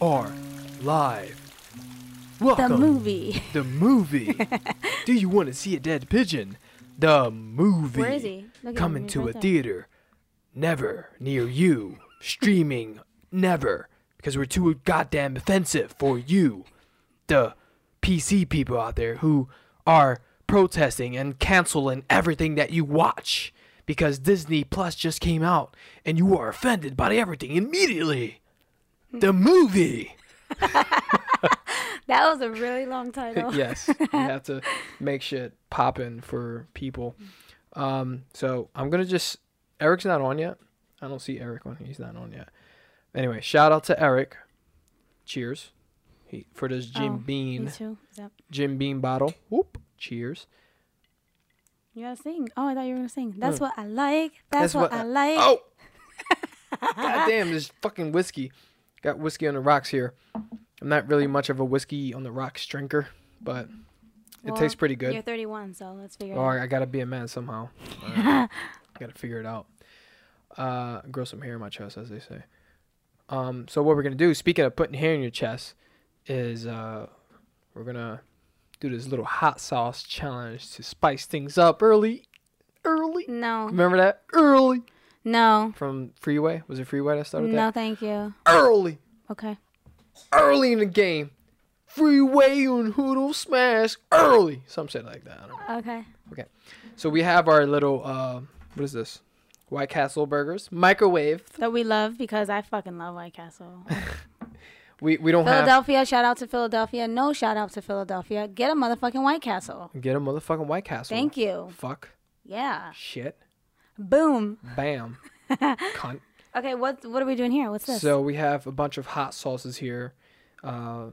Are live. Welcome. The movie. The movie. Do you want to see a dead pigeon? The movie. Where is he? Coming to right a there. theater. Never near you. Streaming. Never. Because we're too goddamn offensive for you. The PC people out there who are protesting and canceling everything that you watch. Because Disney Plus just came out and you are offended by everything immediately. The movie. That was a really long title. yes, you have to make shit poppin' for people. Um, so I'm gonna just Eric's not on yet. I don't see Eric on. He's not on yet. Anyway, shout out to Eric. Cheers. He, for this Jim Oh, Beam Me too. Jim Beam bottle. Whoop. Cheers. you gotta sing. Oh, I thought you were gonna sing. That's No. what I like. That's, That's what, what I I- like. Oh. God damn, this fucking whiskey. Got whiskey on the rocks here. I'm not really much of a whiskey on the rocks drinker, but it Well, tastes pretty good. You're 31, so let's figure it out. I gotta be a man somehow. Gotta figure it out. Uh, grow some hair in my chest, as they say. Um, so what we're gonna do, speaking of putting hair in your chest, is uh, we're gonna do this little hot sauce challenge to spice things up early. Early. No. Remember that? Early. No. From Freeway. Was it Freeway that started that? No, thank you. Early. Okay. Early in the game. Freeway and Hoodle Smash. Early. Some shit like that. I don't know. Okay. So we have our little uh, what is this? White Castle burgers, microwave. That we love because I fucking love White Castle. We we don't have Philadelphia, shout out to Philadelphia. No shout out to Philadelphia. Get a motherfucking White Castle. get a motherfucking White Castle. Thank you. Fuck. Yeah. Shit. Boom. Bam. Cunt. Okay, what what are we doing here? What's this? So we have a bunch of hot sauces here. Uh,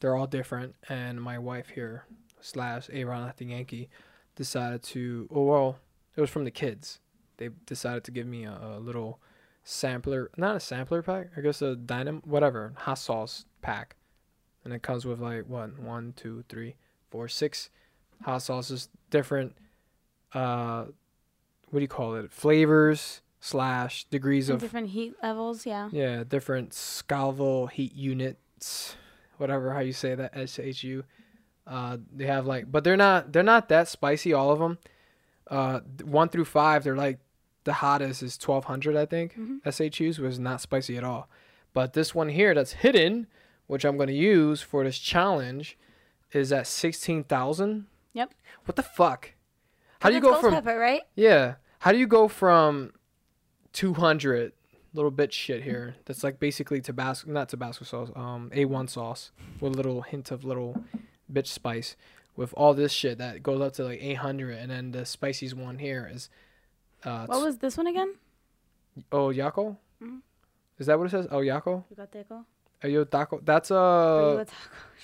they're all different, and my wife here slash Aaron at the Yankee decided to. Oh well, it was from the kids. They decided to give me a, a little sampler, not a sampler pack. I guess a dynam whatever hot sauce pack, and it comes with like what one, two, three, four, six hot sauces, different. Uh, what do you call it? Flavors slash degrees And of different heat levels, yeah. yeah, different Scoville heat units, whatever how you say that S H U. Uh, they have like, but they're not they're not that spicy. All of them, uh, one through five, they're like the hottest is twelve hundred, I think. Mhm. SHUs was not spicy at all. But this one here that's hidden, which I'm gonna use for this challenge, is at sixteen thousand. Yep. What the fuck? How do you go from pepper, right? yeah. How do you go from 200 little bit shit here? That's like basically Tabasco, not Tabasco sauce, um, A1 sauce with a little hint of little bitch spice with all this shit that goes up to like 800. And then the spiciest one here is, uh, What was this one again? oh, Yako? Mhm. Is that what it says? Oh, Yako? Yucateco. Oh, yo, taco. That's a. uh, Yucateco.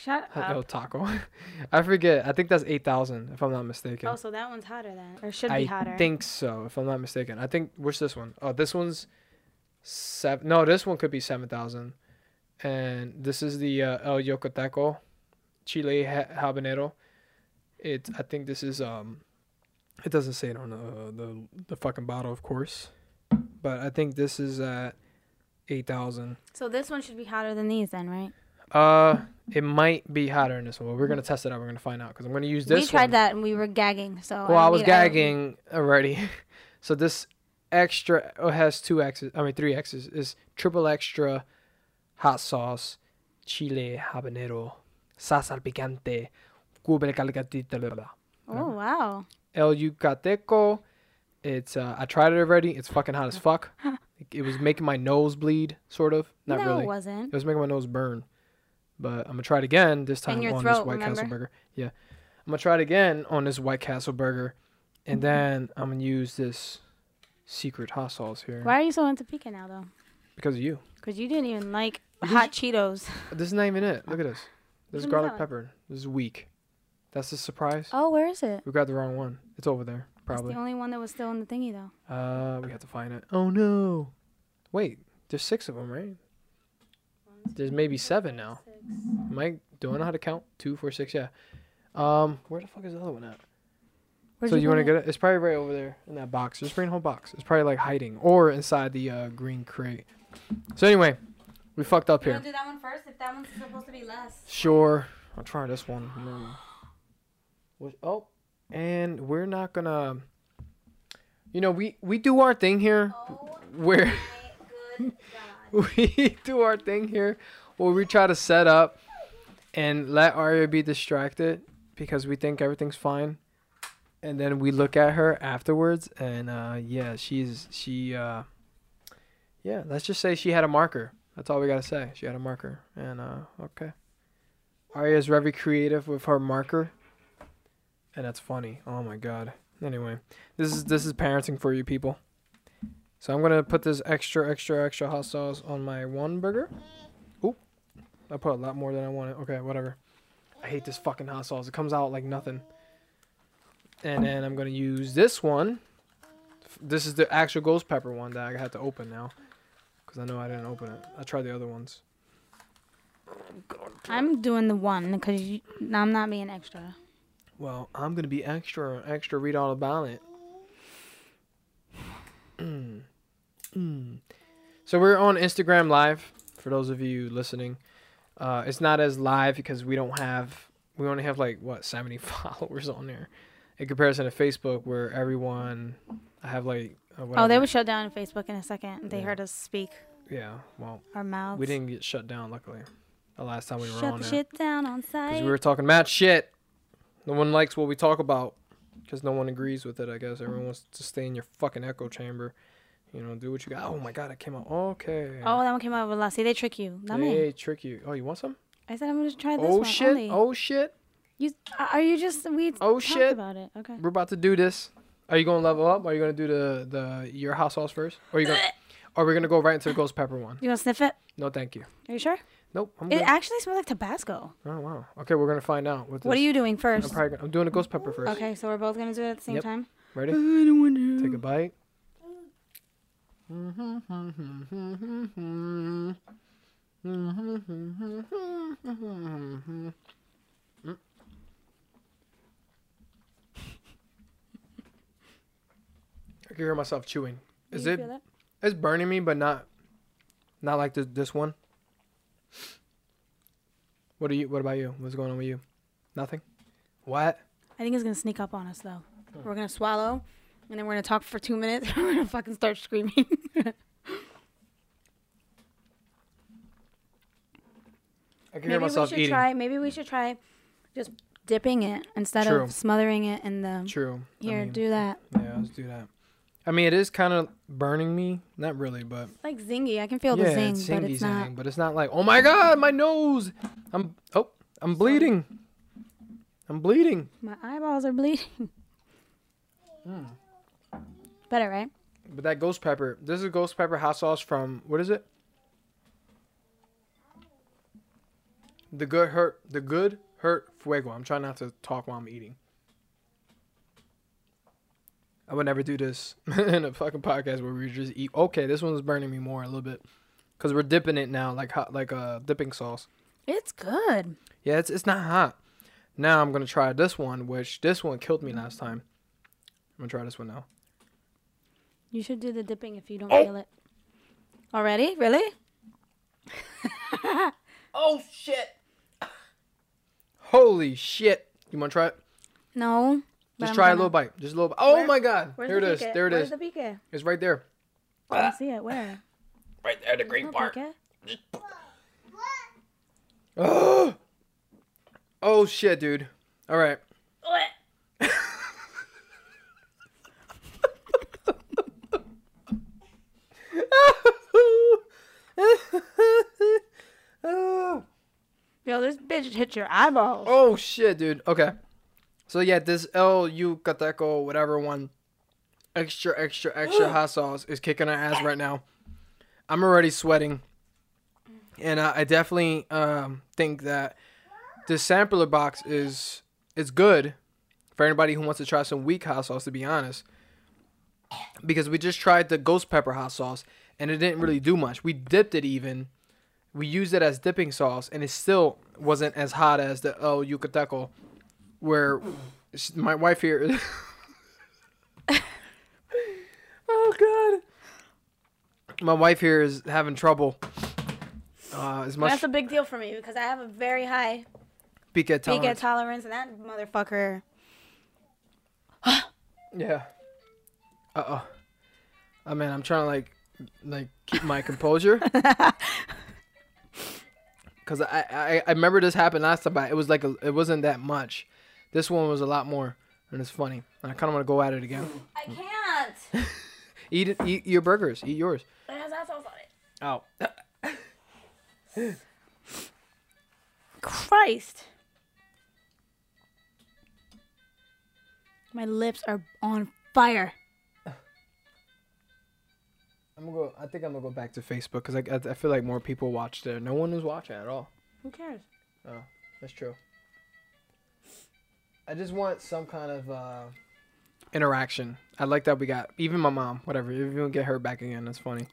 Shut up. taco. I forget. I think that's 8,000 if I'm not mistaken. Oh, so that one's hotter then, or should be I hotter. I think so, if I'm not mistaken. I think where's this one? Oh, this one's seven. No, this one could be seven thousand, and this is the uh, El Yucateco Chile ha- habanero. It. I think this is um. It doesn't say it on the the the fucking bottle, of course, but I think this is at eight thousand. So this one should be hotter than these then, right? Uh, it might be hotter than this one. But we're gonna test it out. We're gonna find out because I'm gonna use this. we tried one. that and we were gagging. So Well, I don't was gagging already. so this extra oh, has two X's. I mean three X's is triple extra hot sauce, chile habanero, salsa picante, cubre calcatita. Oh wow. El Yucateco. It's uh, I tried it already. It's fucking hot as fuck. It was making my nose bleed, sort of. Not no, really. it wasn't. It was making my nose burn. But I'm gonna try it again this time on this throat, White Castle burger. Yeah. I'm gonna try it again on this White Castle burger. And then I'm gonna use this secret hot sauce here. Why are you so into pica now though? Because of you. Because you didn't even like Did hot Cheetos. This is not even it. Look at this. This is Which one is garlic pepper. This is weak. That's the surprise. Oh, where is it? We got the wrong one. It's over there, That's probably. the only one that was still in the thingy though. Uh, we have to find it. Oh no. Wait, there's six of them, right? There's maybe seven now. Am I do I know how to count? Two, four, six. Yeah. Um, where the fuck is the other one at? Where'd so you, want to get it? It's probably right over there in that box. Just bring the whole box. It's probably like hiding or inside the uh, green crate. So anyway, We fucked up You here. want to do that one first? If that one's supposed to be less. Sure. I'll try this one. Which- Oh, and we're not gonna. You know, we we do our thing here. Oh Where my good God. we do our thing here, where we try to set up and let Arya be distracted because we think everything's fine, and then we look at her afterwards, and uh, yeah, she's she. Uh, yeah, let's just say she had a marker. That's all we gotta say. She had a marker, and uh, okay. Arya's very creative with her marker, and that's funny. Oh my god. Anyway, this is this is parenting for you people. So I'm gonna put this extra, extra, extra hot sauce on my one burger. Oop, I put a lot more than I wanted. Okay, whatever. I hate this fucking hot sauce. It comes out like nothing. And then I'm gonna use this one. This is the actual ghost pepper one that I had to open now, cause I know I didn't open it. I tried the other ones. I'm doing the one because I'm not being extra. Well, I'm gonna be extra, extra. Read all about it. So we're on Instagram Live for those of you listening. Uh, it's not as live because we don't have we only have like what 70 followers on there in comparison to Facebook where everyone I have like uh, Oh, they would shut down Facebook in a second. They Yeah. heard us speak yeah well our mouths. we didn't get shut down luckily the last time we were shut on shit down on site. Because we were talking mad shit. No one likes what we talk about because no one agrees with it, I guess. Everyone wants to stay in your fucking echo chamber. You know, do what you got. Oh my god, it came out. Okay. oh, that one came out with last. See, they trick you. Not me. they trick you. Oh, you want some? I said I'm gonna try this Oh one shit. only. Oh shit. You are you just we Oh, talked shit. about it. Okay. We're about to do this. Are you gonna level up? Are you gonna do the the your hot sauce first? Or are you gonna? or we're gonna go right into the ghost pepper one? You want to sniff it? No, thank you. Are you sure? Nope. I'm It good. actually smells like Tabasco. Oh wow. Okay, we're gonna find out. What, What are you doing I'm first? probably gonna, I'm doing a ghost pepper first. Okay, so we're both gonna do it at the same Yep. time. Ready? don't want to. Take a bite. I can hear myself chewing. Is it? It's burning me, but not, not like this this one. What are you? What about you? What's going on with you? Nothing. What? I think it's gonna sneak up on us though. Hmm. We're gonna swallow, and then we're gonna talk for two minutes. we're gonna fucking start screaming. I can hear maybe we should eating. try. Maybe we should try just dipping it instead True. of smothering it in the. True. I Here, mean, do that. Yeah, let's do that. I mean, it is kind of burning me. Not really, but It's like zingy. I can feel yeah, the zing, it's but zingy it's not. zing, but it's not like, oh my god, my nose. I'm oh, I'm bleeding. I'm bleeding. My eyeballs are bleeding. Hmm. Better, right? But that ghost pepper, this is ghost pepper hot sauce from what is it? The good hurt, the good hurt fuego. I'm trying not to talk while I'm eating. I would never do this in a fucking podcast where we just eat. Okay, this one's burning me more a little bit because we're dipping it now like hot, like a dipping sauce. It's good. Yeah, it's it's not hot. Now I'm gonna try this one, which this one killed me last time. I'm gonna try this one now. You should do the dipping if you don't Oh. feel it. Already? Really? Oh shit! Holy shit! You wanna try it? No. But Just I'm try a gonna- little bite. Just a little. Bite. Oh Where- my god! Where's There it the is. pique? There it Where's is. the pique? It's right there. I don't see it. Where? Right there, the There's green no part. pique. Oh. Oh shit, dude. All right. oh. Yo, this bitch hit your eyeballs. Oh shit, dude. Okay. So yeah, this El Yucateco whatever one, extra extra extra hot sauce is kicking our ass right now. I'm already sweating, and I, I definitely um, think that this sampler box is is good for anybody who wants to try some weak hot sauce. To be honest, because we just tried the ghost pepper hot sauce and it didn't really do much. We dipped it even. We used it as dipping sauce, and it still wasn't as hot as the El Yucateco, where my wife here. oh God, my wife here is having trouble Uh, as much That's a big deal for me because I have a very high pica tolerance. tolerance, and that motherfucker. Yeah. Uh oh. I mean, I'm trying to like, like keep my composure. Cause I, I I remember this happened last time, but it was like a, it wasn't that much. This one was a lot more, and it's funny. And I kind of want to go at it again. I can't. Eat it, eat your burgers. Eat yours. It has hot sauce on it. Oh. Christ. My lips are on fire. I'm gonna go. I think I'm gonna go back to Facebook because I, I I feel like more people watch there. No one was watching at all. Who cares? Oh, that's true. I just want some kind of uh, interaction. I like that we got even my mom. Whatever. If you can get her back again, that's funny.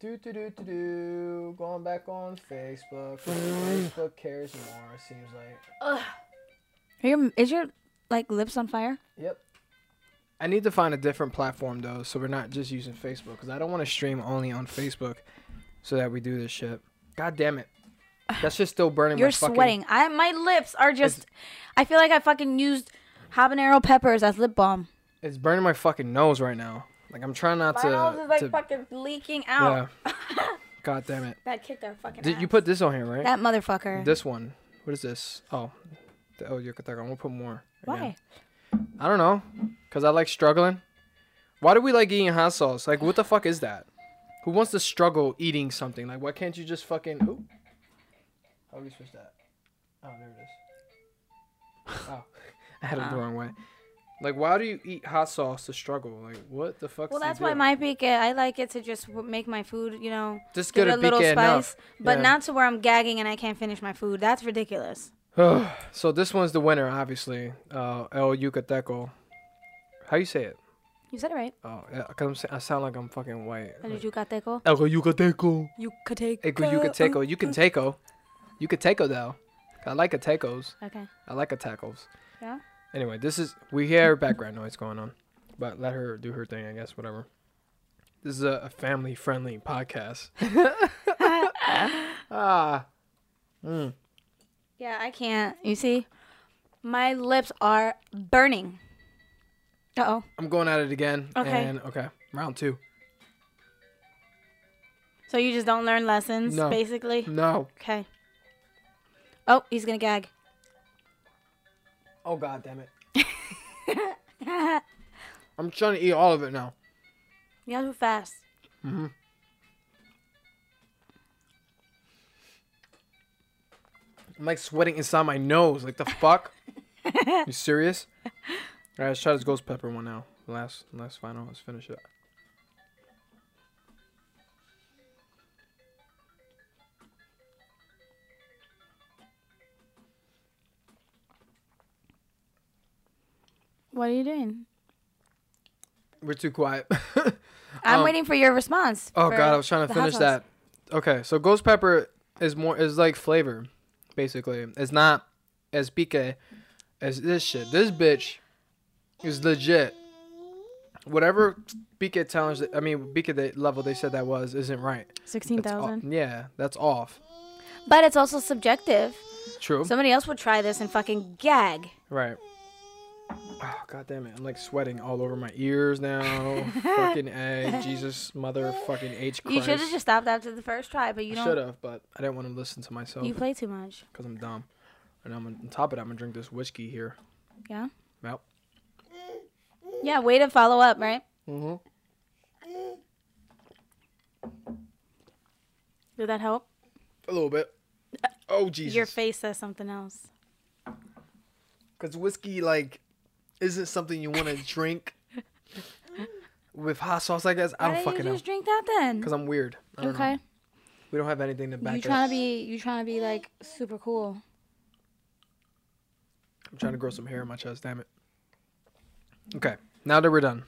Do do do do do. Going back on Facebook. Facebook cares more. It seems like. Ugh. Are your, is your like lips on fire? Yep. I need to find a different platform though, so we're not just using Facebook because I don't want to stream only on Facebook, so that we do this shit. God damn it, that's just still burning. You're my fucking, sweating. I my lips are just. I feel like I fucking used habanero peppers as lip balm. It's burning my fucking nose right now. Like I'm trying not My to. nose is like to fucking leaking out. yeah. God damn it. That kicked our fucking. Did you put this on here right? that motherfucker? This one. What is this? Oh, the oh yucatec. I'm gonna put more. again. Why? I don't know. Cause I like struggling. Why do we like eating hot sauce? Like, what the fuck is that? Who wants to struggle eating something? Like, why can't you just fucking? Ooh. How do we switch that? Oh, there it is. Oh, I had it the Oh. wrong way. Like, why do you eat hot sauce to struggle? Like, what the fuck? Well, that's why my pique. I like it to just make my food. You know, just give get a a little spice, enough. but Yeah. not to where I'm gagging and I can't finish my food. That's ridiculous. so this one's the winner, obviously. Uh, El Yucateco. How you say it? You said it right. Oh, yeah, 'cause I'm, I sound like I'm fucking white. El yucateco. El Yucateco. Yucateco. El Yucateco. You. You can though. I like a tacos. Okay. I like a tacos. Yeah. Anyway, this is we hear background noise going on, but let her do her thing. I guess whatever. This is a, a family-friendly podcast. ah. Mm. Yeah, I can't. You see, my lips are burning. Uh oh. I'm going at it again. Okay. And okay, round two. So you just don't learn lessons, No. basically. No. Okay. Oh, he's gonna gag. Oh god damn it. I'm trying to eat all of it now. You gotta move fast. Mm-hmm. I'm like sweating inside my nose. Like the fuck? you serious? Alright, let's try this ghost pepper one now. Last last final. Let's finish it. What are you doing? We're too quiet. I'm Um, waiting for your response. oh god, I was trying to finish that. Okay, so ghost pepper is more is like flavor, basically. It's not as pique as this shit. This bitch is legit. Whatever pique challenge, I mean pique level they said that was isn't right. Sixteen thousand. Yeah, that's off. But it's also subjective. True. Somebody else would try this and fucking gag. right. Oh god damn it! I'm like sweating all over my ears now. fucking a Jesus motherfucking H Christ. You should have just stopped after the first try, but you I don't. should have, but I didn't want to listen to myself You play too much. because I'm dumb. And I'm on top of it, I'm gonna drink this whiskey here. Yeah. Yep. Yeah. Way to follow up, right? Mm-hmm. Did that help? A little bit. Oh Jesus. Your face says something else. Because whiskey, like, isn't something you want to drink with hot sauce. I guess I don't didn't fucking you know. just drink that then? Because I'm weird. I don't know. Okay. We don't have anything to back You trying up. to be? You trying to be like super cool? I'm trying to grow some hair in my chest. Damn it. Okay. Now that we're done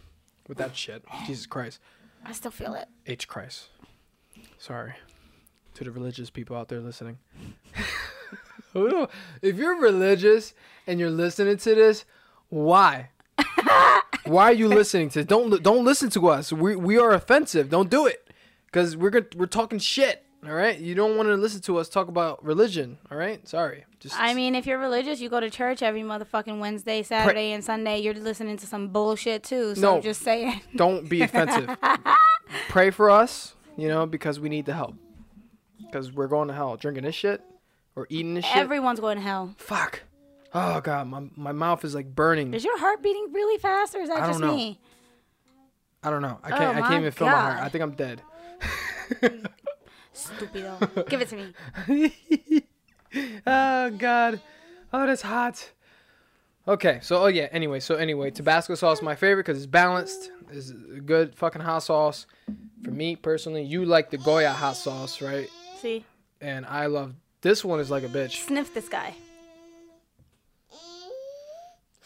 with that shit, Jesus Christ, I still feel it. H Christ. Sorry to the religious people out there listening. If you're religious and you're listening to this, why? Why are you listening to? Don't don't listen to us. We we are offensive. Don't do it, because we're gonna we're talking shit. All right. You don't want to listen to us talk about religion. All right. Sorry. Just I mean, if you're religious, you go to church every motherfucking Wednesday, Saturday, and Sunday. You're listening to some bullshit too. So No. I'm just saying. don't be offensive. Pray for us. You know, because we need the help. Because we're going to hell drinking this shit or eating this shit. Everyone's going to hell. Fuck. Oh god, my my mouth is like burning. Is your heart beating really fast, or is that I just know. me? I don't know. I Oh can't. I can't even feel my heart. I think I'm dead. Stupido. Give it to me. oh god. Oh, that's hot. Okay, so oh yeah. Anyway, so anyway, Tabasco sauce is my favorite because it's balanced. It's a good fucking hot sauce. For me personally, you like the Goya hot sauce, right? See, And I love this one. Is like a bitch. sniff this guy.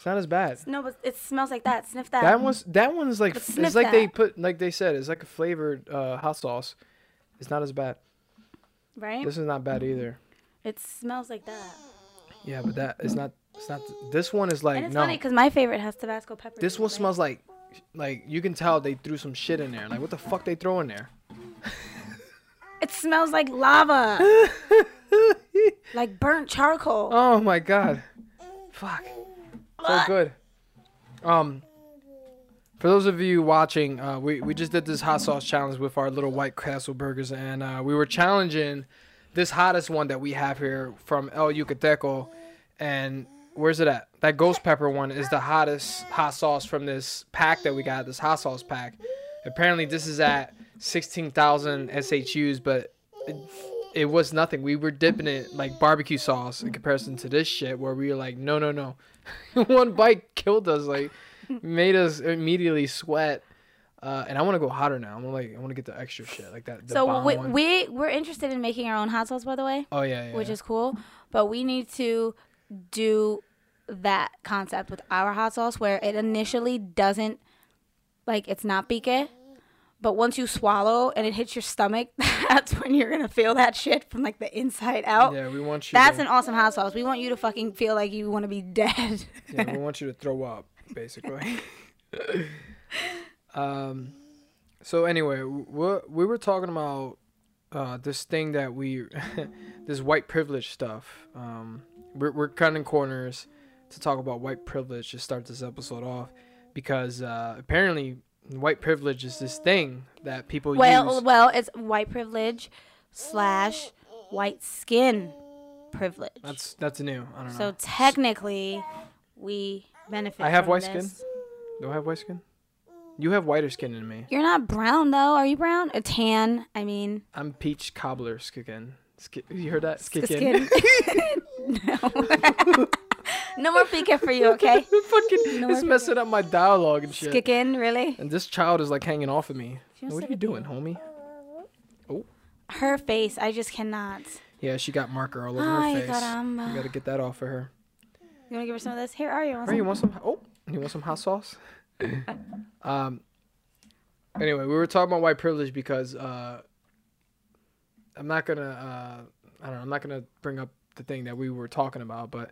It's not as bad. No, but it smells like that. Sniff that. That one's that one's like it's like they put like they said it's like a flavored uh, hot sauce. It's not as bad. right? This is not bad either. It smells like that. Yeah, but that is not. It's not. This one is like and it's no. funny because my favorite has Tabasco pepper. This one smells like, like you can tell they threw some shit in there. Like what the fuck they throw in there? It smells like lava, like burnt charcoal. Oh my god, fuck, so good. Um, for those of you watching, uh, we we just did this hot sauce challenge with our little White Castle burgers, and uh, we were challenging this hottest one that we have here from El Yucateco, and where's it at? That ghost pepper one is the hottest hot sauce from this pack that we got, this hot sauce pack. Apparently, this is at 16,000 SHUs, but it, it was nothing. We were dipping it like barbecue sauce in comparison to this shit, where we were like, no, no, no. one bite killed us, like, made us immediately sweat. Uh, and I want to go hotter now. I'm like, I want to get the extra shit, like that. The so we, one. we we're interested in making our own hot sauce, by the way, oh yeah, yeah. which yeah. is cool. But we need to do that concept with our hot sauce, where it initially doesn't like it's not pique, but once you swallow and it hits your stomach, that's when you're gonna feel that shit from like the inside out. yeah, we want you. That's to, an awesome hot sauce. We want you to fucking feel like you want to be dead. yeah, we want you to throw up, basically. um, so anyway, we we were talking about uh, this thing that we, this white privilege stuff. Um, we're we're cutting corners to talk about white privilege to start this episode off, because uh, apparently white privilege is this thing that people well, use. well, well, it's white privilege slash white skin privilege. That's that's new. I don't know. so technically, we benefit. I have white this. skin? Do I have white skin? You have whiter skin than me. You're not brown though. Are you brown? A tan. I mean, I'm peach cobbler skin. Sk- you heard that? skin. Skin. no. no more pique for you, okay? Fucking, No it's messing up my dialogue and shit. Skin, really? And this child is like hanging off of me. What like are you doing, deal. homie? Her face, I just cannot. Yeah, she got marker all over Ay, her face. caramba. You gotta get that off of her. You wanna give her some of this? Here are you. Want Hey, you some? want some? Oh, you want some hot sauce? um. Anyway, we were talking about white privilege because uh, I'm not gonna. Uh, I don't know. I'm not gonna bring up the thing that we were talking about, but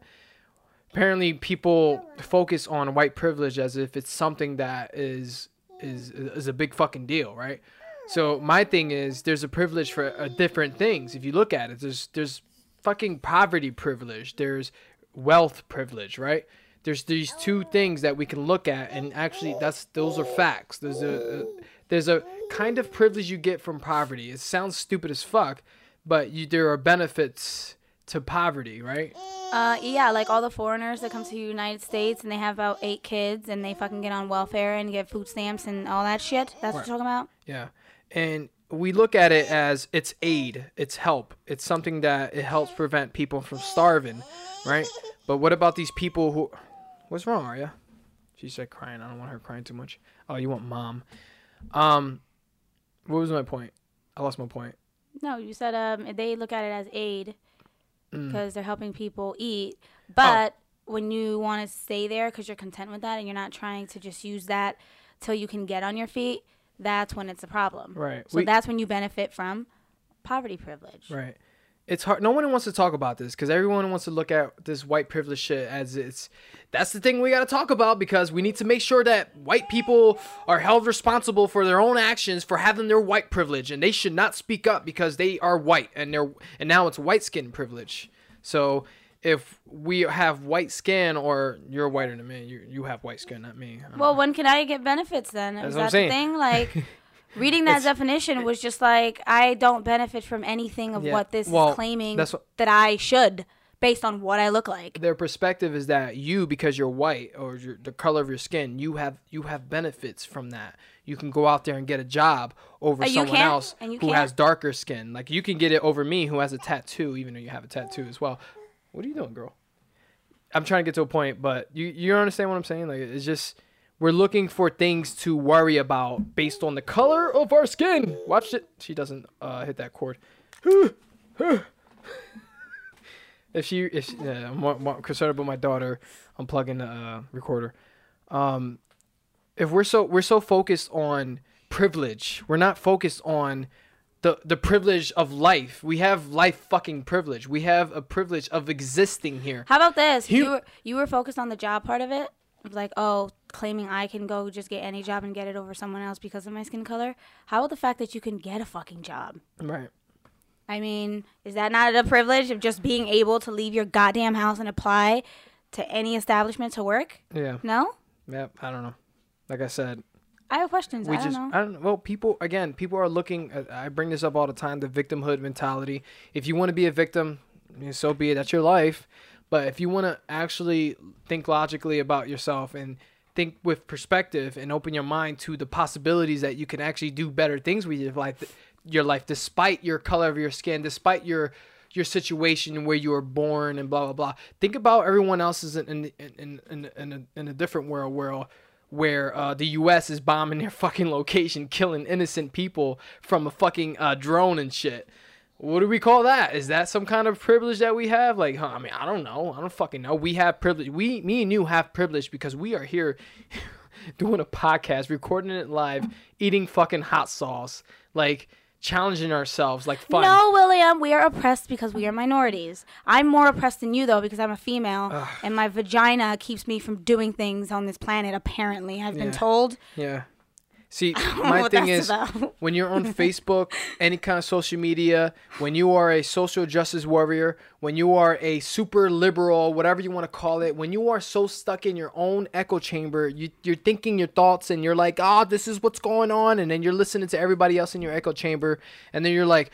apparently people focus on white privilege as if it's something that is is is a big fucking deal, right? So my thing is, there's a privilege for uh, different things. If you look at it, there's there's fucking poverty privilege. There's wealth privilege, right? There's these two things that we can look at, and actually, that's those are facts. There's a, a there's a kind of privilege you get from poverty. It sounds stupid as fuck, but you, there are benefits to poverty, right? Uh, yeah, like all the foreigners that come to the United States and they have about eight kids and they fucking get on welfare and get food stamps and all that shit. That's what Right. you're talking about? Yeah. And we look at it as it's aid, it's help. It's something that it helps prevent people from starving, right? But what about these people who What's wrong, Arya? She said crying. I don't want her crying too much. Oh, you want mom. Um what was my point? I lost my point. No, you said um they look at it as aid Mm. because they're helping people eat. But when you want to stay there because you're content with that and you're not trying to just use that till you can get on your feet, that's when it's a problem. Right. So We- that's when you benefit from poverty privilege. Right. It's hard. No one wants to talk about this because everyone wants to look at this white privilege shit as it's. That's the thing we got to talk about because we need to make sure that white people are held responsible for their own actions for having their white privilege, and they should not speak up because they are white and they're and now it's white skin privilege. So if we have white skin, or you're whiter than me, you you have white skin, not me. Well, know. when can I get benefits then? That's Is that the thing? Like, reading that definition was just like, I don't benefit from anything of Yeah, what this well, is claiming that's what- that I should, based on what I look like. their perspective is that you because you're white or your, the color of your skin you have you have benefits from that. You can go out there and get a job over Uh, you someone can't, else and you who can't. has darker skin. Like you can get it over me who has a tattoo even though you have a tattoo as well. What are you doing girl? I'm trying to get to a point but you you understand what i'm saying? Like it's just we're looking for things to worry about based on the color of our skin watch it she doesn't uh, hit that chord if she if she, yeah, I'm more, more concerned about my daughter unplugging the uh, recorder. Um, if we're so we're so focused on privilege, we're not focused on the the privilege of life. We have life fucking privilege. We have a privilege of existing here. How about this? You- You were you were focused on the job part of it, like oh, claiming I can go just get any job and get it over someone else because of my skin color. How about the fact that you can get a fucking job? Right. I mean, is that not a privilege of just being able to leave your goddamn house and apply to any establishment to work? Yeah. No, Yeah. I don't know. Like I said, I have questions. we I don't know. I don't well people again people are looking uh, I bring this up all the time the victimhood mentality if you want to be a victim so be it that's your life but if you want to actually think logically about yourself and think with perspective and open your mind to the possibilities that you can actually do better things with your life your life despite your color of your skin despite your your situation where you were born and blah blah blah think about everyone else is in in in in, in, a, in a different world world where uh, the U.S. is bombing their fucking location, killing innocent people from a fucking uh, drone and shit. What do we call that? Is that some kind of privilege that we have? Like, huh, I mean, I don't know. I don't fucking know. We have privilege. We, me and you have privilege because we are here doing a podcast, recording it live, eating fucking hot sauce, like challenging ourselves, like fun. No, William, we are oppressed because we are minorities. I'm more oppressed than you though because I'm a female and my vagina keeps me from doing things on this planet. Apparently, I've Yeah. been told. Yeah. See, my thing is about. when you're on Facebook, any kind of social media, when you are a social justice warrior, when you are a super liberal, whatever you want to call it, when you are so stuck in your own echo chamber, you, you're thinking your thoughts and you're like, ah, this is what's going on. And then you're listening to everybody else in your echo chamber. And then you're like,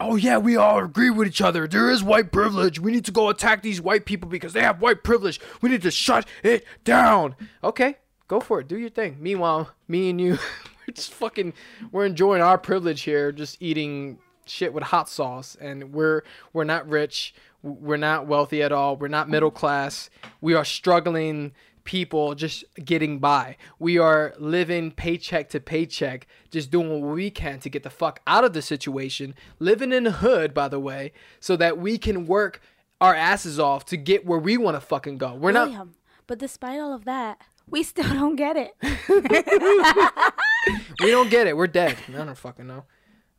oh, yeah, we all agree with each other. There is white privilege. We need to go attack these white people because they have white privilege. We need to shut it down. Okay, go for it. Do your thing. Meanwhile, me and you, we're just fucking, we're enjoying our privilege here, just eating shit with hot sauce, and we're we're not rich, we're not wealthy at all, we're not middle class, we are struggling people just getting by. We are living paycheck to paycheck, just doing what we can to get the fuck out of the situation, living in the hood, by the way, so that we can work our asses off to get where we want to fucking go. We're not but despite all of that, we still don't get it. we don't get it. We're dead. I don't fucking know.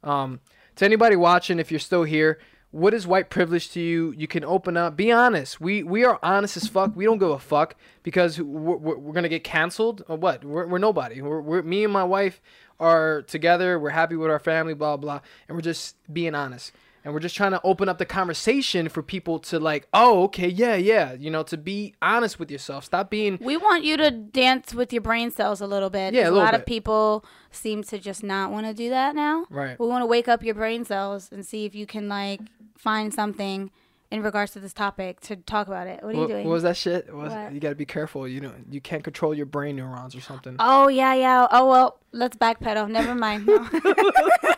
Um, to anybody watching, if you're still here, what is white privilege to you? You can open up. Be honest. We we are honest as fuck. We don't give a fuck because we're, we're, we're gonna get canceled or what? We're, we're nobody. We're, we're me and my wife are together. We're happy with our family. Blah blah. And we're just being honest. And we're just trying to open up the conversation for people to like, oh, okay, yeah, yeah, you know, to be honest with yourself. Stop being We want you to dance with your brain cells a little bit. Yeah, a little lot bit. of people seem to just not want to do that now. Right. We want to wake up your brain cells and see if you can like find something in regards to this topic to talk about it. What are What, you doing? what was that shit? Was-? You got to be careful. You know, you can't control your brain neurons or something. oh yeah, yeah. Oh well, let's backpedal. Never mind. No.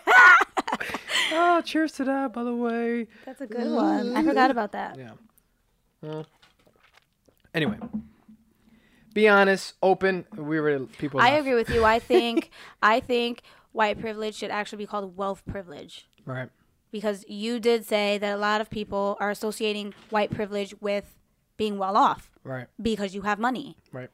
oh, cheers to that, by the way. That's a good one. I mm-hmm. forgot about that. Yeah. Well, anyway, be honest, open. We were people. I laugh. agree with you. I think I think white privilege should actually be called wealth privilege. Right. because you did say that a lot of people are associating white privilege with being well off Right. because you have money. Right.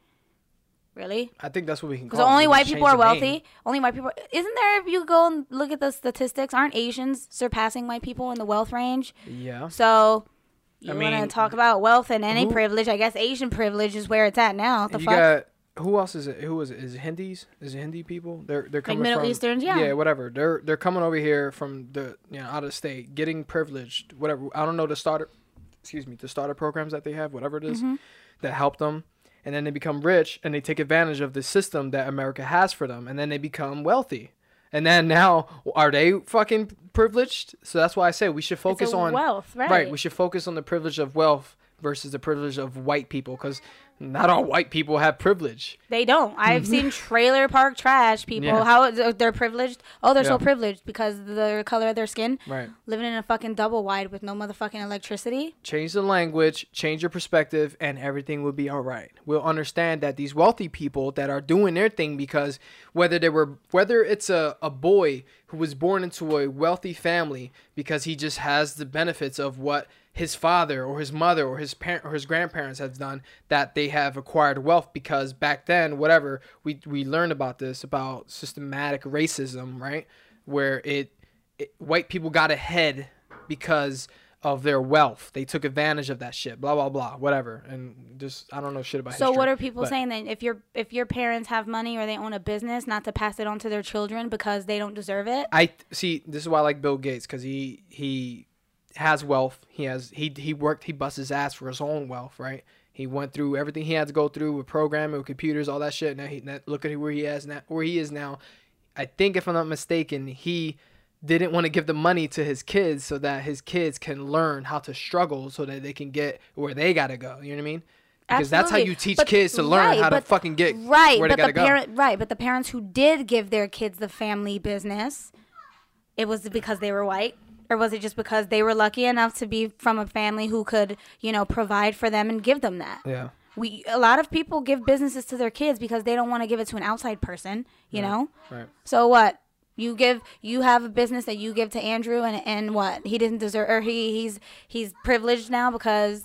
Really? I think that's what we can Because call. it. only white people are the name. wealthy. Only white people. Isn't there? If you go and look at the statistics, aren't Asians surpassing white people in the wealth range? Yeah. So you I want to talk about wealth and any who- privilege? I guess Asian privilege is where it's at now. What the you fuck? got who else is it? Who is it? Is it Hindis? Is it Hindi people? They're they're coming Middle from, Easterns, yeah. Yeah, whatever. They're they're coming over here from the you know out of state, getting privileged. Whatever. I don't know the starter. Excuse me, the starter programs that they have, whatever it is, Mm-hmm. that help them, and then they become rich and they take advantage of the system that America has for them, and then they become wealthy. And then now, are they fucking privileged? So that's why I say we should focus on wealth, right? We should focus on the privilege of wealth versus the privilege of white people, because not all white people have privilege. They don't. I've mm-hmm. seen trailer park trash people. Yeah. How uh, they're privileged? Oh, they're so privileged because the color of their skin. Right. Living in a fucking double wide with no motherfucking electricity. Change the language, change your perspective, and everything will be all right. We'll understand that these wealthy people that are doing their thing because whether they were whether it's a, a boy who was born into a wealthy family because he just has the benefits of what his father or his mother or his parent or his grandparents have done that they have acquired wealth because back then whatever we we learned about this about systematic racism right where it, it white people got ahead because of their wealth they took advantage of that shit blah blah blah whatever and just i don't know shit about So history, what are people but- saying then? If your if your parents have money or they own a business, not to pass it on to their children because they don't deserve it? I see. This is why I like Bill Gates because he he has wealth. He has he he worked. He bust his ass for his own wealth. Right. He went through everything he had to go through with programming, with computers, all that shit. Now he now look at where he is now. Where he is now. I think if I'm not mistaken, he didn't want to give the money to his kids so that his kids can learn how to struggle so that they can get where they gotta go. You know what I mean? Because that's how you teach But- kids to learn right, how to but- fucking get right, where they but gotta the go. right, but the parents who did give their kids the family business, it was because they were white. Or was it just because they were lucky enough to be from a family who could, you know, provide for them and give them that? yeah. We a lot of people give businesses to their kids because they don't want to give it to an outside person, you know? Right. So what? You give you have a business that you give to Andrew and and what? He didn't deserve or he he's he's privileged now because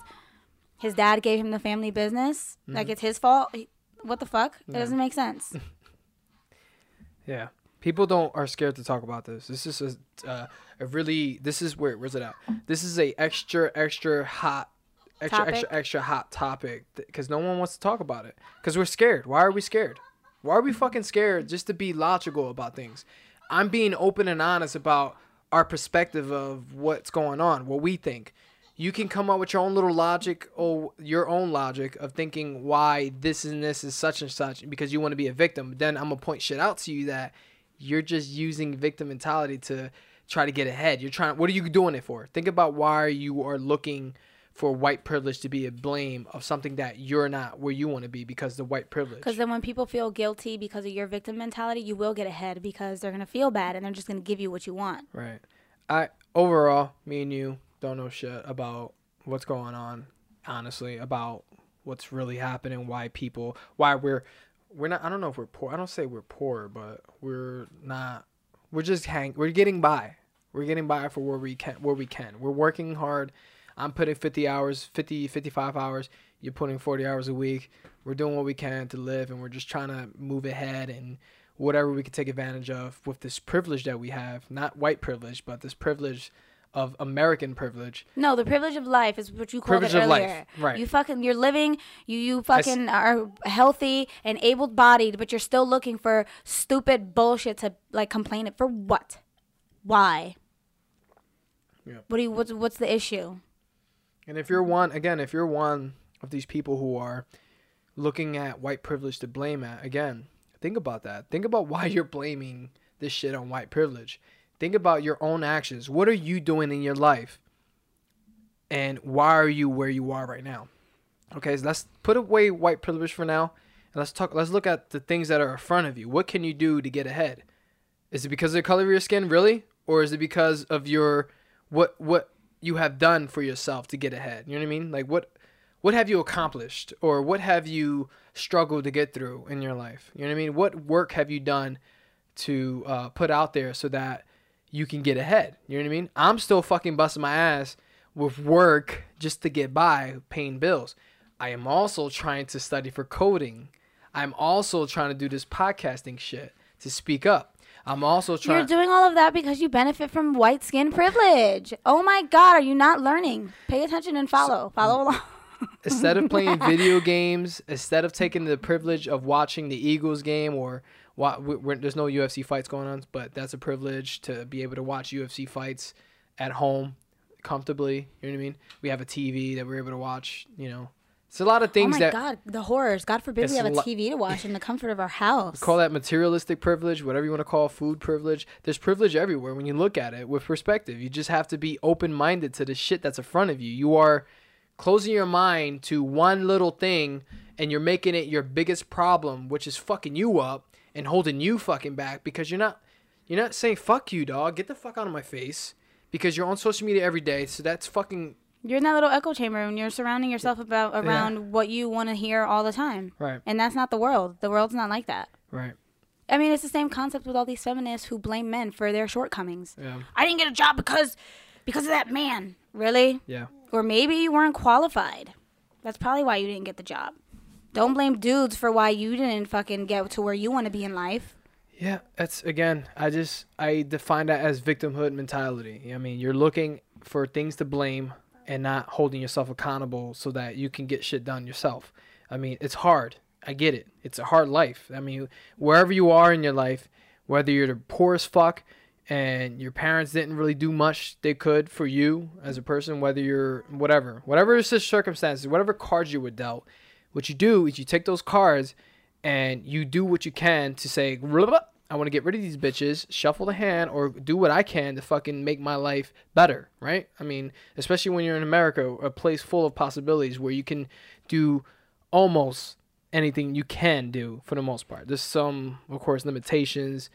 his dad gave him the family business. Like Mm-hmm. it's his fault. What the fuck? It doesn't make sense. Yeah, people don't are scared to talk about this. This is a, uh, a really this is where where's it at? This is a extra extra hot, extra Topic? extra extra hot topic because no one wants to talk about it because we're scared. Why are we scared? Why are we fucking scared just to be logical about things? I'm being open and honest about our perspective of what's going on, what we think. You can come up with your own little logic or your own logic of thinking why this and this is such and such because you want to be a victim. But then I'm gonna point shit out to you that you're just using victim mentality to try to get ahead. You're trying. What are you doing it for? Think about why you are looking for white privilege to be a blame of something that you're not where you want to be because the white privilege. Because then when people feel guilty because of your victim mentality, you will get ahead because they're gonna feel bad and they're just gonna give you what you want. Right. I overall, me and you don't know shit about what's going on. Honestly, about what's really happening, why people, why we're, we're not. I don't know if we're poor. I don't say we're poor, but we're not. We're just hang. We're getting by. We're getting by for where we can. Where we can. We're working hard. I'm putting 50 hours, 50, 55 hours. You're putting 40 hours a week. We're doing what we can to live, and we're just trying to move ahead and whatever we can take advantage of with this privilege that we have. Not white privilege, but this privilege of American privilege. No, the privilege of life is what you called Privilege it of life, right. You fucking you're living, you you s- fucking are healthy and able bodied, but you're still looking for stupid bullshit to like complain it for what? Why? Yeah. What do you what's what's the issue? And if you're one, again, if you're one of these people who are looking at white privilege to blame at, again, think about that. Think about why you're blaming this shit on white privilege. Think about your own actions. What are you doing in your life? And why are you where you are right now? Okay, so let's put away white privilege for now. And let's talk let's look at the things that are in front of you. What can you do to get ahead? Is it because of the color of your skin, really? Or is it because of your what what you have done for yourself to get ahead? You know what I mean? Like what what have you accomplished or what have you struggled to get through in your life? You know what I mean? What work have you done to uh, put out there so that you can get ahead? You know what I mean? I'm still fucking busting my ass with work just to get by paying bills. I am also trying to study for coding. I'm also trying to do this podcasting shit to speak up. I'm also trying. You're doing all of that because you benefit from white skin privilege. Oh my God, are you not learning? Pay attention and follow. follow along. instead of playing video games, instead of taking the privilege of watching the Eagles game or wa- there's no UFC fights going on, but that's a privilege to be able to watch UFC fights at home comfortably. You know what I mean? We have a TV that we're able to watch. You know, it's a lot of things. Oh my that God, the horrors. God forbid we have a lo- TV to watch in the comfort of our house. call that materialistic privilege, whatever you want to call food privilege. There's privilege everywhere when you look at it with perspective. You just have to be open minded to the shit that's in front of you. You are closing your mind to one little thing and you're making it your biggest problem, which is fucking you up and holding you fucking back because you're not you're not saying fuck you, dog. Get the fuck out of my face because you're on social media every day. So that's fucking You're in that little echo chamber and you're surrounding yourself about around what you want to hear all the time. right, And that's not the world. The world's not like that. right. I mean, it's the same concept with all these feminists who blame men for their shortcomings. Yeah, I didn't get a job because because of that man. Really? yeah. Or maybe you weren't qualified. That's probably why you didn't get the job. Don't blame dudes for why you didn't fucking get to where you want to be in life. Yeah, that's again. I just I define that as victimhood mentality. I mean, you're looking for things to blame and not holding yourself accountable so that you can get shit done yourself. I mean, it's hard. I get it. It's a hard life. I mean, wherever you are in your life, whether you're the poorest fuck and your parents didn't really do much they could for you as a person, whether you're whatever, whatever circumstances, whatever cards you were dealt, what you do is you take those cards and you do what you can to say, I want to get rid of these bitches, shuffle the hand, or do what I can to fucking make my life better, right? I mean, especially when you're in America, a place full of possibilities where you can do almost anything you can do for the most part. There's some, of course, limitations.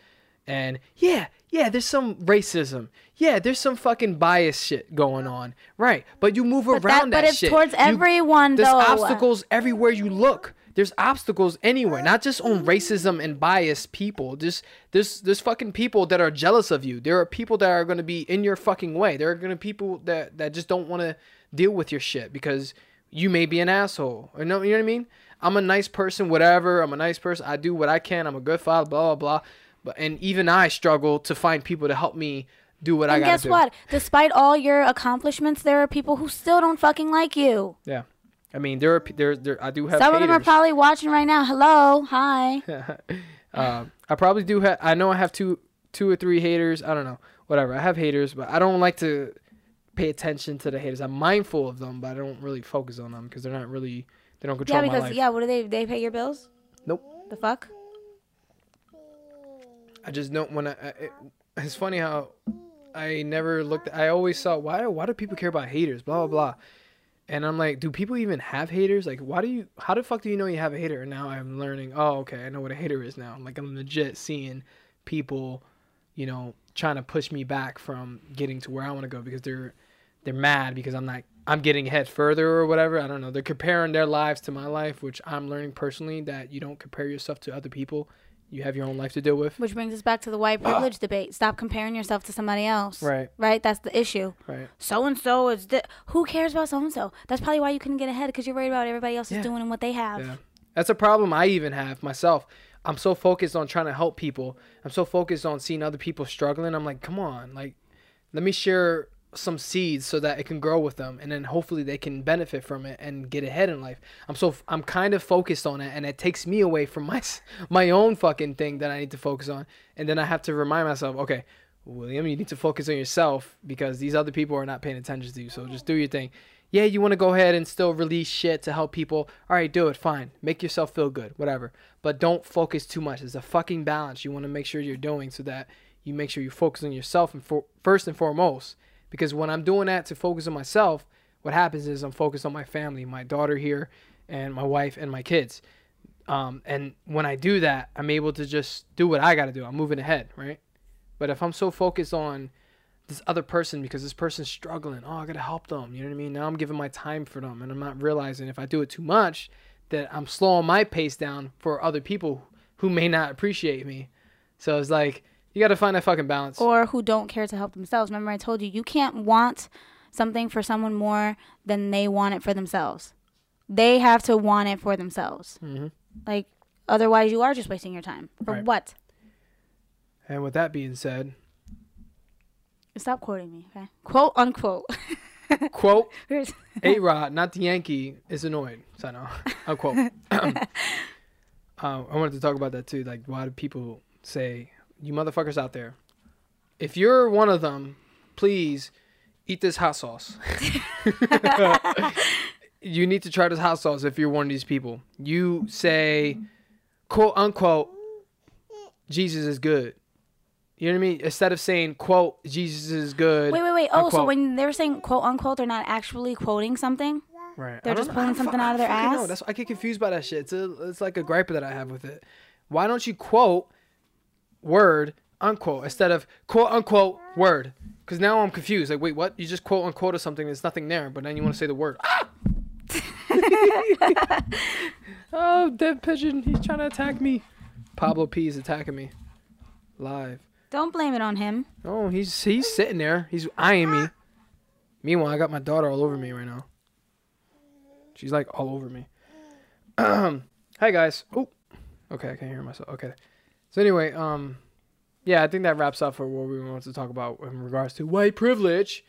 And yeah, yeah, there's some racism. Yeah, there's some fucking bias shit going on. Right. But you move But, around that, that, but it's towards You- everyone, there's though. There's obstacles everywhere you look. There's obstacles anywhere, not just on racism and biased people. Just there's there's fucking people that are jealous of you. There are people that are going to be in your fucking way. There are going to be people that that just don't want to deal with your shit because you may be an asshole. You know, you know what I mean? I'm a nice person, whatever. I'm a nice person. I do what I can. I'm a good father. Blah blah blah. But and even I struggle to find people to help me do what I gotta guess do. what? Despite all your accomplishments, there are people who still don't fucking like you. Yeah. I mean, there are there there I do have Some of them are probably watching right now. Hello, hi. um, I probably do have. I know I have two, two or three haters. I don't know, whatever. I have haters, but I don't like to pay attention to the haters. I'm mindful of them, but I don't really focus on them because they're not really. They don't control Yeah, my because life. yeah, what do they? They pay your bills? Nope. The fuck? I just don't. I it, it's funny how I never looked. I always saw why. Why do people care about haters? Blah blah blah. And I'm like, do people even have haters? Like, why do you? How the fuck do you know you have a hater? And now I'm learning. Oh, okay, I know what a hater is now. Like, I'm legit seeing people, you know, trying to push me back from getting to where I want to go because they're they're mad because I'm not. I'm getting ahead further or whatever. I don't know. They're comparing their lives to my life, which I'm learning personally that you don't compare yourself to other people. You have your own life to deal with. Which brings us back to the white ah. privilege debate. Stop comparing yourself to somebody else. Right. Right. That's the issue. Right. So and so is. Di- Who cares about so and so? That's probably why you couldn't get ahead because you're worried about everybody else Yeah. is doing and what they have. Yeah. That's a problem I even have myself. I'm so focused on trying to help people. I'm so focused on seeing other people struggling. I'm like, come on, like, let me share some seeds so that it can grow with them, and then hopefully they can benefit from it and get ahead in life. I'm so I'm kind of focused on it, and it takes me away from my my own fucking thing that I need to focus on, and then I have to remind myself, okay. William, you need to focus on yourself because these other people are not paying attention to you. So just do your thing yeah, you want to go ahead and still release shit to help people. All right, do it. Fine. Make yourself feel good. Whatever. But don't focus too much. It's a fucking balance you want to make sure you're doing so that you make sure you focus on yourself and for, first and foremost. Because when I'm doing that to focus on myself, what happens is I'm focused on my family, my daughter here, and my wife and my kids. Um, and when I do that, I'm able to just do what I got to do. I'm moving ahead, right? But if I'm so focused on this other person because this person's struggling. Oh, I gotta help them. You know what I mean? Now I'm giving my time for them, and I'm not realizing if I do it too much, that I'm slowing my pace down for other people who may not appreciate me. So it's like you gotta find that fucking balance. Or who don't care to help themselves. Remember, I told you you can't want something for someone more than they want it for themselves. They have to want it for themselves. Mhm. Like Otherwise, you are just wasting your time. For Right. what? And with that being said, Stop quoting me, okay? Quote unquote. quote A Rod, not the Yankee, is annoyed. So no, unquote. um, I wanted to talk about that too. Like, why do people say, "You motherfuckers out there"? If you're one of them, please eat this hot sauce. you need to try this hot sauce if you're one of these people. You say, quote unquote, Jesus is good. You know what I mean? Instead of saying, quote, Jesus is good. wait, wait, wait. Oh, so when they're saying quote unquote, they're not actually quoting something? Right. They're just know- pulling something out of their I fucking know. ass? That's I get confused by that shit. It's a, it's like a gripe that I have with it. Why don't you quote word unquote instead of quote unquote word? Because now I'm confused. Like, wait, what? You just quote unquote or something. There's nothing there, but then you want to say the word. Ah! oh, dead pigeon! He's trying to attack me. Pablo P is attacking me live. Don't blame it on him. Oh, he's he's sitting there. He's eyeing me. Meanwhile, I got my daughter all over me right now. She's like all over me. Um hi guys. Oh, okay, I can't hear myself. Okay. So anyway, um, yeah, I think that wraps up for what we wanted to talk about in regards to white privilege,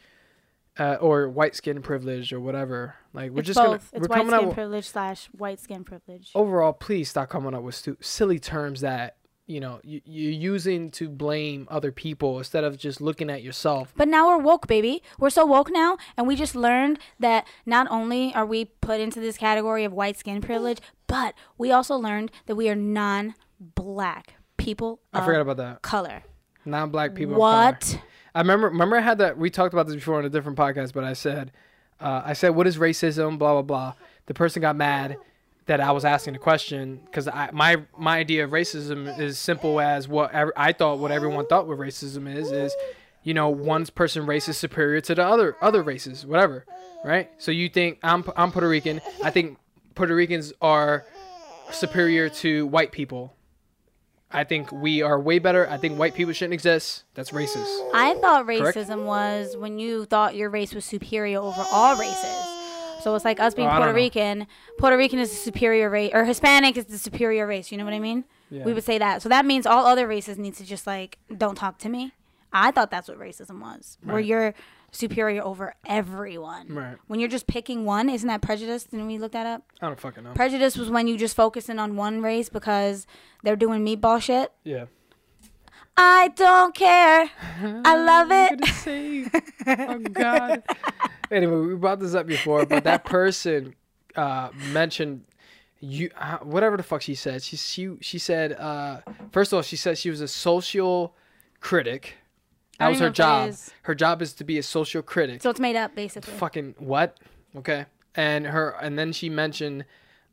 uh, or white skin privilege, or whatever. Like we're it's just both. gonna it's we're white coming skin out. with- privilege slash white skin privilege. overall, please stop coming up with stu- silly terms that you know you, you're using to blame other people instead of just looking at yourself. But now we're woke, baby. We're so woke now, and we just learned that not only are we put into this category of white skin privilege, but we also learned that we are non-black people I forgot about that. color. Non-black people. What? I remember. Remember, I had that. We talked about this before on a different podcast, but I said, uh, I said, "What is racism?" Blah blah blah. The person got mad that I was asking the question because my my idea of racism is simple as what I thought what everyone thought what racism is is, you know, one person race is superior to the other other races, whatever, right? So you think I'm I'm Puerto Rican. I think Puerto Ricans are superior to white people. I think we are way better. I think white people shouldn't exist. That's racist. I thought Correct? racism was when you thought your race was superior over all races. So it's like us being Oh, Puerto know. Rican. Puerto Rican is the superior race, or Hispanic is the superior race. You know what I mean? Yeah. We would say that. So that means all other races need to just like don't talk to me. I thought that's what racism was, where you're superior over everyone. Right. When you're just picking one, isn't that prejudice? Didn't we look that up? I don't fucking know. Prejudice was when you just focusing on one race because they're doing meatball shit. Yeah. I don't care. I love it. Oh God. anyway, we brought this up before, but that person uh, mentioned you uh, whatever the fuck she said. She she she said uh, first of all she said she was a social critic. That was her job. Her job is to be a social critic. So it's made up basically. fucking what? Okay. And her and then she mentioned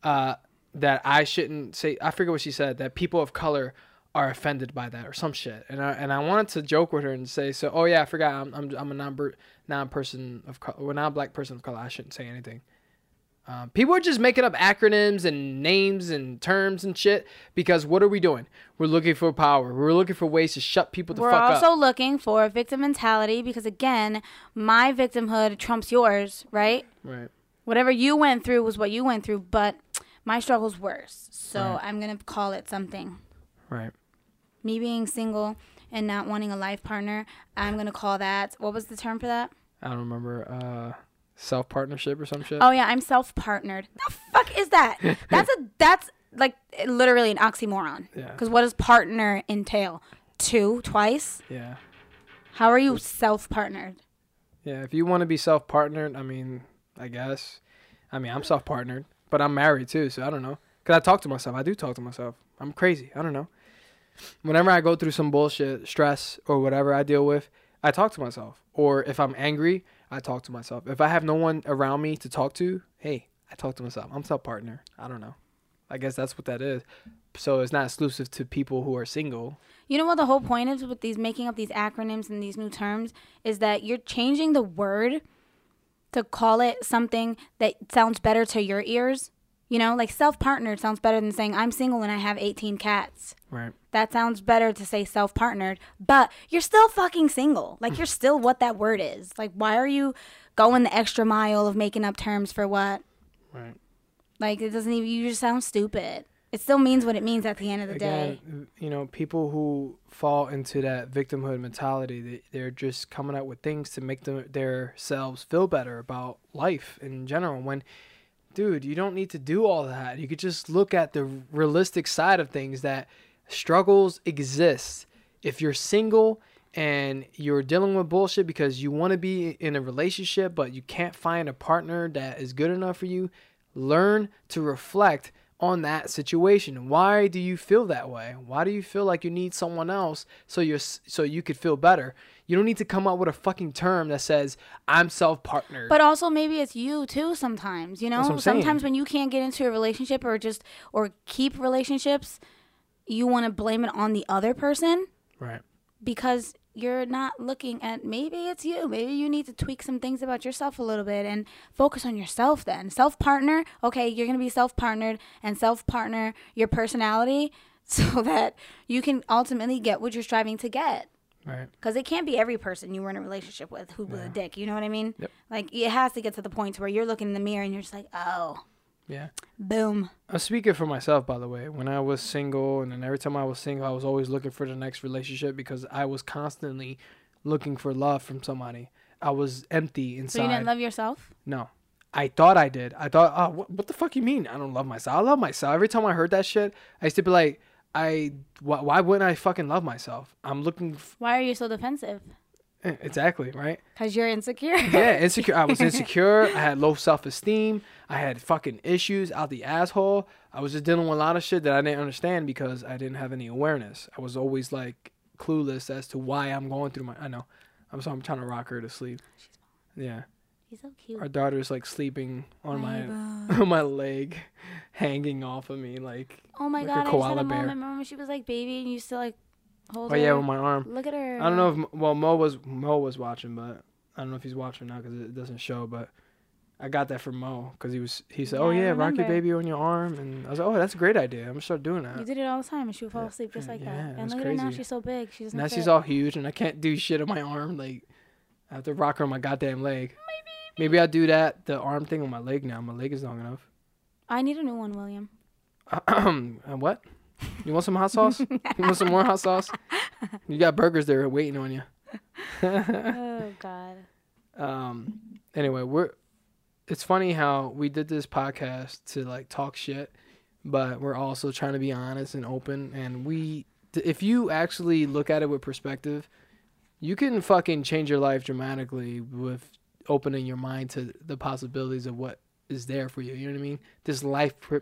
uh, that I shouldn't say I forget what she said that people of color are offended by that or some shit. And I and I wanted to joke with her and say so oh yeah, I forgot I'm I'm, I'm a non non person of color, well, non black person of color. I shouldn't say anything. Um, people are just making up acronyms and names and terms and shit because what are we doing? We're looking for power. We're looking for ways to shut people the We're fuck also looking for victim mentality because again, my victimhood trumps yours, right? Right. Whatever you went through was what you went through, but my struggle's worse. So Right. I'm gonna call it something. Right. Me being single and not wanting a life partner, I'm gonna call that. What was the term for that? I don't remember. Uh, self partnership or some shit. Oh yeah, I'm self-partnered. The fuck is that? That's a that's like literally an oxymoron. Yeah. Because what does partner entail? Two, twice. Yeah. How are you self-partnered? Yeah, if you want to be self partnered, I mean, I guess. I mean, I'm self partnered, but I'm married too, so I don't know. Cause I talk to myself. I do talk to myself. I'm crazy. I don't know. Whenever I go through some bullshit, stress or whatever I deal with, I talk to myself. Or if I'm angry, I talk to myself. If I have no one around me to talk to, hey, I talk to myself. I'm self partner. I don't know. I guess that's what that is. So it's not exclusive to people who are single. You know what the whole point is with these making up these acronyms and these new terms is that you're changing the word to call it something that sounds better to your ears. You know, like self-partnered sounds better than saying I'm single and I have 18 cats. Right. That sounds better to say self-partnered, but you're still fucking single. Like you're still what that word is. Like why are you going the extra mile of making up terms for what? Right. Like it doesn't even you just sound stupid. it still means what it means at the end of the day. again, you know, people who fall into that victimhood mentality, they, they're just coming up with things to make them their selves feel better about life in general. When, dude, you don't need to do all that. You could just look at the realistic side of things that struggles exist. If you're single and you're dealing with bullshit because you want to be in a relationship but you can't find a partner that is good enough for you, learn to reflect on that situation. Why do you feel that way? Why do you feel like you need someone else so you so you could feel better? You don't need to come up with a fucking term that says I'm self-partnered. But also maybe it's you too sometimes, you know? That's what I'm. Sometimes when you can't get into a relationship or just or keep relationships, you want to blame it on the other person right. because you're not looking at maybe it's you. Maybe you need to tweak some things about yourself a little bit and focus on yourself then. Self partner, okay, you're going to be self partnered and self partner your personality so that you can ultimately get what you're striving to get. Right. Because it can't be every person you were in a relationship with who was a dick. You know what I mean? Yep. Like it has to get to the point where you're looking in the mirror and you're just like, oh, Yeah. boom. I'm speaking for myself, by the way. When I was single, and then every time I was single, I was always looking for the next relationship because I was constantly looking for love from somebody. I was empty inside. So you didn't love yourself? no, I thought I did. I thought, oh, what, what the fuck you mean? I don't love myself. I love myself. Every time I heard that shit, I used to be like, I why, why wouldn't I fucking love myself? I'm looking f- Why are you so defensive? eh, exactly right. Because you're insecure. Yeah, insecure. I was insecure. I had low self esteem. I had fucking issues out the asshole. I was just dealing with a lot of shit that I didn't understand because I didn't have any awareness. I was always like clueless as to why I'm going through my. I know. I'm so I'm trying to rock her to sleep. Yeah, He's so cute. our daughter's like sleeping on my on my leg, hanging off of me like. Oh my like a god, I just had koala a bear. moment. Remember when she was like baby and you used to like hold Oh her? yeah, with my arm. Look at her. I don't know if well Mo was Mo was watching, but I don't know if he's watching now because it doesn't show. But I got that from Mo because he was he said, Yeah, "Oh I yeah, rock your remember. baby on your arm," and I was like, "Oh, that's a great idea. I'm gonna start doing that You did it all the time and she would fall asleep just like yeah, that. And look at her now, crazy. she's so big. She doesn't Now fit. she's all huge, and I can't do shit on my arm. Like I have to rock her on my goddamn leg. Maybe I'll do that the arm thing on my leg now. My leg is long enough. I need a new one, William. uh, what? You want some hot sauce? you want some more hot sauce? You got burgers there waiting on you. oh god. um anyway we're it's funny how we did this podcast to like talk shit but we're also trying to be honest and open and we if you actually look at it with perspective you can fucking change your life dramatically with opening your mind to the possibilities of what is there for you you know what i mean this life pri-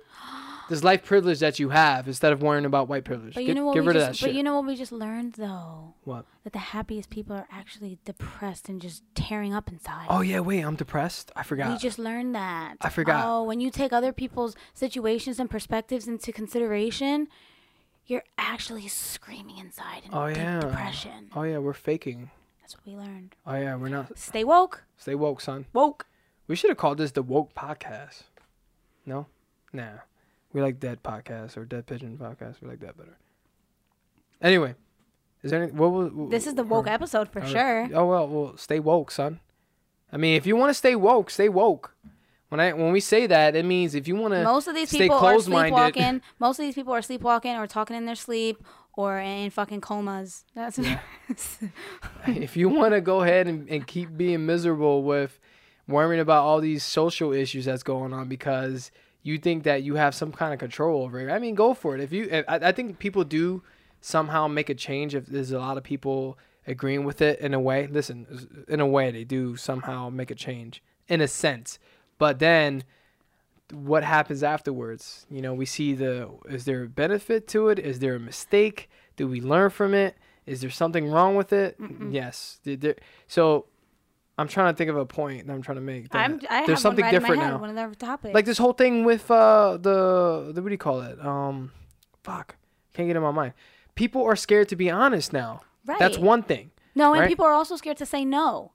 this life privilege that you have instead of worrying about white privilege But you get, know what get we rid of just that shit but you know what we just learned though? What? That the happiest people are actually depressed and just tearing up inside. oh yeah wait i'm depressed i forgot. We just learned that. I forgot. Oh, when you take other people's situations and perspectives into consideration, you're actually screaming inside in Oh, yeah. depression. oh yeah we're faking That's what we learned. oh yeah we're not Stay woke. Stay woke, son. Woke. We should have called this the woke podcast. No, nah. We like dead podcast or dead pigeon podcast. We like that better. Anyway, is there any? What was? This is the woke or- episode for or- sure. Oh well, well, stay woke, son. I mean, if you want to stay woke, stay woke. When I when we say that, it means if you want to. Most of these stay people are sleepwalking. Most of these people are sleepwalking or talking in their sleep or in fucking comas. That's Yeah. if you want to go ahead and, and keep being miserable with worrying about all these social issues that's going on because you think that you have some kind of control over it, I mean, go for it. If you, if, I, I think people do somehow make a change if there's a lot of people agreeing with it in a way. Listen, in a way, they do somehow make a change in a sense, but then what happens afterwards? You know, we see the is there a benefit to it? Is there a mistake? Do we learn from it? Is there something wrong with it? Yes. Did there, so I'm trying to think of a point that I'm trying to make. that I'm, I have there's something right different in my head, now. One of their topics. Like this whole thing with uh the, the what do you call it? Um, fuck, can't get it in my mind. People are scared to be honest now. right. That's one thing, No, and right? people are also scared to say no.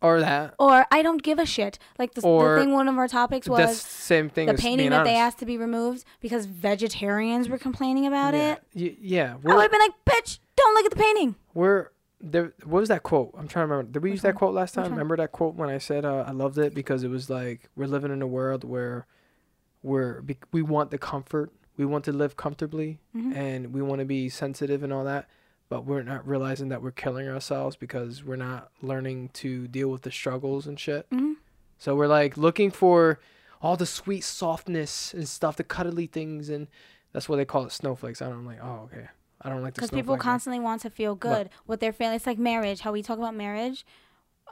or that. Or I don't give a shit. Like the, the thing one of our topics was the same thing the as painting that they asked to be removed because vegetarians were complaining about yeah. it. Y- yeah, I would have been like, bitch, don't look at the painting. we're there. What was that quote? I'm trying to remember. Did we Which use that one? quote last time? Remember that quote when I said uh, I loved it because it was like we're living in a world where we're we want the comfort, we want to live comfortably Mhm. and we want to be sensitive and all that, but we're not realizing that we're killing ourselves because we're not learning to deal with the struggles and shit. Mhm. So we're like looking for all the sweet softness and stuff, the cuddly things, and that's what they call it snowflakes. I don't like. Oh, okay. I don't like Because people one. constantly want to feel good with their feelings. It's like marriage. How we talk about marriage.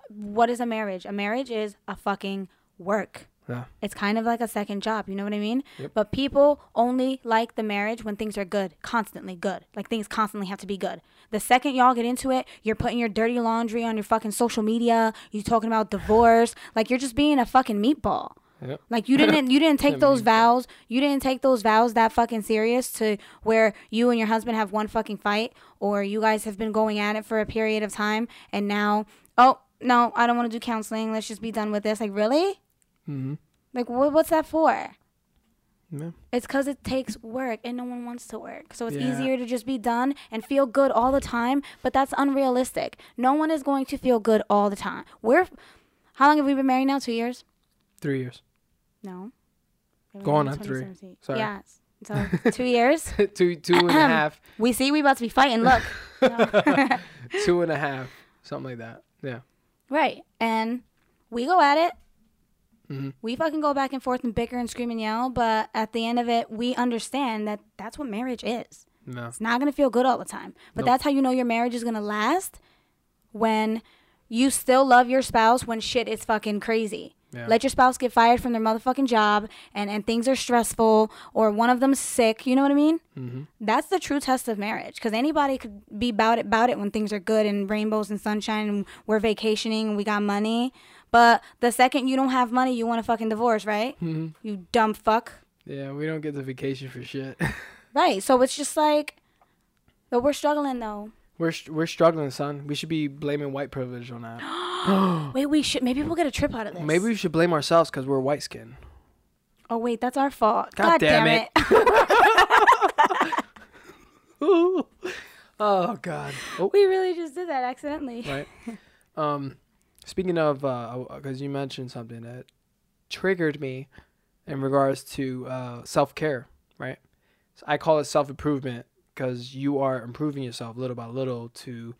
What is a marriage? A marriage is a fucking work. Yeah. It's kind of like a second job. You know what I mean? Yep. But people only like the marriage when things are good, constantly good. Like things constantly have to be good. The second y'all get into it, you're putting your dirty laundry on your fucking social media. You're talking about divorce. Like you're just being a fucking meatball. Yep. Like you didn't you didn't take those vows. You didn't take those vows that fucking serious to where you and your husband have one fucking fight or you guys have been going at it for a period of time and now oh no, I don't want to do counseling. Let's just be done with this. Like really? Mm-hmm. Like what what's that for? Yeah. It's cuz it takes work and no one wants to work. So it's Yeah. easier to just be done and feel good all the time, but that's unrealistic. No one is going to feel good all the time. We're How long have we been married now? 2 years? Three years. No. Going on three. Sorry. Yeah. So two years. two two and a half. We see we about to be fighting. Look. Two and a half. Something like that. Yeah. right. And we go at it. Mhm. We fucking go back and forth and bicker and scream and yell, but at the end of it, we understand that that's what marriage is. No. It's not gonna feel good all the time, but Nope. that's how you know your marriage is gonna last when you still love your spouse when shit is fucking crazy. Yeah. Let your spouse get fired from their motherfucking job and, and things are stressful or one of them's sick. You know what I mean? mm-hmm. That's the true test of marriage because anybody could be about it, about it when things are good and rainbows and sunshine and we're vacationing and we got money. But the second you don't have money, you want a fucking divorce, right? Mm-hmm. You dumb fuck. Yeah, we don't get the vacation for shit. Right. So it's just like, but we're struggling though. We're we're struggling, son. We should be blaming white privilege on that. Wait, we should maybe we'll get a trip out of this. Maybe we should blame ourselves because we're white skin. Oh wait, that's our fault. God God, damn damn, it. it. oh God. Oh, we really just did that accidentally. right. Um, speaking of, because you mentioned something that triggered me in regards to uh, self care, right? So I call it self improvement because you are improving yourself little by little to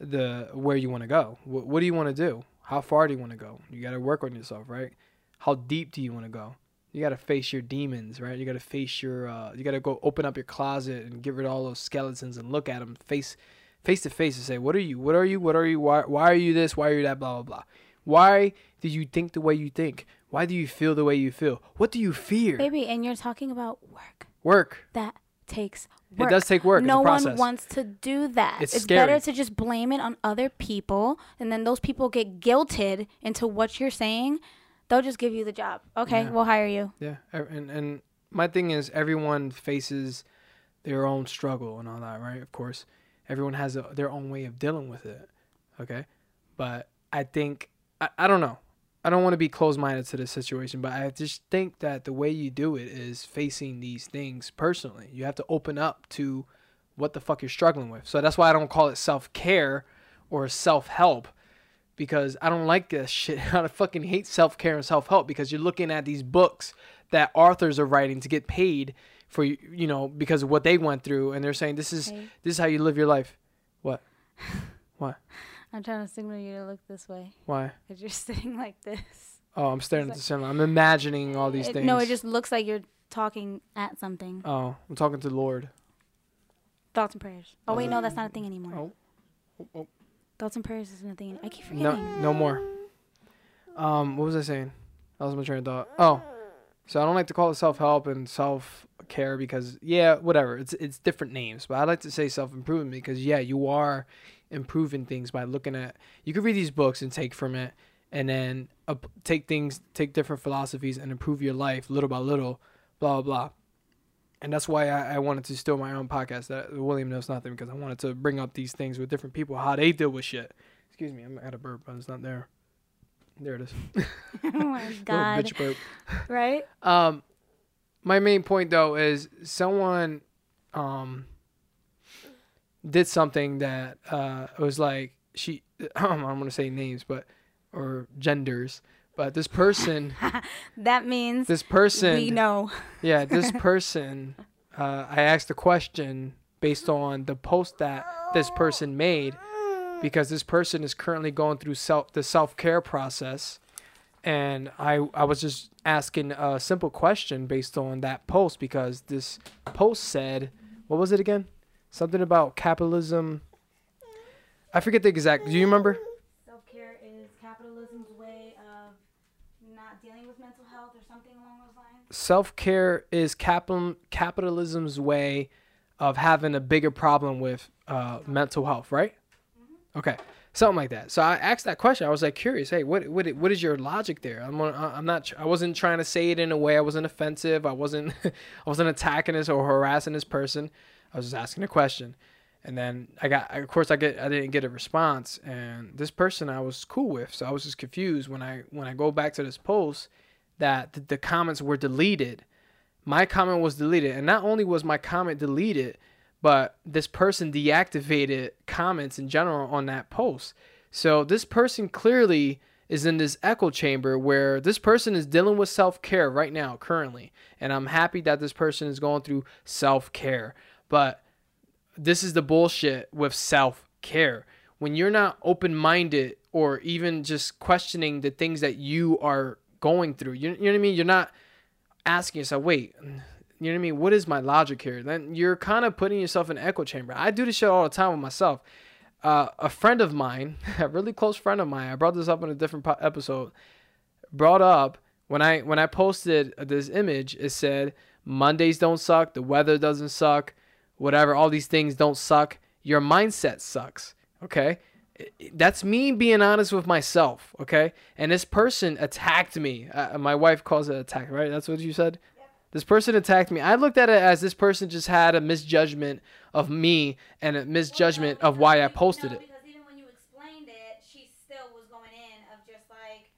the where you want to go. What, what do you want to do? How far do you want to go? You got to work on yourself, right? How deep do you want to go? You got to face your demons, right? You got to face your, uh, you got to go open up your closet and get rid of all those skeletons and look at them face, face to face and say, what are you? What are you? What are you? Why, why are you this? Why are you that? Blah, blah, blah. Why do you think the way you think? Why do you feel the way you feel? What do you fear? Baby, and you're talking about work. Work. That takes It work. does take work. No one wants to do that. It's It's, better to just blame it on other people, and then those people get guilted into what you're saying. They'll just give you the job. Okay, Yeah. we'll hire you. Yeah, and and my thing is everyone faces their own struggle and all that, right? Of course, everyone has a, their own way of dealing with it. Okay, but I think I, I don't know. I don't want to be closed minded to this situation, but I just think that the way you do it is facing these things personally. You have to open up to what the fuck you're struggling with. So that's why I don't call it self care or self help because I don't like this shit. I fucking hate self care and self help because you're looking at these books that authors are writing to get paid for you, know, because of what they went through, and they're saying this is Okay. this is how you live your life. What? What? I'm trying to signal you to look this way Why? because you're sitting like this. Oh, I'm staring at the cinema. I'm imagining all these It- things. no, it just looks like you're talking at something. Oh, I'm talking to the Lord. Thoughts and prayers. Oh wait, no, that's not a thing anymore. Oh. Oh, oh. Thoughts and prayers isn't a thing. I keep forgetting. No, no more. Um, what was I saying? That was my train of thought. Oh, so I don't like to call it self help and self care because yeah, whatever. It's it's different names, but I like to say self improvement because yeah, you are improving things by looking at. You can read these books and take from it, and then up, take things, take different philosophies and improve your life little by little, blah blah blah. And that's why I, I wanted to steal my own podcast that William knows nothing because I wanted to bring up these things with different people how they deal with shit. Excuse me, I'm at a burp, but it's not there. There it is. oh my god! bitch burp. Right? Um, my main point though is someone um did something that uh was like she. I'm gonna say names, but or genders, But this person, That means this person, we know. yeah, this person, uh, I asked a question based on the post that this person made because this person is currently going through self the self care process, and I I was just asking a simple question based on that post because this post said what was it again? Something about capitalism. I forget the exact. Do you remember? Self care is capitalism's way of not dealing with mental health or something along those lines. Self care is capital capitalism's way of having a bigger problem with uh, mental health, right? Okay, something like that. So I asked that question. I was like curious. Hey, what what what is your logic there? I'm I'm not. I wasn't trying to say it in a way. I wasn't offensive. I wasn't I wasn't attacking this or harassing this person. I was just asking a question. And then I got, of course, I get, I didn't get a response. And this person I was cool with, so I was just confused when I when I go back to this post that the, the comments were deleted. My comment was deleted, and not only was my comment deleted, but this person deactivated comments in general on that post. So this person clearly is in this echo chamber where this person is dealing with self care right now, currently. And I'm happy that this person is going through self care. But this is the bullshit with self care. When you're not open minded or even just questioning the things that you are going through, you, you know what I mean? You're not asking yourself, wait, you know what I mean? What is my logic here? Then you're kind of putting yourself in echo chamber. I do this shit all the time with myself. Uh, a friend of mine, a really close friend of mine, I brought this up in a different po- episode, brought up when I when I posted this image, it said Mondays don't suck, the weather doesn't suck, whatever, all these things don't suck. Your mindset sucks. Okay. That's me being honest with myself. Okay. And this person attacked me. Uh, my wife calls it attack, right? That's what you said? This person attacked me. I looked at it as this person just had a misjudgment of me and a misjudgment of why I posted no, it. Because even when you explained it, she still was going in of just like,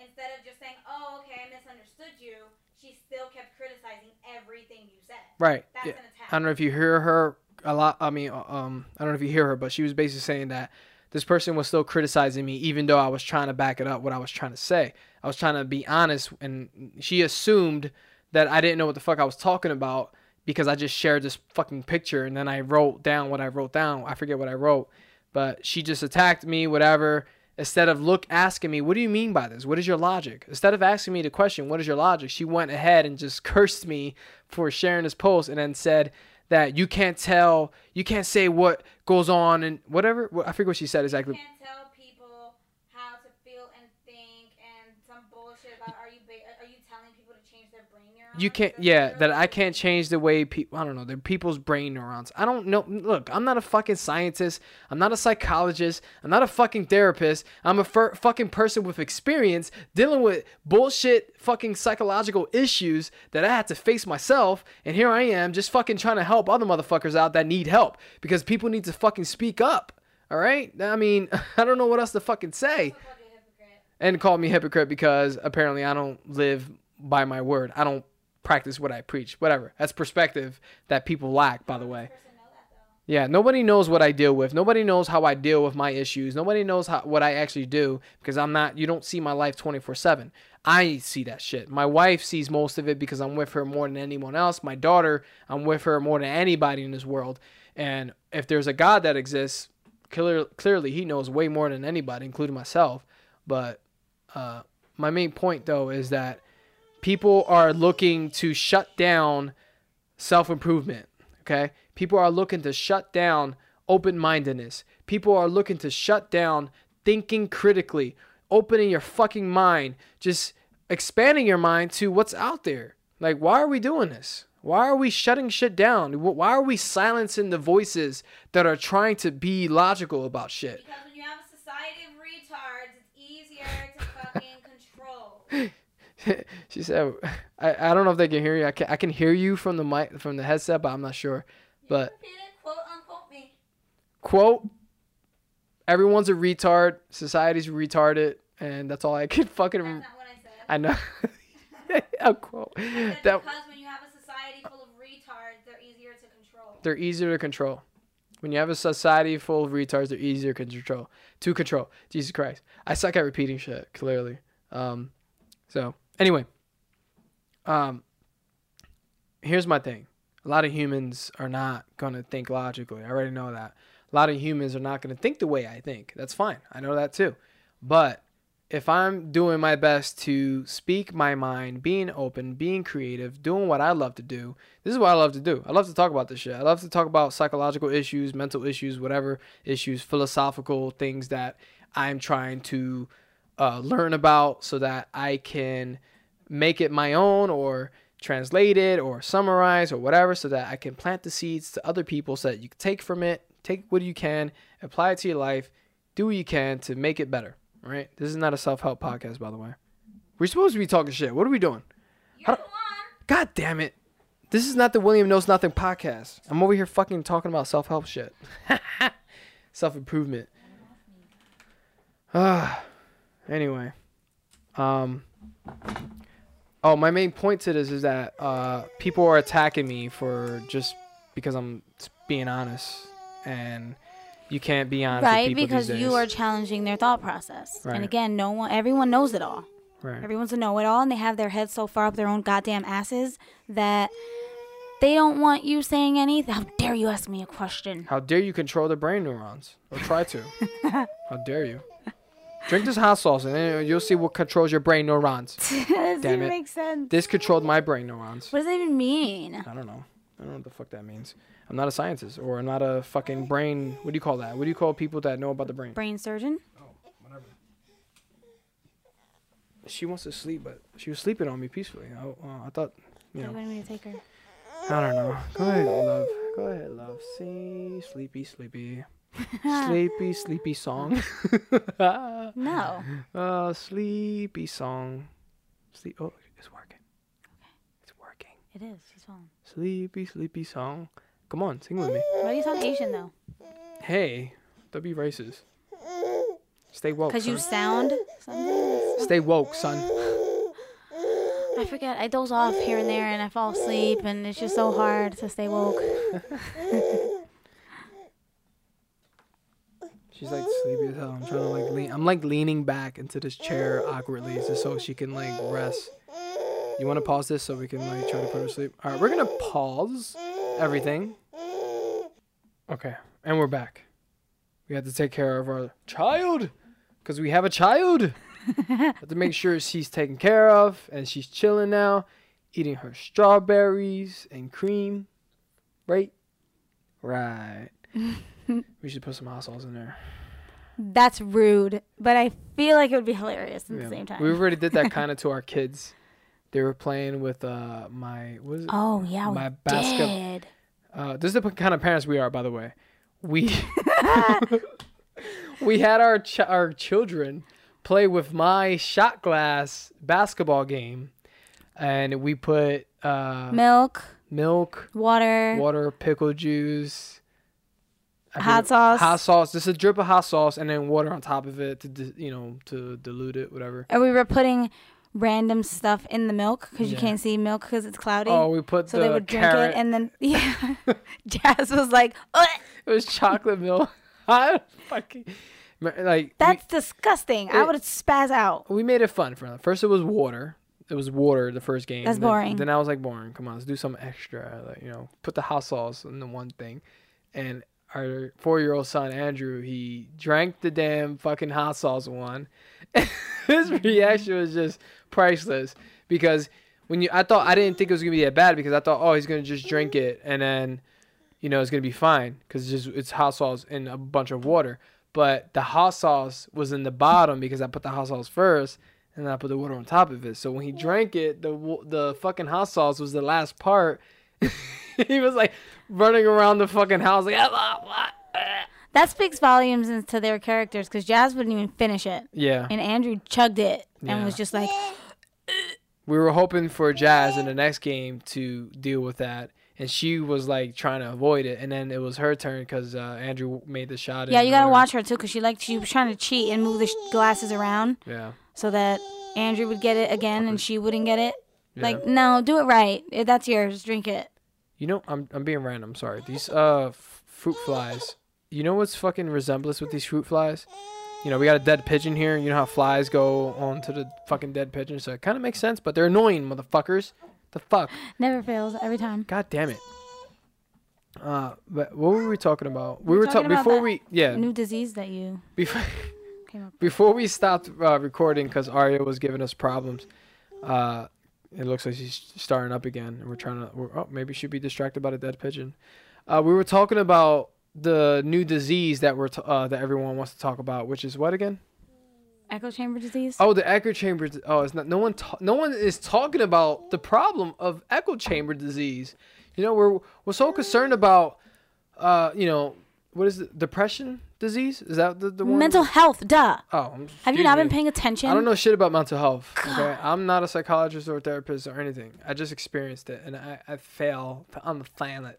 instead of just saying, oh, okay, I misunderstood you, she still kept criticizing everything you said. Right. That's Yeah. I don't know if you hear her a lot. I mean, um, I don't know if you hear her, but she was basically saying that this person was still criticizing me, even though I was trying to back it up what I was trying to say. I was trying to be honest, and she assumed that I didn't know what the fuck I was talking about because I just shared this fucking picture and then I wrote down what I wrote down. I forget what I wrote, but she just attacked me, whatever. Instead of look asking me, what do you mean by this? What is your logic? Instead of asking me the question, what is your logic? She went ahead and just cursed me for sharing this post and then said that you can't tell, you can't say what goes on and whatever. I forget what she said exactly. can't tell people how to feel and think and some bullshit about are you ba- are you telling people to change their brain neurons? You can't, yeah, that I can't change the way people, I don't know, they're people's brain neurons. I don't know. Look, I'm not a fucking scientist. I'm not a psychologist. I'm not a fucking therapist. I'm a fur- fucking person with experience dealing with bullshit fucking psychological issues that I had to face myself. And here I am just fucking trying to help other motherfuckers out that need help because people need to fucking speak up. All right? I mean, I don't know what else to fucking say is. Fucking hypocrite. and call me hypocrite because apparently I don't live by my word. I don't practice what I preach. Whatever. That's perspective that people lack, by the way. Person know that though. Yeah, nobody knows what I deal with. Nobody knows how I deal with my issues. Nobody knows how what I actually do because I'm not you don't see my life 24/7. I see that shit. My wife sees most of it because I'm with her more than anyone else. My daughter, I'm with her more than anybody in this world. And if there's a God that exists, clear, clearly he knows way more than anybody, including myself. But uh, my main point though is that people are looking to shut down self improvement. Okay? People are looking to shut down open mindedness. People are looking to shut down thinking critically, opening your fucking mind, just expanding your mind to what's out there. Like, why are we doing this? Why are we shutting shit down? Why are we silencing the voices that are trying to be logical about shit? Because when you have a society of retards, it's easier to fucking control. she said, I, I don't know if they can hear you. I can, I can hear you from the mic, from the headset, but I'm not sure. But quote unquote me. quote everyone's a retard society's retarded and that's all i can fucking That's not what I said. i know a quote that because when you have a society full of retards, they're easier to control. they're easier to control when you have a society full of retards they're easier to control to control jesus christ i suck at repeating shit clearly Um, so anyway, um, here's my thing. A lot of humans are not gonna think logically. I already know that. A lot of humans are not gonna think the way I think. That's fine. I know that too. But if I'm doing my best to speak my mind, being open, being creative, doing what I love to do, this is what I love to do. I love to talk about this shit. I love to talk about psychological issues, mental issues, whatever issues, philosophical things that I'm trying to uh, learn about so that I can make it my own or translate it or summarize or whatever so that I can plant the seeds to other people so that you can take from it, take what you can, apply it to your life, do what you can to make it better. Right? This is not a self help podcast, by the way. We're supposed to be talking shit. What are we doing? God damn it. This is not the William Knows Nothing podcast. I'm over here fucking talking about self help shit. self improvement. Ah. Anyway. Um. Oh, my main point to this is that uh, people are attacking me for just because I'm being honest, and you can't be honest. with right people because you are challenging their thought process Right. and again no one everyone knows it all right. everyone's a know-it-all and they have their heads so far up their own goddamn asses that they don't want you saying anything how dare you ask me a question How dare you control the brain neurons? Or try to. How dare you? Drink this hot sauce and then you'll see what controls your brain neurons. that Damn doesn't it. make sense This controlled my brain neurons. what does that even mean I don't know. I don't know what the fuck that means. I'm not a scientist or I'm not a fucking brain. What do you call that? What do you call people that know about the brain? brain surgeon Oh, whatever. She wants to sleep, but she was sleeping on me peacefully. I, uh, I thought, you do know, you want me to take her I don't know. Go ahead, love. Go ahead, love. See, sleepy, sleepy. Sleepy, sleepy song. no Uh, sleepy song. Sleep. Oh, it's working. Okay. It's working. it is she's fine Sleepy, sleepy song. Come on, sing with me. why do you sound asian though Hey, don't be racist. Stay woke. because you sound Stay woke, son. I forget. I doze off here and there, and I fall asleep, and it's just so hard to stay woke. She's like sleepy as hell. I'm trying to like lean. I'm like leaning back into this chair awkwardly, just so she can like rest. You want to pause this so we can like try to put her to sleep? All right, we're gonna pause everything. Okay, and we're back. We have to take care of our child because we have a child. have to make sure she's taken care of and she's chilling now, eating her strawberries and cream. Right? Right. we should put some hot sauce in there. That's rude, but I feel like it would be hilarious at Yeah. the same time. We already did that kind of to our kids. They were playing with uh my what is it? oh yeah, my basket- did. Uh, this is the kind of parents we are, by the way. We we had our ch- our children play with my shot glass basketball game, and we put uh, Milk, milk, water, water, pickle juice, hot sauce. hot sauce. Just a drip of hot sauce, and then water on top of it to you know to dilute it, whatever. and we were putting random stuff in the milk because you can't see milk because it's cloudy. Oh, we put so the they would drink carrot. it, and then yeah, Jazz was like, "Ugh, It was chocolate milk. I fucking like "That's disgusting." I would spaz out. we, we made it fun for them. First, it was water. It was water the first game. That's Then- boring. Then I was like, boring. Come on, let's do some extra. Like, you know, put the hot sauce in the one thing. And our four-year-old son Andrew, he drank the damn fucking hot sauce one. His reaction was just priceless because when you, I thought I didn't think it was gonna be that bad because I thought, oh, he's gonna just drink it and then, you know, it's gonna be fine because it's just it's hot sauce and a bunch of water. But the hot sauce was in the bottom because I put the hot sauce first and then I put the water on top of it. So when he drank it, the the fucking hot sauce was the last part. he was like running around the fucking house like, "Ah, ah, ah, ah." That speaks volumes into their characters because Jazz wouldn't even finish it, yeah. and Andrew chugged it and Yeah. was just like, we were hoping for Jazz in the next game to deal with that, and she was like trying to avoid it, and then it was her turn because uh, Andrew made the shot. "Yeah, you gotta watch her too because she like she was trying to cheat and move the sh- glasses around Yeah, so that Andrew would get it again and she wouldn't get it." yeah. Like, no, do it right. If That's yours. Drink it. You know, I'm I'm being random. Sorry. These uh f- fruit flies. You know what's fucking resemblance with these fruit flies? you know, we got a dead pigeon here. You know how flies go onto the fucking dead pigeon, so it kind of makes sense. But they're annoying, motherfuckers. The fuck. Never fails every time. God damn it. Uh, but what were we talking about? We We're were talking about before we yeah New disease that you before came up. before we stopped uh, recording because Arya was giving us problems. Uh, it looks like she's starting up again, and we're trying to. We're, oh, maybe she'd be distracted by the dead pigeon. Uh, we were talking about the new disease that we're t- uh, that everyone wants to talk about, which is what again? Echo chamber disease. Oh, the echo chamber. Oh, it's not. No one. Ta- no one is talking about the problem of echo chamber disease. You know, we're we're so concerned about, uh, you know, what is it? Depression disease? Is that the the one? Mental health. Duh. Oh, um, Have you not been paying attention? I don't know shit about mental health. Okay, I'm not a psychologist or a therapist or anything. I just experienced it, and I, I fail on the planet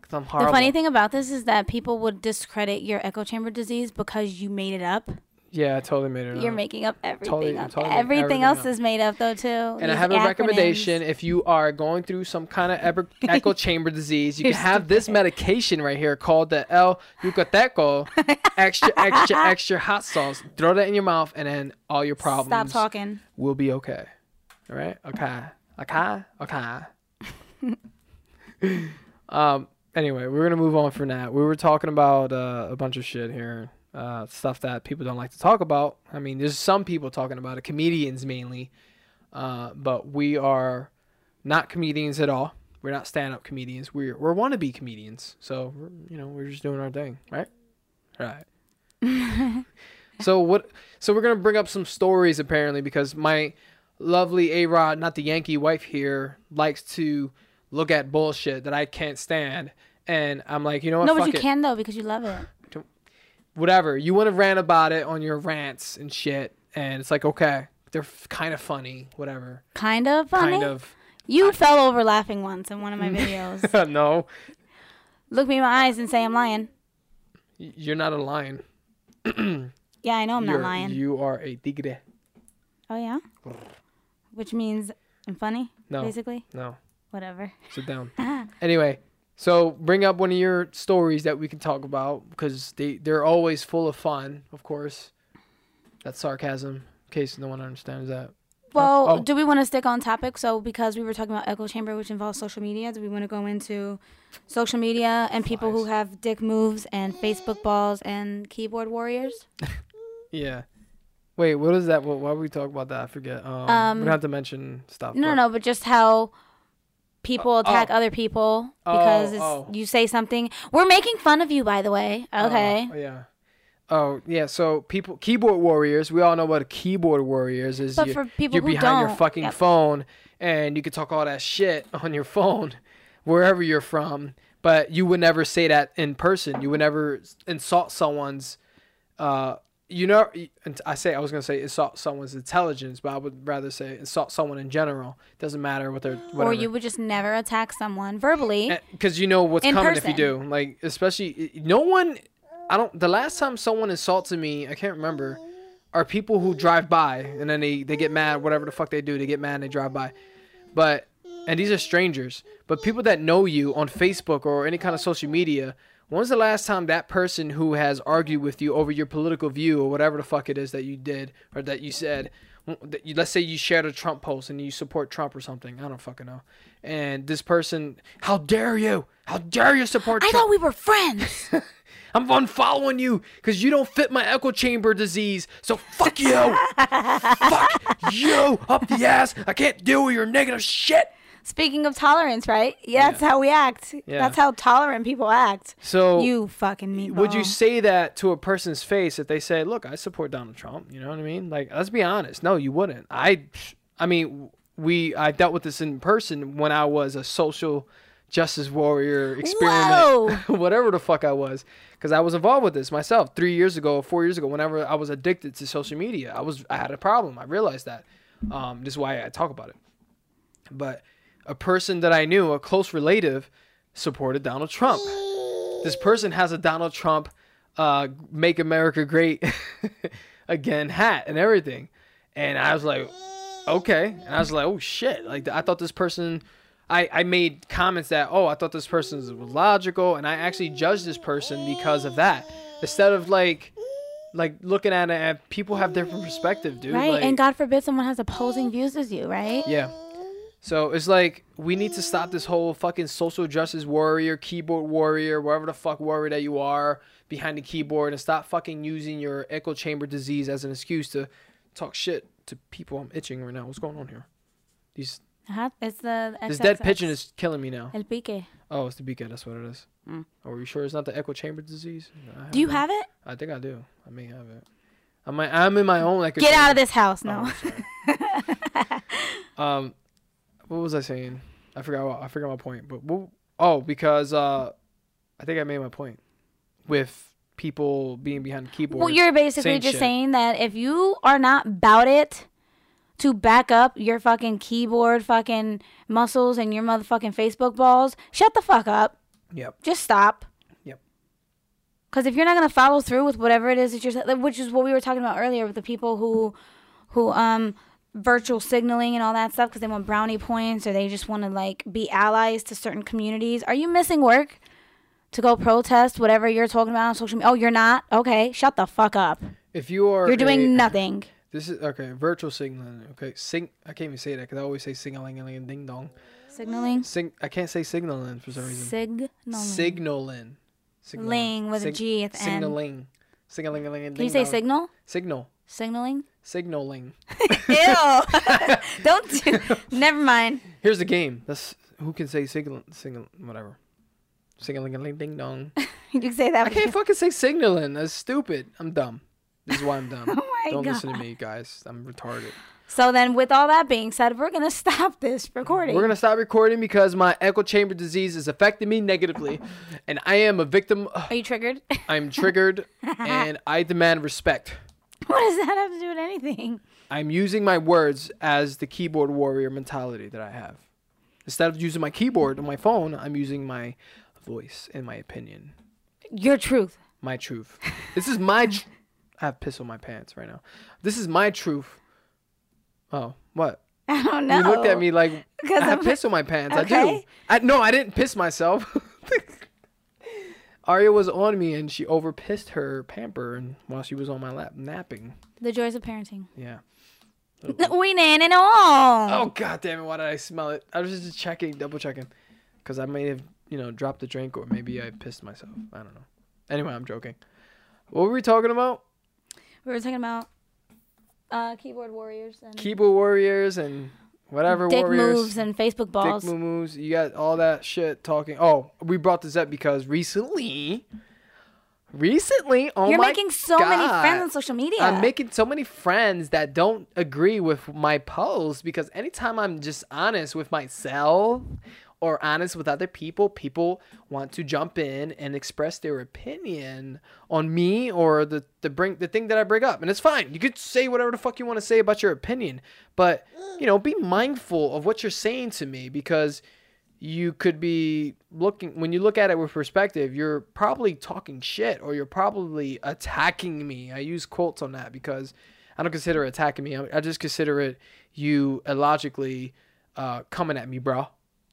because I'm horrible. The funny thing about this is that people would discredit your echo chamber disease because you made it up. Yeah, I totally made it. You're up. making up everything Totally- up. totally everything, everything else up. is made up though too. And I These have a acronyms. recommendation. If you are going through some kind of echo chamber disease, you can have this medication right here called the El Yucateco extra, extra, extra hot sauce. Throw that in your mouth, and then all your problems Stop talking. will be okay. All right? Okay. Okay. Okay. um. Anyway, we're gonna move on from that. We were talking about uh, a bunch of shit here, uh, stuff that people don't like to talk about. I mean, there's some people talking about it, comedians mainly, uh, but we are not comedians at all. We're not stand-up comedians. We're we're wannabe comedians. So we're, you know, we're just doing our thing, right? Right. so what? So we're gonna bring up some stories apparently because my lovely A Rod, not the Yankee wife here, likes to look at bullshit that I can't stand. And I'm like, you know what? No, but you it. can though because you love it. Whatever. You want to rant about it on your rants and shit. And it's like, okay, they're f- kind of funny. Whatever. Kind of funny. Kind of. You fell over laughing once in one of my videos. no, Look me in my eyes and say I'm lying. you're not a lion. Yeah, I know I'm You're- not lying. You are a tigre. Oh yeah. Which means I'm funny. No. Basically, No, whatever. sit down. anyway, so bring up one of your stories that we can talk about because they they're always full of fun. Of course, that's sarcasm. In case no one understands that. Well, Oh. do we want to stick on topic? So, because we were talking about echo chamber, which involves social media, do we want to go into social media and people who have dick moves and Facebook balls and keyboard warriors? Yeah. Wait, what is that? What, why would we talk about that? I forget. Um, Um, we don't have to mention stuff. No, but- no, but just how people Oh, attack oh. other people because it's, oh. you say something. We're making fun of you, by the way. Okay. Oh, yeah. Oh yeah. So people, keyboard warriors. We all know what a keyboard warrior is. But you, for people you're who behind your don't, fucking yep. phone and you can talk all that shit on your phone, wherever you're from. But you would never say that in person. You would never insult someone's. Uh, you know, and I say I was gonna say insult someone's intelligence, but I would rather say insult someone in general. It Doesn't matter what they're. Whatever. Or you would just never attack someone verbally. because you know what's In coming if you do. Like especially no one. I don't. The last time someone insulted me, I can't remember. Are people who drive by and then they they get mad, whatever the fuck they do, they get mad and they drive by. But and these are strangers, but people that know you on Facebook or any kind of social media. When's the last time that person who has argued with you over your political view or whatever the fuck it is that you did or that you said, that you- let's say you shared a Trump post and you support Trump or something, I don't fucking know, and this person, how dare you? How dare you support I Trump? thought we were friends. I'm unfollowing you because you don't fit my echo chamber disease. So fuck you. fuck you up the ass. I can't deal with your negative shit. Speaking of tolerance, right? Yeah, that's Yeah. how we act. Yeah. That's how tolerant people act. So You fucking meatball. would you say that to a person's face if they say, "Look, I support Donald Trump"? You know what I mean? Like, let's be honest. No, you wouldn't. I, I mean, we I dealt with this in person when I was a social justice warrior experiment, whatever the fuck I was, because I was involved with this myself three years ago, four years ago. Whenever I was addicted to social media, I was I had a problem. I realized that. Um, this is why I talk about it. But a person that I knew, a close relative, supported Donald Trump. This person has a Donald Trump uh, "Make America Great Again" hat and everything, and I was like, okay, and I was like, oh shit, like I thought this person. I, I made comments that oh I thought this person was logical and I actually judged this person because of that instead of like like looking at it, people have different perspective, dude. right? Like, and God forbid someone has opposing views as you, right? yeah. So it's like we need to stop this whole fucking social justice warrior, keyboard warrior, whatever the fuck warrior that you are behind the keyboard, and stop fucking using your echo chamber disease as an excuse to talk shit to people. I'm itching right now. What's going on here? These Uh-huh. It's the this dead pigeon is killing me now. El pique. Oh, it's the beacon. That's what it is. Mm. Oh, are you sure it's not the echo chamber disease? I Do you that. have it? I think I do. I may have it. I might. I'm in my own echo. Get out of this house, Oh, no. sorry. um, what was I saying? I forgot. What, I forgot my point. But what, oh, because uh, I think I made my point with people being behind the keyboard. Well, you're basically saying just shit. saying that if you are not about it to back up your fucking keyboard fucking muscles and your motherfucking Facebook balls, shut the fuck up. Yep. Just stop. Yep. Because if you're not gonna follow through with whatever it is that you're, which is what we were talking about earlier with the people who, who um, virtual signaling and all that stuff, because they want brownie points or they just want to like be allies to certain communities. Are you missing work to go protest whatever you're talking about on social media? Oh, you're not. Okay, shut the fuck up. If you are, You're doing a- nothing. This is okay. Virtual signaling. Okay, sing. I can't even say that because I always say sing-a-ling and ding dong. Signaling. Sing. I can't say signaling for some reason. Signaling. Signaling. Ling with a G at the end. Signaling. Signaling and Can you say signal? Signal. Signaling. Signaling. Ew. Don't. Do, never mind. Here's the game. That's who can say signal, signal, whatever. Signaling ding dong. You can say that. I can't fucking say signaling. That's stupid. I'm dumb. This is why I'm dumb. Oh my Don't god. listen to me, guys. I'm retarded. So then, with all that being said, we're gonna stop this recording. We're gonna stop recording because my echo chamber disease is affecting me negatively, and I am a victim. Are you triggered? I'm triggered, and I demand respect. what does that have to do with anything? I'm using my words as the keyboard warrior mentality that I have. Instead of using my keyboard on my phone, I'm using my voice and my opinion, Your truth. my truth. This is my. Tr- I have piss on my pants right now. This is my truth. Oh, what? I don't know. You looked at me like I have I'm- piss on my pants. I do. I no, I didn't piss myself. Arya was on me and she over pissed her pamper and while she was on my lap napping. The joys of parenting. Yeah. We nan and all. Oh god damn it! Why did I smell it? I was just checking, double checking, because I may have you know dropped the drink or maybe I pissed myself. I don't know. Anyway, I'm joking. What were we talking about? We were talking about uh, keyboard warriors and Keyboard warriors and whatever dick warriors. moves and Facebook balls. Dick moves. You got all that shit talking. Oh, we brought this up because recently, recently, oh You're making so many friends on social media. I'm making so many friends that don't agree with my posts because anytime I'm just honest with myself or honest with other people, people want to jump in and express their opinion on me or the the bring the thing that I bring up. And it's fine. You could say whatever the fuck you want to say about your opinion, but you know, be mindful of what you're saying to me because you could be looking when you look at it with perspective you're probably talking shit or you're probably attacking me i use quotes on that because i don't consider attacking me i, I just consider it you illogically uh, coming at me bro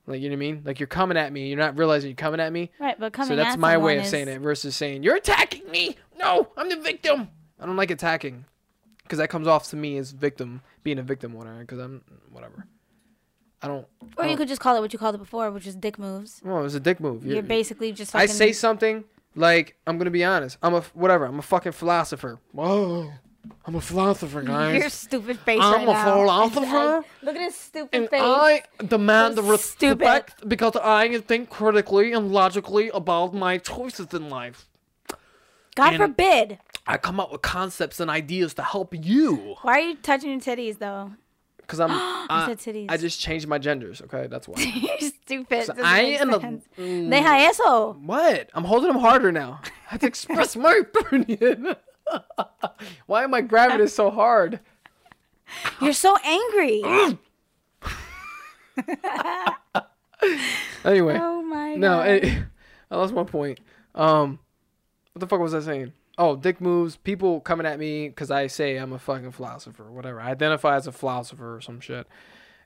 like you know what i mean like you're coming at me you're not realizing you're coming at me right, but coming at me. so that's at my way of is- saying it versus saying you're attacking me no i'm the victim i don't like attacking because that comes off to me as victim being a victim whatever because i'm whatever i don't Or I you don't- could just call it what you called it before, which is dick moves. well, it was a dick move. You're, You're- basically just. I say something like I'm gonna be honest. I'm a whatever. I'm a fucking philosopher. Whoa, I'm a philosopher, guys. Your stupid face I'm right a now. philosopher, Look at his stupid and face. I demand the That's stupid. respect because I think critically and logically about my choices in life. God and- forbid. I come up with concepts and ideas to help you Why are you touching your titties though? because I'm. I, said titties. I just changed my genders. Okay, that's why. You're stupid. So I am a. sense. mm, Deja eso. What? I'm holding them harder now. I have to express my opinion. Why am I grabbing it so hard? You're so angry. Anyway, oh my no, god. I lost my point. Um, what the fuck was I saying? Oh, dick moves. People coming at me because I say I'm a fucking philosopher, whatever. I identify as a philosopher or some shit,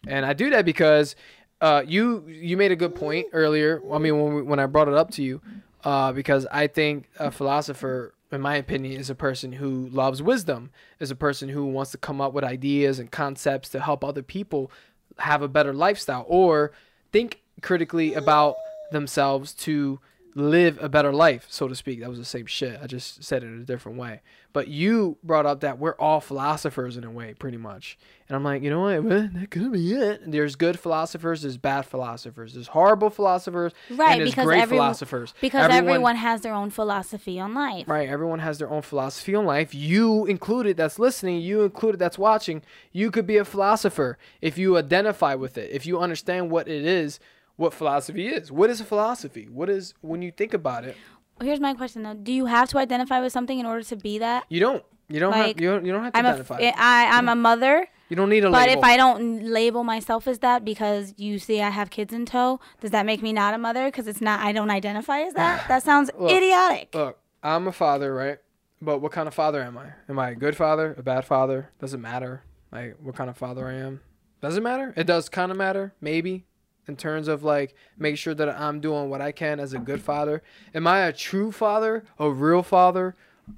and I do that because uh, you you made a good point earlier. I mean, when we, when I brought it up to you, uh, because I think a philosopher in my opinion, is a person who loves wisdom, is a person who wants to come up with ideas and concepts to help other people have a better lifestyle or think critically about themselves to live a better life, so to speak. That was the same shit. I just said it in a different way. But you brought up that we're all philosophers in a way, pretty much. And I'm like, you know what? Well, that could be it. There's good philosophers, there's bad philosophers, there's horrible philosophers, Right, and there's because great everyone- philosophers. Because everyone, has their own philosophy on life. Right, everyone has their own philosophy on life. You included that's listening, you included that's watching. You could be a philosopher if you identify with it, if you understand what it is, what philosophy is. What is a philosophy? What is when you think about it? Here's my question though: Do you have to identify with something in order to be that? You don't. You don't Like, have you don't, you don't have to I'm a, identify. f- I, I'm a mother, you don't need a label. but label. if I don't label myself as that because you see I have kids in tow, does that make me not a mother? Because it's not. I don't identify as that. That sounds Look, idiotic. Look, I'm a father, right? But what kind of father am I? Am I a good father? A bad father? Doesn't matter. Like what kind of father I am? Doesn't matter. It does kind of matter, maybe, in terms of like make sure that I'm doing what I can as a good father. Am I a true father? A real father?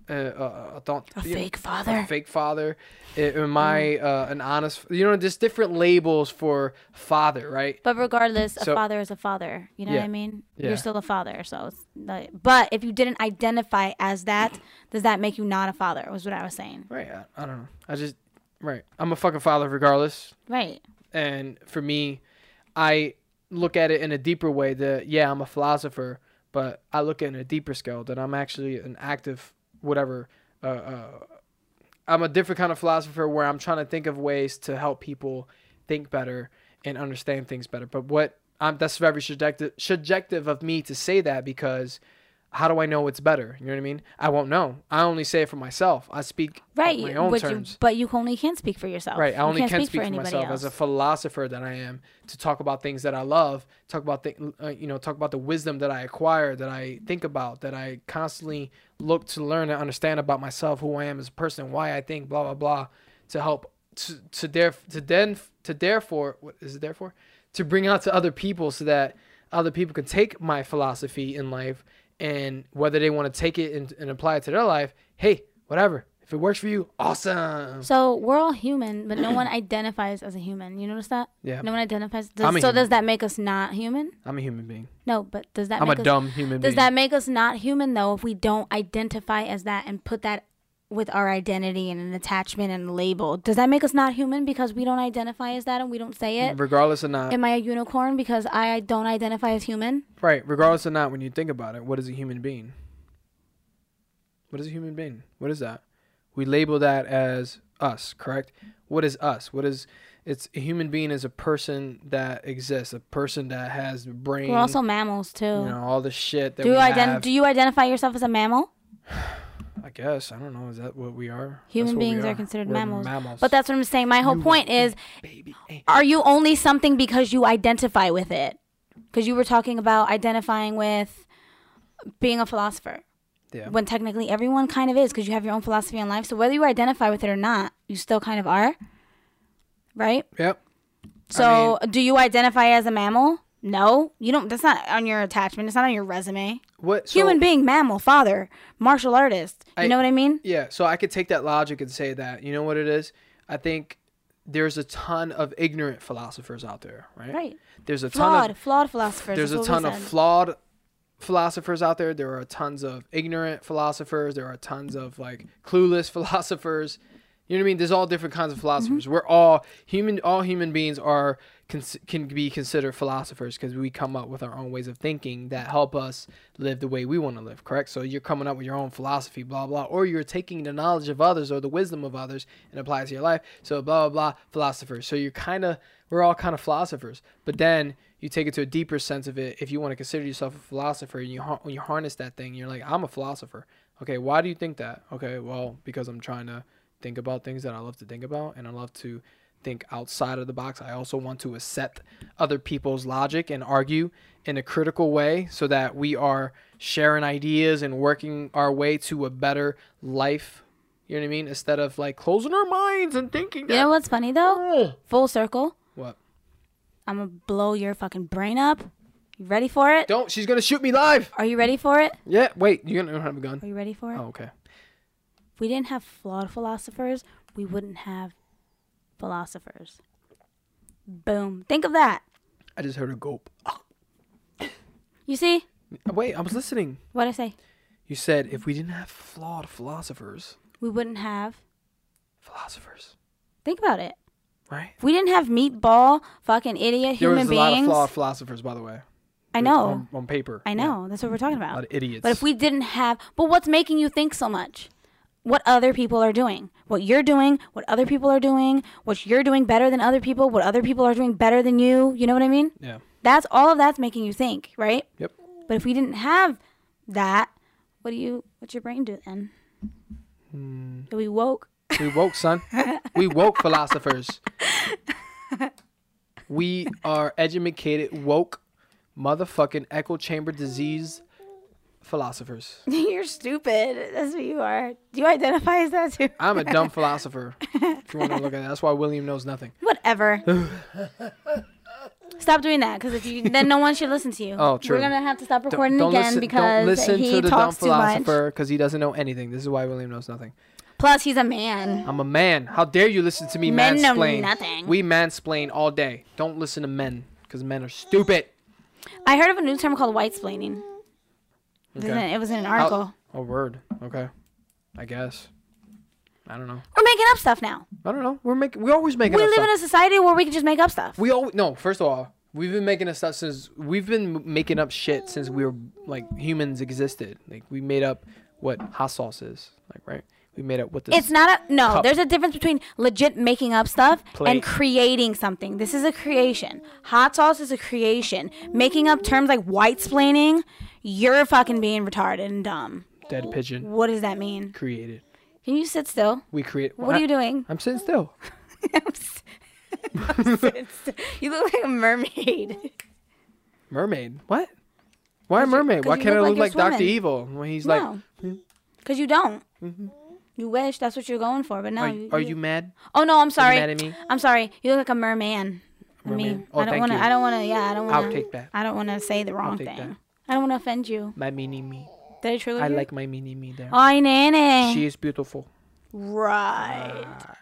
Uh, uh, uh, don't A you know, fake father. a fake father. Am I uh, an honest? You know, there's different labels for father, right? But regardless, a father is a father. You know Yeah. what I mean? Yeah. You're still a father. So, it's like, but if you didn't identify as that, does that make you not a father? Was what I was saying. Right. I, I don't know. I just right. I'm a fucking father regardless. Right. and for me i look at it in a deeper way that yeah i'm a philosopher but i look at it in a deeper scale that i'm actually an active whatever uh, uh, i'm a different kind of philosopher where i'm trying to think of ways to help people think better and understand things better. But what I'm, that's very subjective, subjective of me to say that because how do i know it's better you know what i mean i won't know i only say it for myself i speak Right. my own you- terms but you only can speak for yourself. Right. I only can't speak, for, anybody myself as a philosopher that I am to talk about things that I love, talk about the, uh, you know, talk about the wisdom that I acquire, that I think about, that I constantly look to learn and understand about myself, who I am as a person, why I think, blah blah blah, to help to to dare to then to therefore what is it therefore to bring out to other people so that other people can take my philosophy in life and whether they want to take it and, and apply it to their life, hey, whatever. If it works for you, awesome. So we're all human, but no one identifies as a human. You notice that? Yeah. No one identifies. Does, so human. does that make us not human? I'm a human being. No, but does that I'm a us, dumb human does being. that make us not human though if we don't identify as that and put that with our identity and an attachment and a label? Does that make us not human because we don't identify as that and we don't say it? regardless of not Am I a unicorn because I don't identify as human? right, regardless of not when you think about it, what is a human being? What is a human being? What is that? We label that as us, correct? What is us? What is it's a human being is a person that exists, a person that has brain, We're also mammals too. you know, all the shit that do we you ident- have. Do you identify yourself as a mammal? I guess I don't know. Is that what we are? Human beings are considered We're mammals. Mammals. But that's what I'm saying. My whole You point is baby. Are you only something because you identify with it? Because you were talking about identifying with being a philosopher. Yeah. When technically everyone kind of is because you have your own philosophy on life. So whether you identify with it or not, you still kind of are. Right? Yep. So do you identify as a mammal? No. You don't that's not on your attachment. It's not on your resume. What so- Human being, mammal, father, martial artist. You I- know what I mean? Yeah, so I could take that logic and say that, you know what it is? I think there's a ton of ignorant philosophers out there, right? Right. There's a ton of flawed philosophers. there's a that's what we ton of flawed philosophers out there. There are tons of ignorant philosophers. There are tons of like clueless philosophers. You know what I mean? There's all different kinds of philosophers. Mm-hmm. We're all human. All human beings are can be considered philosophers because we come up with our own ways of thinking that help us live the way we want to live. Correct? So you're coming up with your own philosophy, blah blah, or you're taking the knowledge of others or the wisdom of others and apply it to your life. So blah blah blah, philosophers. So you're kind of we're all kind of philosophers. But then you take it to a deeper sense of it. If you want to consider yourself a philosopher, and you when you harness that thing, you're like, I'm a philosopher. Okay, why do you think that? Okay, well, because I'm trying to think about things that I love to think about, and I love to think outside of the box. I also want to accept other people's logic and argue in a critical way, so that we are sharing ideas and working our way to a better life. You know what I mean? Instead of like closing our minds and thinking that. You know what's funny though? Oh. Full circle. what? I'm gonna blow your fucking brain up. You ready for it? Don't. She's gonna shoot me live. Are you ready for it? Yeah. Wait. You don't have a gun. Are you ready for it? Oh, okay. If we didn't have flawed philosophers, we wouldn't have philosophers. Boom. Think of that. I just heard a gulp. You see? Uh, wait, I was listening. What I say? You said if we didn't have flawed philosophers, We wouldn't have. philosophers, Think about it. right? If we didn't have meatball, fucking idiot There human beings. There was a lot of flawed philosophers, by the way. I know. On, on paper. I Yeah. know. That's what we're talking A about. lot of idiots. But if we didn't have, but what's making you think so much? What other people are doing, what you're doing, what other people are doing, what you're doing better than other people, what other people are doing better than you. You know what I mean? yeah. That's all of that's making you think, right? Yep. But if we didn't have that, what do you? What's your brain do then? Hmm. We woke. We woke, son. we woke philosophers. we are educated, woke, motherfucking echo chamber disease philosophers. you're stupid. That's what you are. Do you identify as that too? I'm a dumb philosopher. If you want to look at that, that's why William knows nothing. Whatever. Stop doing that, because if you then no one should listen to you. Oh, true. We're gonna have to stop Don't- recording don't again listen, because don't listen he to the dumb talks too much. philosopher because he doesn't know anything. This is why William knows nothing. Plus, he's a man. I'm a man. How dare you listen to me Men know mansplain? nothing. We mansplain all day. Don't listen to men because men are stupid. I heard of a new term called white splaining. It was in- It was in an article. A word. Okay. I guess. I don't know. We're making up stuff now. I don't know. We're making. We always making. We live stuff. in a society where we can just make up stuff. We all no. First of all, we've been making up stuff since we've been making up shit since we were like humans existed. Like we made up what hot sauce is. Like right. We made up what this. It's not a no. cup. There's a difference between legit making up stuff Plate. and creating something. This is a creation. Hot sauce is a creation. Making up terms like white splaining, you're fucking being retarded and dumb. dead pigeon What does that mean? created. Can you sit still? We create. What are you doing? I'm sitting still. you look like a mermaid. Mermaid. What? Why a mermaid? Why can't I look like like Doctor. Evil when he's like? no, hmm. because you don't. Mhm. You wish that's what you're going for, but no. Are, you- are you mad? Oh no, I'm sorry. mad at me? I'm sorry. You look like a merman. I mean, Oh, I don't want to. I don't want to. Yeah, I don't want to. I'll take that. I don't want to say the wrong thing. that. I don't want to offend you. My mini me. Did I trigger I you? like my mini me there. Ay, nene. She is beautiful. right. Ah.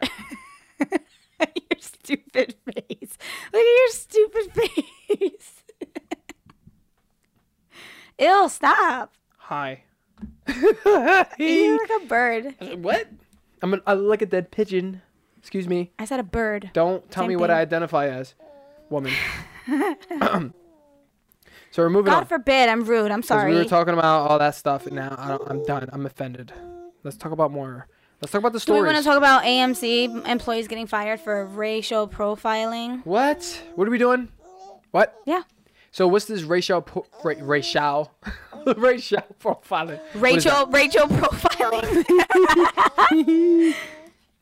your stupid face. Look at your stupid face. Ew, stop. Hi. You're like a bird. what? I'm an, I look at that pigeon. Excuse me. I said a bird. Don't tell Same me what thing. I identify as. Woman. so we're moving God on. forbid, I'm rude. I'm 'Cause sorry. we were talking about all that stuff, and now I don't, I'm done. I'm offended. Let's talk about more. Let's talk about the Do we stories. want to talk about AMC employees getting fired for racial profiling? what? What are we doing? What? Yeah. So what's this racial po- ra- racial racial profiling? Rachel, Rachel profiling.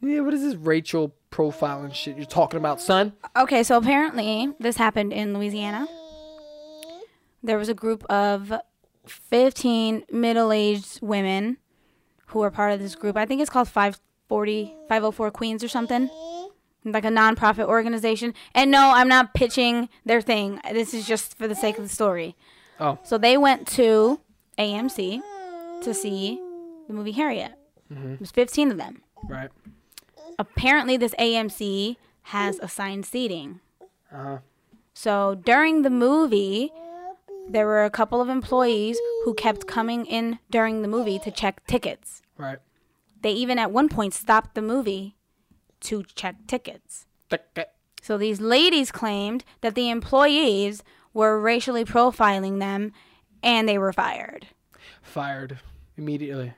yeah, what is this Rachel profiling shit you're talking about, son? okay, so apparently this happened in Louisiana. There was a group of 15 middle-aged women who were part of this group. I think it's called 540 504 Queens or something. Like a nonprofit organization. And no, I'm not pitching their thing. This is just for the sake of the story. Oh. So they went to AMC to see the movie Harriet. It was 15 of them. Right. Apparently, this AMC has assigned seating. Uh huh. So during the movie, there were a couple of employees who kept coming in during the movie to check tickets. Right. They even at one point stopped the movie to check tickets. Ticket. So these ladies claimed that the employees were racially profiling them and they were fired. Fired immediately.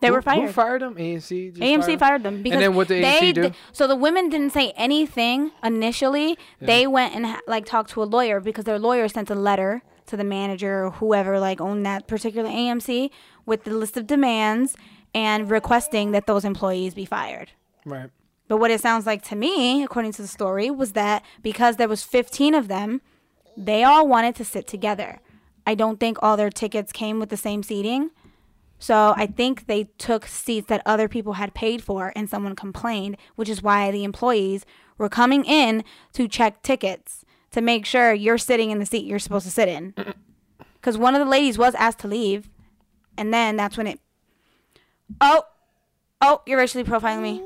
They Who- were fired. Who fired them? AMC. Just AMC fired fired them because then what did they AMC do? so the women didn't say anything initially. They went and like talked to a lawyer because their lawyer sent a letter to the manager or whoever like owned that particular AMC with the list of demands and requesting that those employees be fired. Right. But what it sounds like to me, according to the story, was that because there was 15 of them, they all wanted to sit together. I don't think all their tickets came with the same seating. So I think they took seats that other people had paid for and someone complained, which is why the employees were coming in to check tickets to make sure you're sitting in the seat you're supposed to sit in. Cuz one of the ladies was asked to leave and then that's when it Oh, Oh, you're racially profiling me.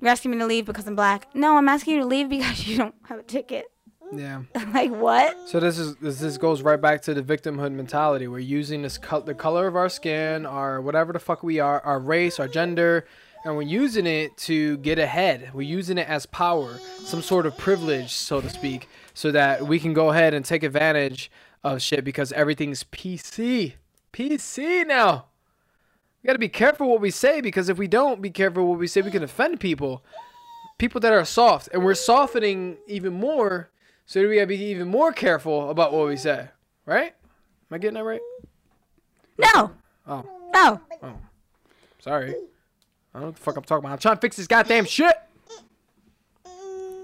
You're asking me to leave because I'm black. No, I'm asking you to leave because you don't have a ticket. Yeah. like what? So this is this, this goes right back to the victimhood mentality. We're using this co- the color of our skin, our whatever the fuck we are, our race, our gender, and we're using it to get ahead. We're using it as power, some sort of privilege, so to speak, so that we can go ahead and take advantage of shit because everything's PC. PC now. We got to be careful what we say because if we don't be careful what we say, we can offend people. People that are soft, and we're softening even more so do we gotta be even more careful about what we say, right? Am I getting that right? No. Oh, No. Oh. Sorry. I don't know what the fuck I'm talking about. I'm trying to fix this goddamn shit.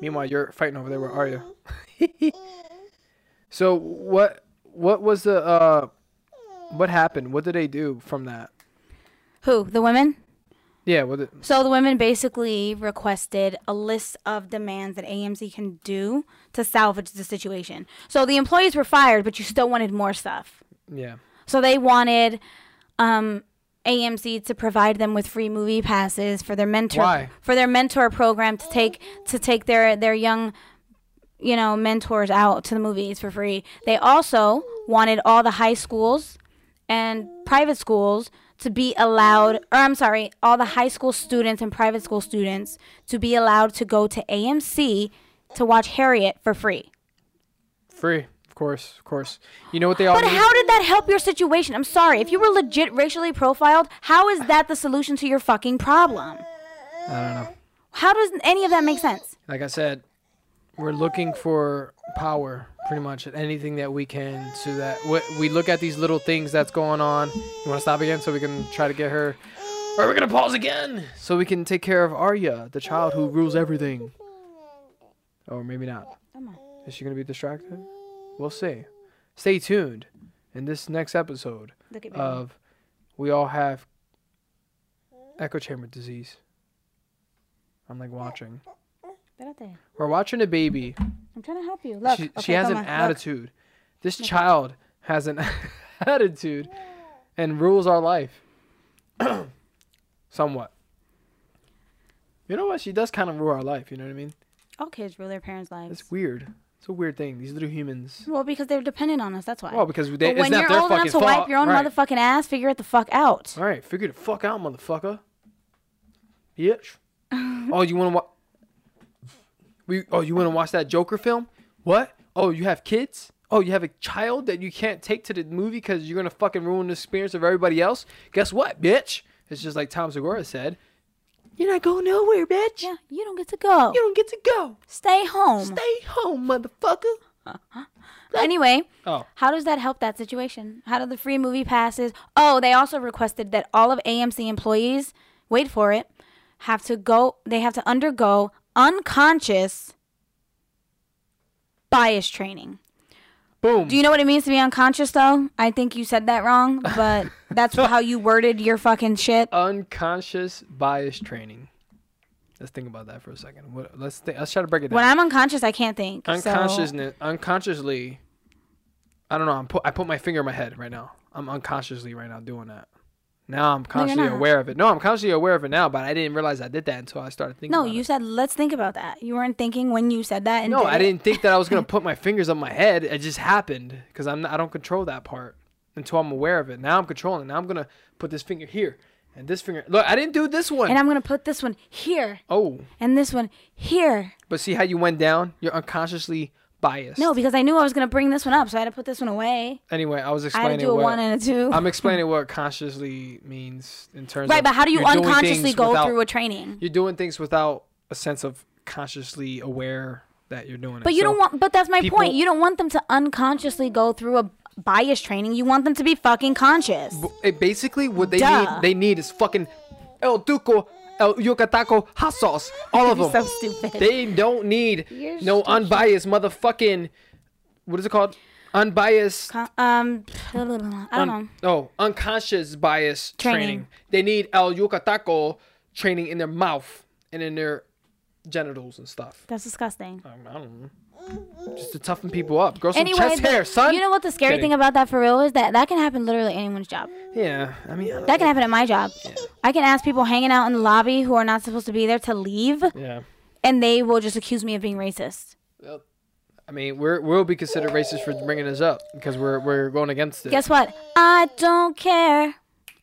Meanwhile, you're fighting over there. Where are you? so what? What was the? uh What happened? What did they do from that? Who? The women? Yeah. What? Did, So the women basically requested a list of demands that AMC can do to salvage the situation. So the employees were fired, but you still wanted more stuff. yeah. So they wanted um, AMC to provide them with free movie passes for their mentor Why? for their mentor program to take to take their their young you know mentors out to the movies for free. They also wanted all the high schools and private schools to be allowed or I'm sorry, all the high school students and private school students to be allowed to go to AMC to watch Harriet for free. Free. Of course. Of course. You know what they all But need? how did that help your situation? I'm sorry. If you were legit racially profiled, how is that the solution to your fucking problem? I don't know. How does any of that make sense? like I said, we're looking for power pretty much at anything that we can so that we, we look at these little things that's going on. You want to stop again so we can try to get her? Or we're going to pause again so we can take care of Arya, the child who rules everything. Or maybe not. Is she going to be distracted? We'll see. Stay tuned in this next episode Look at me. of We All Have Echo Chamber Disease. I'm like watching. Espérate. We're watching a baby I'm trying to help you. Look. she, okay, she has an on, look. attitude. This child has an attitude and rules our life. Somewhat. You know what? She does kind of rule our life. You know what I mean? All kids rule their parents' lives. It's weird. It's a weird thing. These little humans. Well, because they're dependent on us. That's why. Well, because they, but when you're old enough to fault. wipe your own right. motherfucking ass, figure it the fuck out. All right, figure the fuck out, motherfucker. Bitch. oh, you want to watch? We. Oh, you want to watch that Joker film? What? Oh, you have kids? Oh, you have a child that you can't take to the movie because you're gonna fucking ruin the experience of everybody else. Guess what, bitch? It's just like Tom Segura said. You're not going nowhere, bitch. Yeah, you don't get to go. You don't get to go. Stay home. Stay home, motherfucker. Uh-huh. Anyway, Oh, how does that help that situation? How do the free movie passes? Oh, they also requested that all of AMC employees, wait for it, have to go, they have to undergo unconscious bias training. boom. Do you know what it means to be unconscious though? I think you said that wrong, but that's how you worded your fucking shit. Unconscious bias training. Let's think about that for a second. What, let's think, let's try to break it down. When I'm unconscious, I can't think. so- unconsciousness unconsciously i don't know i'm put i put my finger in my head right now i'm unconsciously right now doing that now i'm consciously not. aware of it no i'm consciously aware of it now but i didn't realize i did that until i started thinking No, you it. said let's think about that. You weren't thinking when you said that. And no did i didn't think that i was going to put my fingers on my head it just happened because i'm not, i don't control that part until i'm aware of it now i'm controlling now i'm going to put this finger here and this finger look i didn't do this one. And I'm gonna put this one here oh and this one here. but see how you went down you're unconsciously biased No, because I knew I was gonna bring this one up, so I had to put this one away. anyway i was I had explaining to do a what, one and a two. I'm explaining what consciously means in terms right, of Right, but how do you unconsciously go without- through a training? You're doing things without a sense of consciously aware that you're doing it. But you So, don't want. But that's my people- point. You don't want them to unconsciously go through a bias training. You want them to be fucking conscious. it basically what they Duh. need. They need is fucking El Duco, El Yucateco hot sauce. All of them. So stupid. They don't need You're no stupid. unbiased motherfucking. What is it called? Unbiased. Con- um, I don't un- know. Oh, unconscious bias training. Training. They need El Yucateco training in their mouth and in their genitals and stuff. That's disgusting. I don't know. Just to toughen people up. Grow some Anyway, chest hair, son. you know what the scary Kidding. thing about that for real is that that can happen literally anyone's job. yeah, I mean, That can happen at my job. I can ask people hanging out in the lobby who are not supposed to be there to leave, yeah. and they will just accuse me of being racist. I mean, we're we'll be considered racist for bringing this up because we're we're going against it. Guess what? I don't care.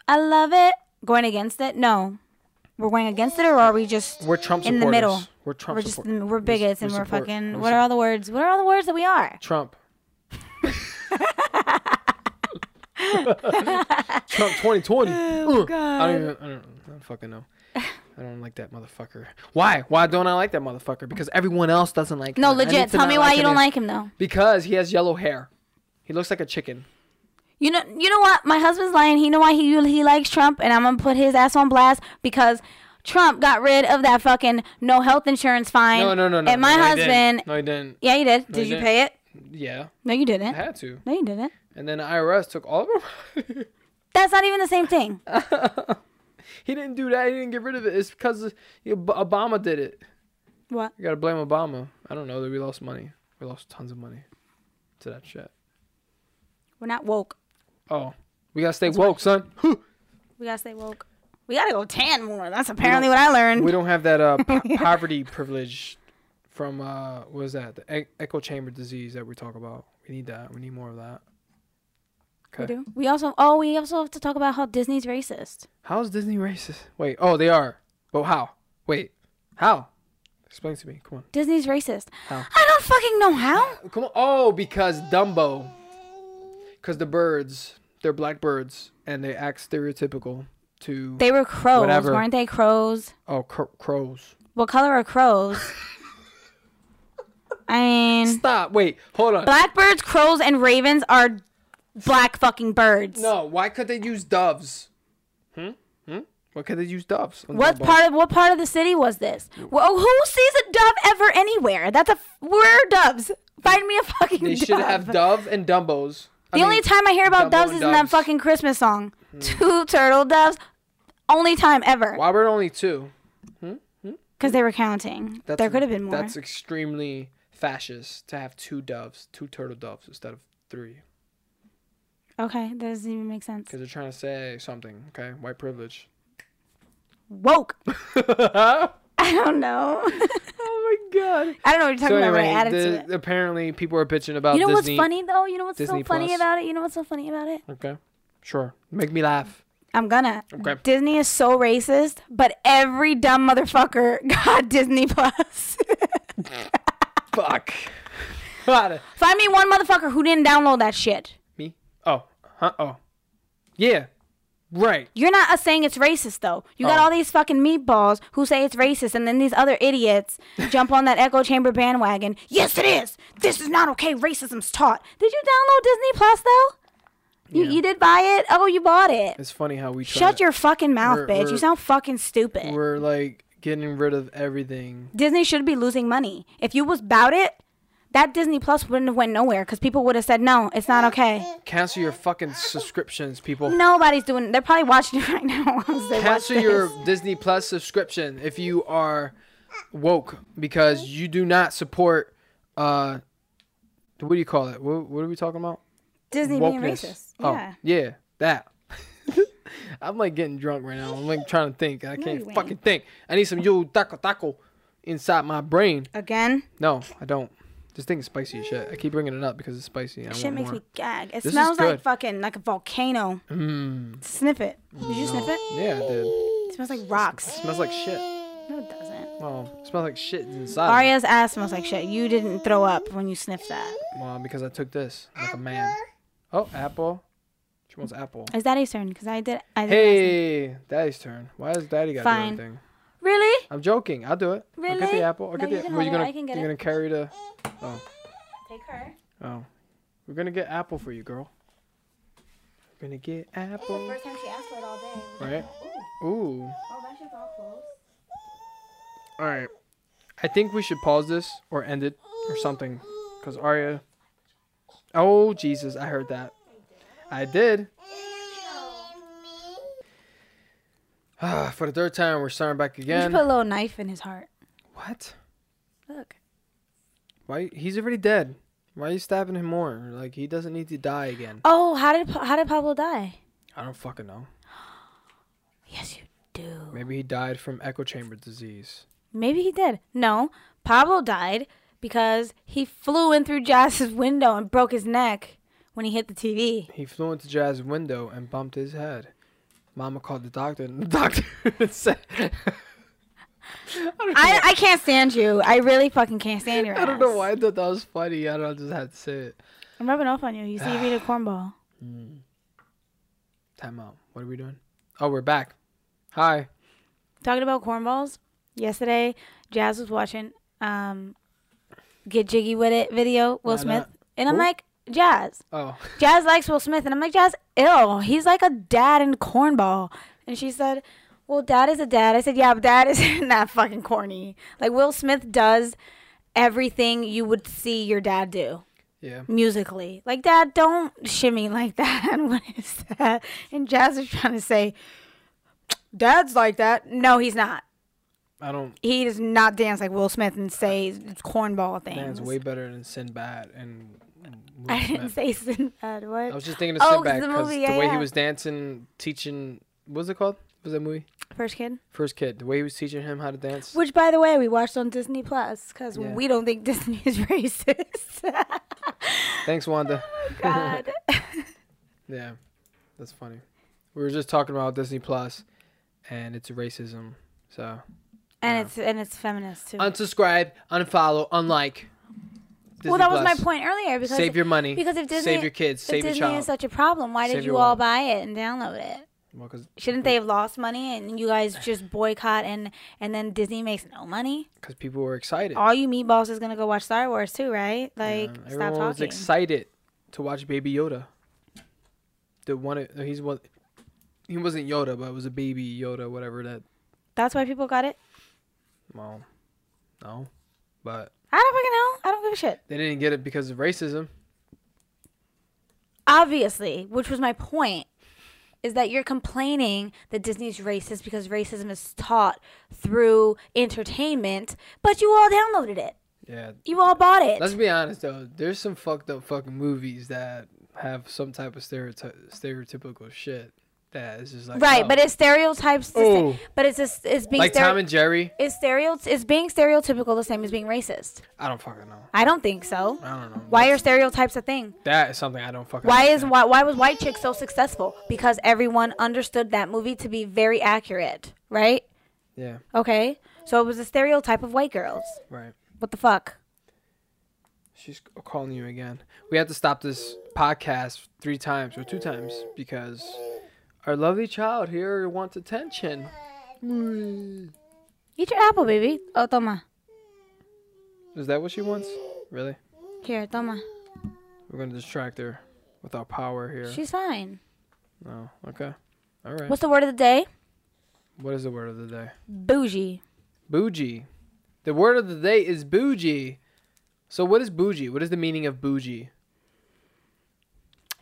I love it. Going against it? No. We're going against it, or are we just we're Trump in supporters. the middle? We're Trump we're just supporters. we're bigots we and we're support- fucking. we What are all the words? What are all the words that we are? Trump. Trump 2020. Oh, Ugh. I don't even. I don't, I don't fucking know. I don't like that motherfucker. Why? Why don't I like that motherfucker? Because everyone else doesn't like No, him. No, legit. Tell me why you don't in- like him though. Because he has yellow hair. He looks like a chicken. You know, you know what? My husband's lying. He know why he he likes Trump, and I'm gonna put his ass on blast because Trump got rid of that fucking no health insurance fine. No, no, no, no. And my no, he husband, No, he didn't. yeah, you did. No, did he you didn't. pay it? Yeah, No, you didn't. had to. No, you didn't. And then the IRS took all of them. That's not even the same thing. he didn't do that. He didn't get rid of it. It's because Obama did it. What? You gotta blame Obama. I don't know that we lost money. We lost tons of money to that shit. We're not woke. Oh, we gotta stay woke, son. We gotta stay woke. We gotta go tan more. That's apparently what I learned. we don't have that uh po- poverty privilege from uh what is that the e- echo chamber disease that we talk about. We need that. We need more of that. We do. We also oh we also have to talk about how Disney's racist. How is Disney racist? Wait. Oh, they are. But how? Wait. How? Explain to me. Come on. Disney's racist. How? I don't fucking know how. Come on. Oh, because Dumbo. Because the birds, they're blackbirds and they act stereotypical to They were crows, Whatever. weren't they? Crows. oh cr- crows. What color are crows? I mean, Stop. Wait. Hold on. blackbirds, crows, and ravens are black fucking birds. No. Why could they use doves? Hmm. Hmm. Why could they use doves? What part of what part of the city was this? Well, who sees a dove ever anywhere? That's a where are doves? Find me a fucking They dove. should have dove and Dumbos. I The mean, only time I hear about doves is in that fucking Christmas song. Hmm. Two turtle doves. Only time ever. Why were only two? Hmm? Hmm? Because they were counting. That's, there could have been more. That's extremely fascist to have two doves, two turtle doves instead of three. Okay, that doesn't even make sense. Because they're trying to say something. Okay, white privilege. Woke. I don't know. I don't know what you're talking So about, but I added the, apparently people are bitching about You know Disney. what's funny though? You know what's Disney so funny Plus. about it? You know what's so funny about it? Okay, sure. Make me laugh. I'm gonna. Okay. Disney is so racist, but every dumb motherfucker got Disney Plus. Fuck. Find me one motherfucker who didn't download that shit. Me? Oh. Huh? Oh. Yeah. Right. You're not saying it's racist though. You got Oh. all these fucking meatballs who say it's racist, and then these other idiots jump on that echo chamber bandwagon. Yes, it is. This is not okay. Racism's taught. Did you download Disney Plus though? You, Yeah. you did buy it? Oh, you bought it. It's funny how we Shut to- your fucking mouth, We're- bitch. we're- You sound fucking stupid. We're like getting rid of everything. Disney should be losing money. If you was about it, that Disney Plus wouldn't have went nowhere because people would have said no, it's not okay. Cancel your fucking subscriptions, people. Nobody's doing. They're probably watching it right now. as they watch Cancel your. Disney Plus subscription if you are woke because you do not support uh what do you call it? What, what are we talking about? Disney being racist. Oh, Yeah. yeah, that. I'm like getting drunk right now. I'm like trying to think. I can't ain't. fucking think. I need some yo taco taco inside my brain. Again, No, I don't. This thing is spicy as shit. I keep bringing it up because it's spicy. I shit makes more. me gag. It This smells like fucking like a volcano. Mm, Sniff it. Did you sniff it? yeah, it did. It smells like rocks. smells like shit. No, it doesn't. Well, it smells like shit inside. it. Arya's ass smells like shit. You didn't throw up when you sniffed that. Well, because I took this like a man. Oh, apple. She wants apple. It's Daddy's turn because I did. I did. Hey, daddy's turn. Why has daddy got Fine. do anything? Really? I'm joking. I'll do it. Really? I'll get Really? the apple. I'll No, get you the. can Well, you hold it. gonna I can get you're it. gonna carry the. Oh. Take her. Oh, we're gonna get apple for you, girl. We're gonna get apple. First time she asked for it all day. Right. Ooh. Ooh. Oh, that shit's all close. All right. I think we should pause this or end it or something, cause Arya. Oh Jesus! I heard that. I did. Ah, Ah, for the third time, we're starting back You again. should put a little knife in his heart. What? Look. Why? He's already dead. Why are you stabbing him more? Like he doesn't need to die again. Oh, how did how did Pablo die? I don't fucking know. Yes, you do. Maybe he died from echo chamber disease. Maybe he did. No, Pablo died because he flew in through Jazz's window and broke his neck when he hit the TV. He flew into Jazz's window and bumped his head. Mama called the doctor, and the doctor said, I, I, I can't stand you. I really fucking can't stand your I don't know why I thought that was funny. I don't know, I just had to say it. I'm rubbing off on you. You see, you eat a cornball. Time out. What are we doing? Oh, we're back. Hi. Talking about cornballs. Yesterday, Jazz was watching um, "Get Jiggy with It" video. Will Nah, Smith, nah. and I'm Who? like, Jazz. Oh, Jazz likes Will Smith, and I'm like, Jazz, ill. He's like a dad in cornball. And she said, Well, dad is a dad. I said, Yeah, but dad is not fucking corny. Like Will Smith does everything you would see your dad do yeah. musically. Like, dad, don't shimmy like that. what is that? And Jazz is trying to say, Dad's like that. No, he's not. I don't. He does not dance like Will Smith and say cornball things. Man's way better than Sinbad and. And Will I didn't say Sinbad. What? I was just thinking of Oh, 'cause Sinbad the because movie, the yeah, way he was dancing, teaching. What was it called? What was that movie? First kid. First Kid. The way he was teaching him how to dance. Which, by the way, we watched on Disney Plus because Yeah. we don't think Disney is racist. Thanks, Wanda. Oh God. Yeah, that's funny. We were just talking about Disney Plus, and it's racism. So and Yeah. it's and it's feminist too. unsubscribe, unfollow, unlike. Well, that was my point earlier because Save your money. because if Disney save your kids. if Save Disney your child. is such a problem, why Save did you all wallet. buy it and download it? well, Shouldn't they have lost money and you guys just boycott and and then Disney makes no money? Because people were excited. All you meatballs is gonna go watch Star Wars too, right? Yeah, Like, everyone stop was excited to watch Baby Yoda. The one he's one. He wasn't Yoda, but it was a baby Yoda, whatever that. That's why people got it. Well, no, but I don't fucking know. I don't give a shit. they didn't get it because of racism. obviously, which was my point, is that you're complaining that Disney's racist because racism is taught through entertainment, but you all downloaded it. Yeah, You all bought it. Let's be honest though. There's some fucked up fucking movies that have some type of stereoty- stereotypical shit that is just like right, oh. but it's stereotypes. The Oh. but it's just it's being like stere- Tom and Jerry. it's stereo it's being stereotypical the same as being racist. I don't fucking know. I don't think so. I don't know. Why are stereotypes a thing? that is something I don't fucking. Why is why, why was White Chick so successful? Because everyone understood that movie to be very accurate, right? Yeah, Okay, so it was a stereotype of white girls. right. What the fuck? She's calling you again. We have to stop this podcast three times or two times because our lovely child here wants attention. Mm. Eat your apple, baby. Oh, toma. Is that what she wants? Really? Here, toma. We're gonna distract her with our power here. She's fine. No. Okay. All right. What's the word of the day? What is the word of the day? Bougie. Bougie. The word of the day is bougie. So what is bougie? What is the meaning of bougie?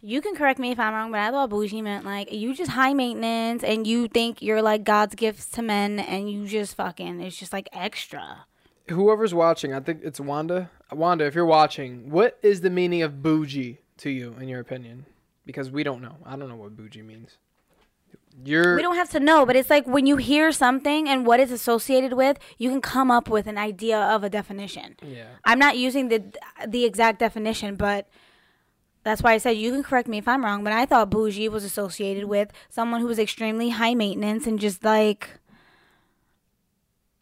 You can correct me if I'm wrong, but I thought bougie meant like you just high maintenance and you think you're like God's gifts to men and you just fucking, it's just like extra. Whoever's watching, I think it's Wanda. Wanda, if you're watching, what is the meaning of bougie to you, in your opinion? Because we don't know. I don't know what bougie means. You're We don't have to know, but it's like when you hear something and what it's associated with, you can come up with an idea of a definition. yeah. I'm not using the the exact definition, but that's why I said you can correct me if I'm wrong. But I thought bougie was associated with someone who was extremely high maintenance and just like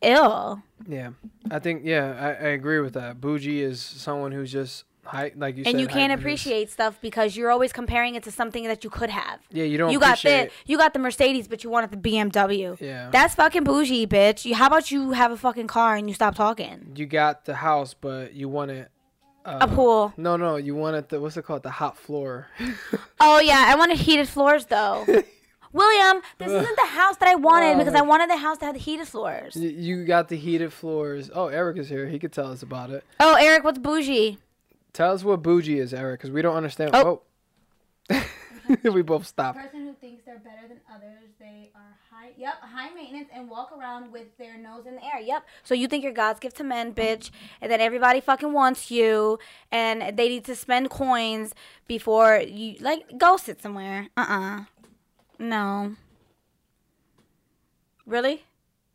ill. Yeah. I think yeah, I, I agree with that. Bougie is someone who's just high like you said. and you can't appreciate stuff because you're always comparing it to something that you could have. Yeah, you don't You got the you got the Mercedes, but you wanted the BMW. Yeah. That's fucking bougie, bitch. You, how about you have a fucking car and you stop talking? you got the house but you want it uh, A pool. No, no, you wanted the what's it called? The hot floor. Oh yeah, I wanted heated floors though. William, this isn't the house that I wanted Oh because I wanted the house that had heated floors. Y- you got the heated floors. Oh, Eric is here. He could tell us about it. Oh, Eric, what's bougie? Tell us what bougie is, Eric, because we don't understand. Oh. Oh. we both stopped. person who thinks they're better than others, they are high. Yep, high maintenance and walk around with their nose in the air. Yep. So you think you're God's gift to men, bitch, and that everybody fucking wants you, and they need to spend coins before you like go sit somewhere. Uh uh No. Really?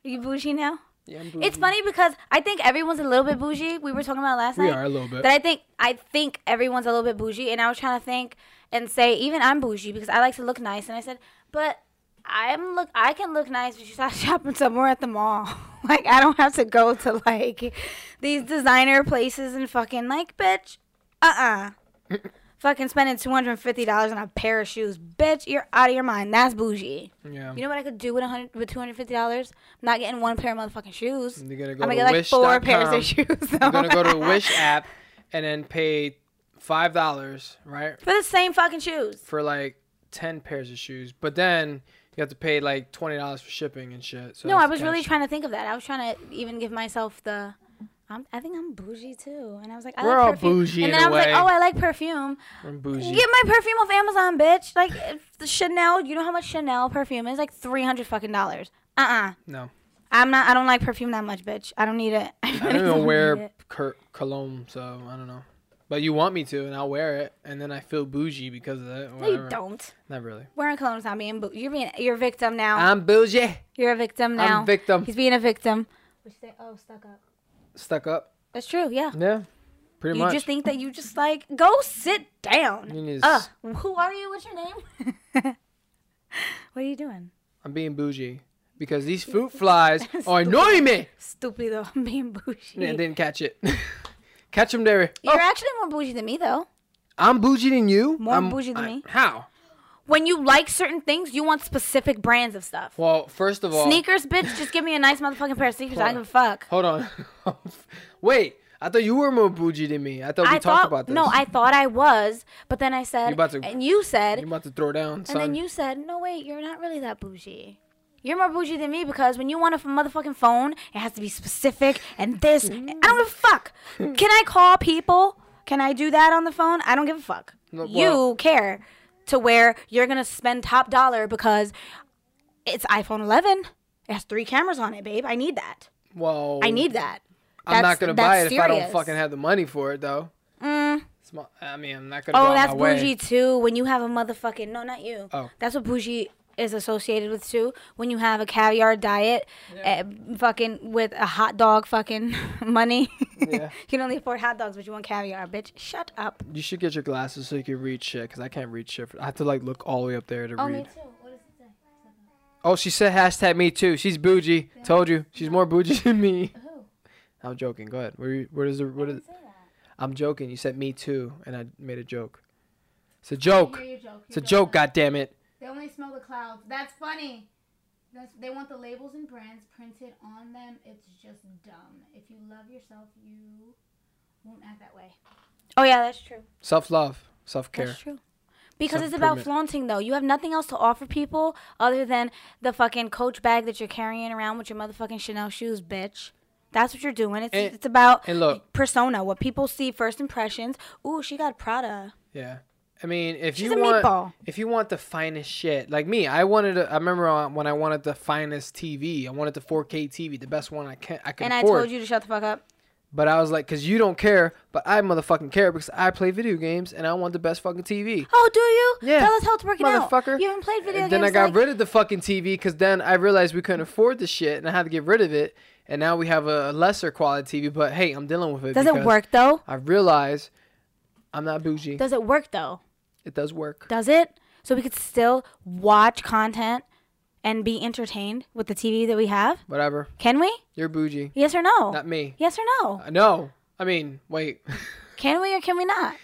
Are you bougie now? Yeah, I'm It's funny because I think everyone's a little bit bougie. We were talking about last We night. are a little bit. That I think I think everyone's a little bit bougie, and I was trying to think and say even I'm bougie because I like to look nice, and I said, but I'm look I can look nice, but you start shopping somewhere at the mall. like I don't have to go to like these designer places and fucking like bitch, uh uh fucking spending two hundred and fifty dollars on a pair of shoes, bitch. You're out of your mind. That's bougie. Yeah. You know what I could do with a hundred with two hundred fifty dollars? I'm not getting one pair of motherfucking shoes. You're gonna go I'm gonna get like four pairs of shoes. You're gonna go to Wish app and then pay five dollars, right, for the same fucking shoes. for like ten pairs of shoes. But then you have to pay like twenty dollars for shipping and shit. So No, I was really catch. trying to think of that. I was trying to even give myself the. I'm, I think I'm bougie too, and I was like, I We're like all perfume. bougie and then I was way. like, oh, I like perfume. I'm bougie. Get my perfume off Amazon, bitch. Like the Chanel, you know how much Chanel perfume is? Like three hundred fucking dollars. Uh uh-uh. uh. No, I'm not. I don't like perfume that much, bitch. I don't need it. I, I don't even need wear cologne, so I don't know. But you want me to, and I'll wear it, and then I feel bougie because of that. No, you don't. Not really. Wearing cologne is not being. Bou- you're being. You're a victim now. I'm bougie. you're a victim now. I'm victim. He's being a victim. Which say, oh, stuck up. Stuck up. That's true. Yeah. Yeah, pretty much You much. just think that you just like go sit down. You need to Uh, s- who are you? What's your name? what are you doing? I'm being bougie because these fruit flies are annoying me. Stupido. I'm being bougie. Yeah, didn't catch it. Catch them there. You're Oh, actually more bougie than me, though. I'm bougie than you. More I'm- bougie than I- me. How? When you like certain things, you want specific brands of stuff. Well, first of all, Sneakers, bitch. Just give me a nice motherfucking pair of sneakers. I don't give a fuck. Hold on. Wait, I thought you were more bougie than me. I thought we I talked thought about this. no, I thought I was, but then I said, You about to- and you said, You're about to throw down, son. And then you said, no, wait, you're not really that bougie. You're more bougie than me because when you want a motherfucking phone, it has to be specific and this. I don't give a fuck. Can I call people? Can I do that on the phone? I don't give a fuck. No, you care to where you're going to spend top dollar because it's iPhone 11. It has three cameras on it, babe. I need that. well, I need that. I'm not gonna buy it if I don't fucking have the money for it, though. Mm. I mean, I'm not gonna. go Oh, that's my way. bougie too. When you have a motherfucking no, not you. Oh. That's what bougie is associated with too. When you have a caviar diet, uh, fucking with a hot dog, fucking money. Yeah. you can only afford hot dogs, but you want caviar, bitch. Shut up. You should get your glasses so you can read shit, cause I can't read shit. I have to like look all the way up there to read. Oh, read. me too. What does it say? Oh, she said hashtag me too. She's bougie. Told you, she's more bougie than me. Who? I'm joking. Go ahead. Where, you- the what is? I'm joking. You said me too, and I made a joke. It's a joke. Your joke. It's a joke. God damn it. They only smell the clouds. That's funny. That's, they want the labels and brands printed on them. It's just dumb. If you love yourself, you won't act that way. Oh yeah, that's true. Self love, self care. That's true. Because it's about flaunting, though. You have nothing else to offer people other than the fucking Coach bag that you're carrying around with your motherfucking Chanel shoes, bitch. That's what you're doing. It's And- it's about And look, persona, what people see, first impressions. Ooh, she got Prada. yeah. I mean, if She's you want, meatball. if you want the finest shit, like me, I wanted. A, I remember when I wanted the finest TV. I wanted the 4K TV, the best one I can I could And I told you to shut the fuck up. But I was like, because you don't care, but I motherfucking care because I play video games and I want the best fucking TV. Oh, do you? Yeah. Tell us how it's working out. Motherfucker. You haven't played video And games. then I got like- rid of the fucking TV because then I realized we couldn't afford the shit and I had to get rid of it. And now we have a lesser quality TV. But hey, I'm dealing with it. Does it work though? I realize I'm not bougie. Does it work though? It does work. Does it? So we could still watch content and be entertained with the TV that we have? Whatever. Can we? You're bougie. Yes or no? Not me. Yes or no? Uh, no. I mean, wait. Can we or can we not?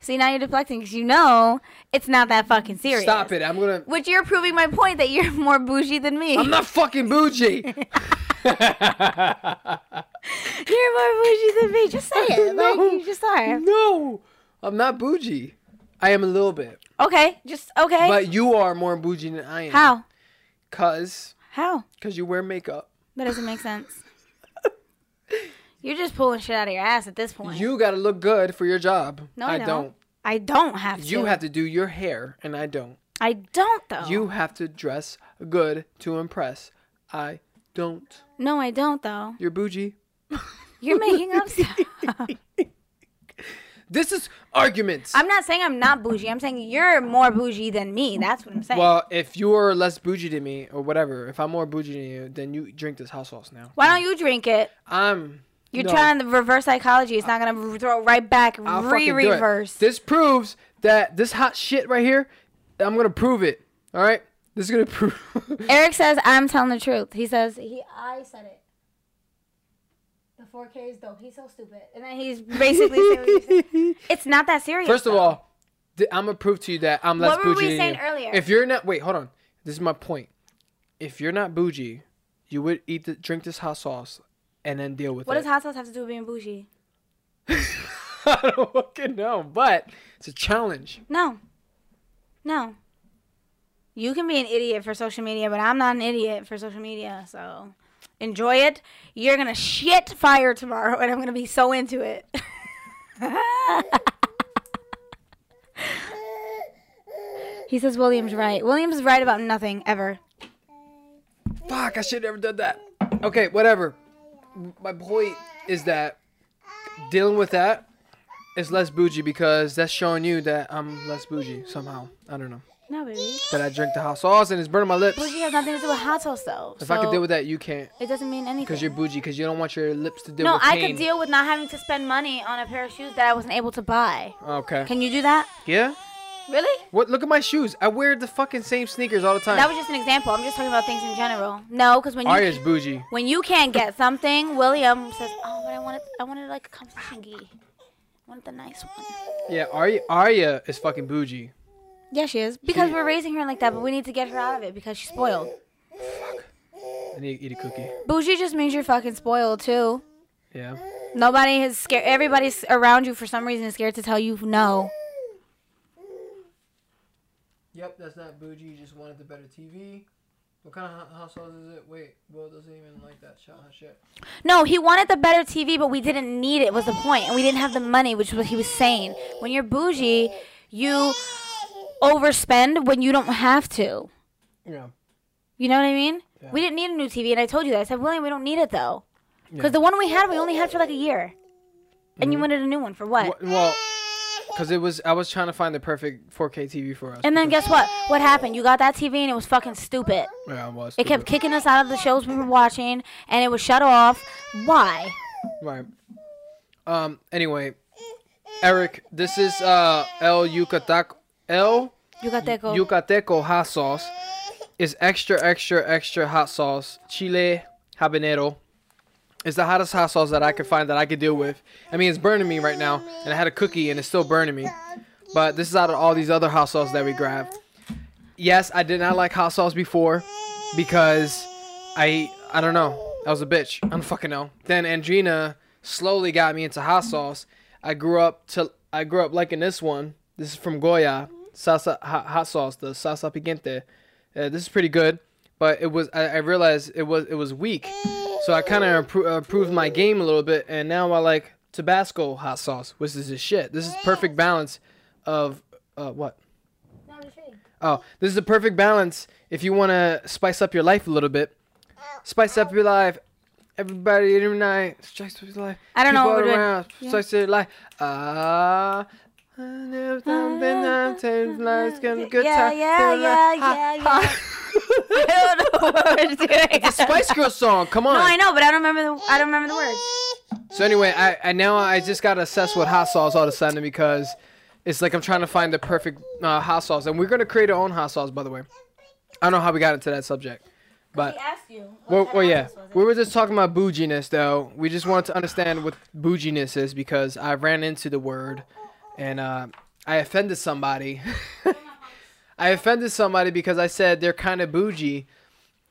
See, now you're deflecting because you know it's not that fucking serious. Stop it. I'm gonna. Which you're proving my point that you're more bougie than me. I'm not fucking bougie. you're more bougie than me. Just say it. Like, No. you just are. no, I'm not bougie. I am a little bit, Okay. Just okay. but you are more bougie than I am. How? Cause, How? cause you wear makeup. That doesn't make sense. you're just pulling shit out of your ass at this point. You gotta look good for your job. No, I I don't. don't. I don't have to. You have to do your hair, and I don't. I don't though. You have to dress good to impress. I don't. No, I don't though. You're bougie. You're making up stuff. This is arguments. I'm not saying I'm not bougie. I'm saying you're more bougie than me. That's what I'm saying. well, if you're less bougie than me, or whatever, if I'm more bougie than you, then you drink this house sauce now. Why don't you drink it? I'm. You're no, trying to reverse psychology. It's not gonna throw it right back. I'll Re fucking do it. reverse. This proves that this hot shit right here. I'm gonna prove it. All right. This is gonna prove. Eric says I'm telling the truth. He says he. I said it. The 4K is dope. He's so stupid, and then he's basically saying saying. It's not that serious. First of though. all, th- I'm gonna prove to you that I'm less bougie. What were bougie we than saying you. earlier? If you're not, wait, hold on. This is my point. If you're not bougie, you would eat the drink this hot sauce and then deal with what it. What does hot sauce have to do with being bougie? I don't fucking know, but it's a challenge. No. No. You can be an idiot for social media, but I'm not an idiot for social media. So enjoy it. You're to shit fire tomorrow, and I'm to be so into it. he says William's right. William's right about nothing ever. Fuck, I should have never done that. Okay, whatever. My point is that dealing with that is less bougie because that's showing you that I'm less bougie somehow. I don't know. No, baby. That I drink the hot sauce and it's burning my lips. Bougie has nothing to do with hot sauce, though. If I could deal with that, you can't. it doesn't mean anything. Because you're bougie, because you don't want your lips to deal no, with No, I could deal with not having to spend money on a pair of shoes that I wasn't able to buy. Okay. Can you do that? Yeah? Really? What? Look at my shoes. I wear the fucking same sneakers all the time. That was just an example. I'm just talking about things in general. No, because when you Arya's bougie. when you can't get something, William says, "Oh, but I wanted I wanted like a competition gi. I wanted the nice one." Yeah, Arya, Arya is fucking bougie. Yeah, she is because we're raising her like that, but we need to get her out of it because she's spoiled. Fuck. I need to eat a cookie. Bougie just means you're fucking spoiled too. Yeah. Nobody is scared. Everybody's around you for some reason is scared to tell you no. Yep, that's not bougie. You just wanted the better TV. What kind of household is it? Wait, Will doesn't even like that shot shit. No, he wanted the better TV, but we didn't need it. Was the point, and we didn't have the money, which was what he was saying. When you're bougie, you overspend when you don't have to. Yeah. You know what I mean? Yeah. We didn't need a new TV, and I told you that. I said, William, we don't need it though, because Yeah. the one we had, we only had for like a year, and you wanted a new one for what? Well, because it was, I was trying to find the perfect 4K TV for us. And then guess what? What happened? You got that TV, and it was fucking stupid. Yeah, it was. It kept kicking us out of the shows we were watching, and it was shut off. Why? Right. Um. Anyway, Eric, this is uh El Yucateco El Yucateco. Yucateco hot sauce. Is extra, extra, extra hot sauce. Chile habanero. It's the hottest hot sauce that I could find that I could deal with. I mean, it's burning me right now, and I had a cookie, and it's still burning me. But this is out of all these other hot sauces that we grabbed. Yes, I did not like hot sauce before because I I don't know. I was a bitch. I don't fucking know. Then Andrina slowly got me into hot sauce. I grew up to I grew up liking this one. This is from Goya salsa hot, hot sauce, the salsa picante. Uh, this is pretty good, but it was I, I realized it was it was weak, so I kind of impro- improved my game a little bit, and now I like Tabasco hot sauce, which is the shit. This is perfect balance of uh, what? Oh, this is a perfect balance if you want to spice up your life a little bit. Spice up your life. Everybody every night. Spice up your life. I don't know People what we're doing. around. Spice your life. Ah. I never done been down, ten lives, getting a good yeah, time. yeah, feeling like- yeah, yeah, yeah. I don't know what we're doing. It's a Spice Girl song. Come on. No, I know, but I don't remember the I don't remember the words. So anyway, I, I now I just got obsessed with hot sauce all of a sudden because it's like I'm trying to find the perfect uh, hot sauce, and we're gonna create our own hot sauce. By the way, I don't know how we got into that subject, but asked you. well, well yeah, we were just talking about bouginess though. We just wanted to understand what bouginess is because I ran into the word, and uh, I offended somebody. I offended somebody because I said they're kind of bougie,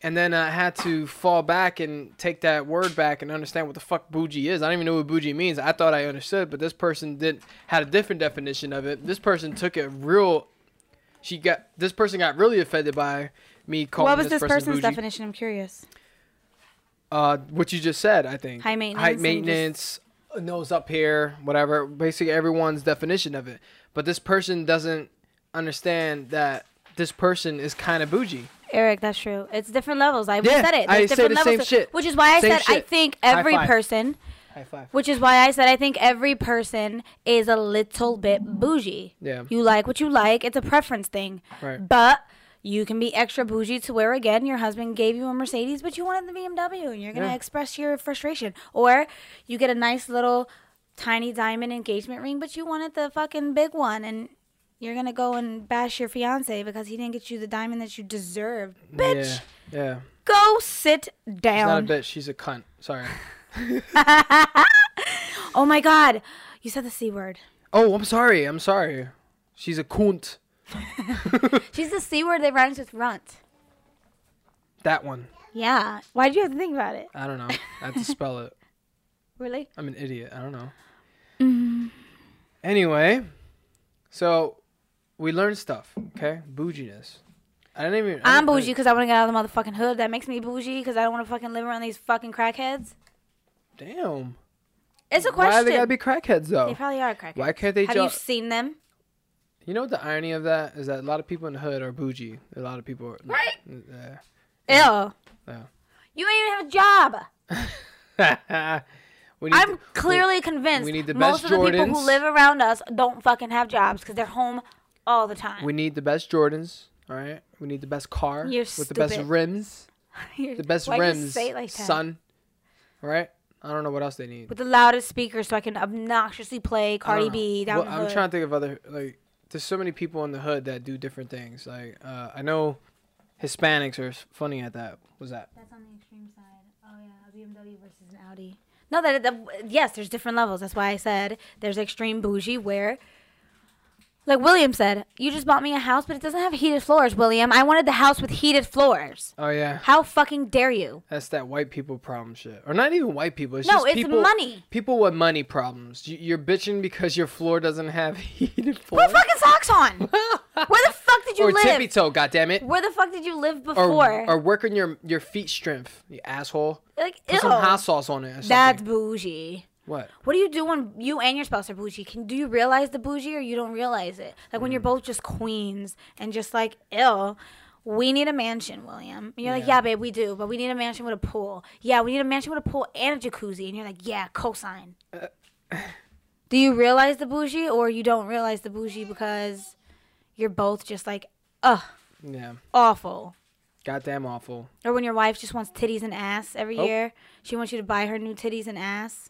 and then I had to fall back and take that word back and understand what the fuck bougie is. I don't even know what bougie means. I thought I understood, but this person did had a different definition of it. This person took it real. She got this person got really offended by me calling What was this person person's bougie. definition? I'm curious. Uh, what you just said, I think. High maintenance High maintenance, nose up here, whatever. Basically, everyone's definition of it. but this person doesn't understand that this person is kind of bougie. Eric, that's true. It's different levels. I Yeah, said it. I There's say different the same levels. shit. Which is why I Same said I think every person. High five. Which is why I said I think every person is a little bit bougie. Yeah. You like what you like. It's a preference thing. Right. But you can be extra bougie to where again your husband gave you a Mercedes, but you wanted the BMW, and you're gonna Yeah. express your frustration. Or you get a nice little tiny diamond engagement ring, but you wanted the fucking big one, and you're gonna go and bash your fiance because he didn't get you the diamond that you deserved. Bitch, Yeah. Yeah. go sit down. She's not a bitch. She's a cunt. Sorry. Oh my god, you said the c word. Oh, I'm sorry. I'm sorry. She's a cunt. She's the c word that rhymes with runt. That one. Yeah. Why did you have to think about it? I don't know. I have to spell it. Really? I'm an idiot. I don't know. Mm-hmm. Anyway, so we learned stuff. Okay, bouginess. I didn't even. I I'm bougie because I want to get out of the motherfucking hood. That makes me bougie because I don't want to fucking live around these fucking crackheads. Damn. It's a question. Why they gotta be crackheads though? They probably are crackheads. Why can't they Have you seen them? You know what the irony of that is that a lot of people in the hood are bougie. A lot of people are. Right. Yeah. Ew. Yeah. You ain't even have a job. we need I'm to- clearly convinced we need the most best of the people who live around us don't fucking have jobs because they're home all the time. We need the best Jordans. All right. We need the best car You're with the best rims. You're- The best why'd you rims. say it like that? Son. All right. I don't know what else they need. With the loudest speakers so I can obnoxiously play I Cardi. B down Well, the I'm trying to think of other like. There's so many people in the hood that do different things. Like uh, I know Hispanics are funny at that. What's that? That's on the extreme side. Oh yeah, a BMW versus an Audi. No, that, that yes, there's different levels. That's why I said there's extreme bougie where, like William said, you just bought me a house, but it doesn't have heated floors. William, I wanted the house with heated floors. Oh yeah, How fucking dare you? that's that white people problem shit. Or not even white people. It's No, just it's people, money. People with money problems. You- You're bitching because your floor doesn't have heated floors. Put fucking socks on. Where the fuck did you or live? Or tippy toe, goddammit. Where the fuck did you live before? or work on your your feet strength, you asshole. like, Put some hot sauce on it. Or. That's bougie. What? What do you do when you and your spouse are bougie? Can do you realize the bougie or you don't realize it? Like when you're Mm. both just queens and just like ill. We need a mansion, William. And you're like, Yeah. babe, we do, but we need a mansion with a pool. Yeah, we need a mansion with a pool and a jacuzzi. And you're like, yeah, cosign. Uh, do you realize the bougie or you don't realize the bougie because you're both just like, ugh, Yeah. awful. Goddamn awful. Or when your wife just wants titties and ass every Oh. year, she wants you to buy her new titties and ass.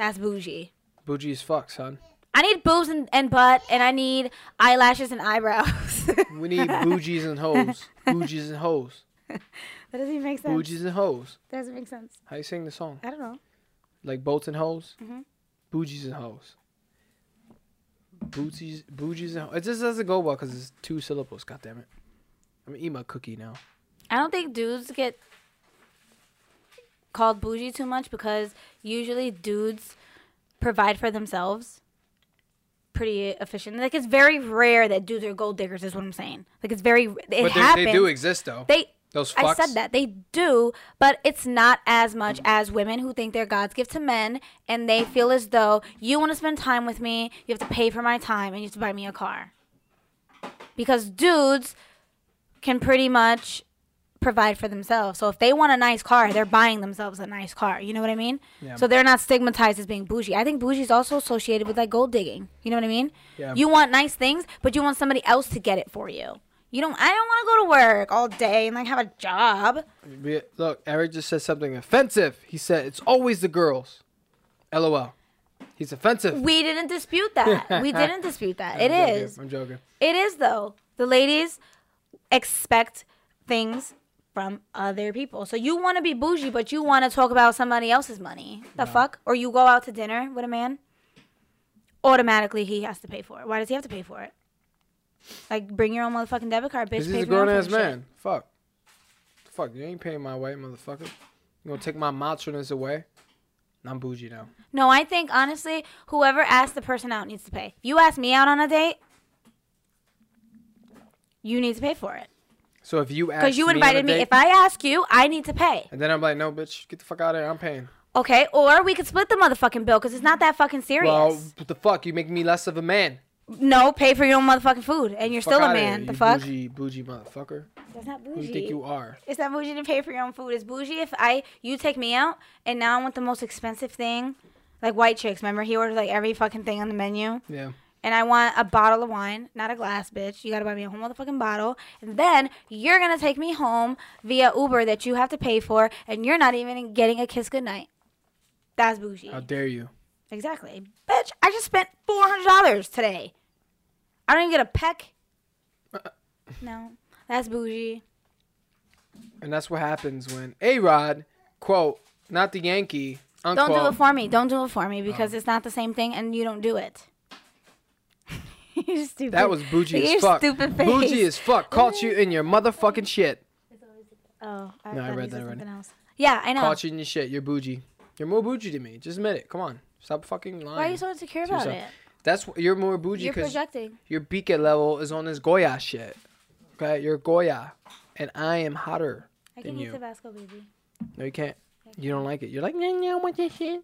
That's bougie. Bougie as fuck, son. I need boobs and, and butt, and I need eyelashes and eyebrows. We need bougies and hoes. Bougies and hoes. that doesn't even make sense. Bougies and hoes. That doesn't make sense. How you sing the song? I don't know. Like boats and hoes? Mhm. Bougies and hoes. Booties, bougies and hoes. It just doesn't go well because it's two syllables. God damn it. I'm gonna eat my cookie now. I don't think dudes get called bougie too much because usually dudes provide for themselves pretty efficient. Like it's very rare that dudes are gold diggers. Is what I'm saying. Like it's very. It but happens. they do exist though. They Those fucks. I said that they do, but it's not as much as women who think they're God's gift to men, and they feel as though you want to spend time with me, you have to pay for my time, and you have to buy me a car. Because dudes can pretty much provide for themselves. So if they want a nice car, they're buying themselves a nice car. You know what I mean? Yeah. So they're not stigmatized as being bougie. I think bougie is also associated with like gold digging. You know what I mean? Yeah. You want nice things, but you want somebody else to get it for you. You don't. I don't want to go to work all day and like have a job. Look, Eric just said something offensive. He said it's always the girls. LOL. He's offensive. We didn't dispute that. we didn't dispute that. It I'm joking. is. I'm joking. It is though. The ladies expect things from other people. So you want to be bougie, but you want to talk about somebody else's money. The fuck? Or you go out to dinner with a man. Automatically, he has to pay for it. Why does he have to pay for it? Like, bring your own motherfucking debit card, bitch. He's a for your own grown ass fucking shit. man. Fuck. Fuck, you ain't paying my way, motherfucker. You gonna take my matroness away? I'm bougie now. No, I think honestly, whoever asked the person out needs to pay. If You ask me out on a date, you need to pay for it. So if you ask Because you me invited me. date, If I ask you, I need to pay. and then I'm like, no, bitch, get the fuck out of here. I'm paying. Okay, or we could split the motherfucking bill because it's not that fucking serious. Well, what the fuck? You make me less of a man. No, pay for your own motherfucking food, and you're Fuck still a man. The fuck? Bougie, bougie motherfucker. That's not Who do bougie. you think you are? It's not bougie to pay for your own food. It's bougie if I you take me out and now I want the most expensive thing, like white chicks. Remember he ordered like every fucking thing on the menu, Yeah. And I want a bottle of wine, not a glass, bitch. You gotta buy me a whole motherfucking bottle, and then you're gonna take me home via Uber that you have to pay for, and you're not even getting a kiss goodnight. That's bougie. How dare you? Exactly, bitch. I just spent four hundred dollars today. I don't even get a peck. Uh-uh. No, that's bougie. And that's what happens when A Rod, quote, not the Yankee, unquote. Don't do it for me. Don't do it for me because oh. it's not the same thing, and you don't do it. You're stupid. that was bougie Look at as fuck. Stupid face. Bougie as fuck. Caught you in your motherfucking shit. Oh, I, No, I read that said already. else. Yeah, I know. Caught you in your shit. You're bougie. You're more bougie to me. Just admit it. Come on. Stop fucking lying. Why are you so insecure about yourself. it? That's wh- you're more bougie You're projecting. your beacon level is on this Goya shit. Okay, you're Goya, and I am hotter. I than can eat you. Tabasco, baby. No, you can't. You don't like it. You're like, no, no, I want this shit.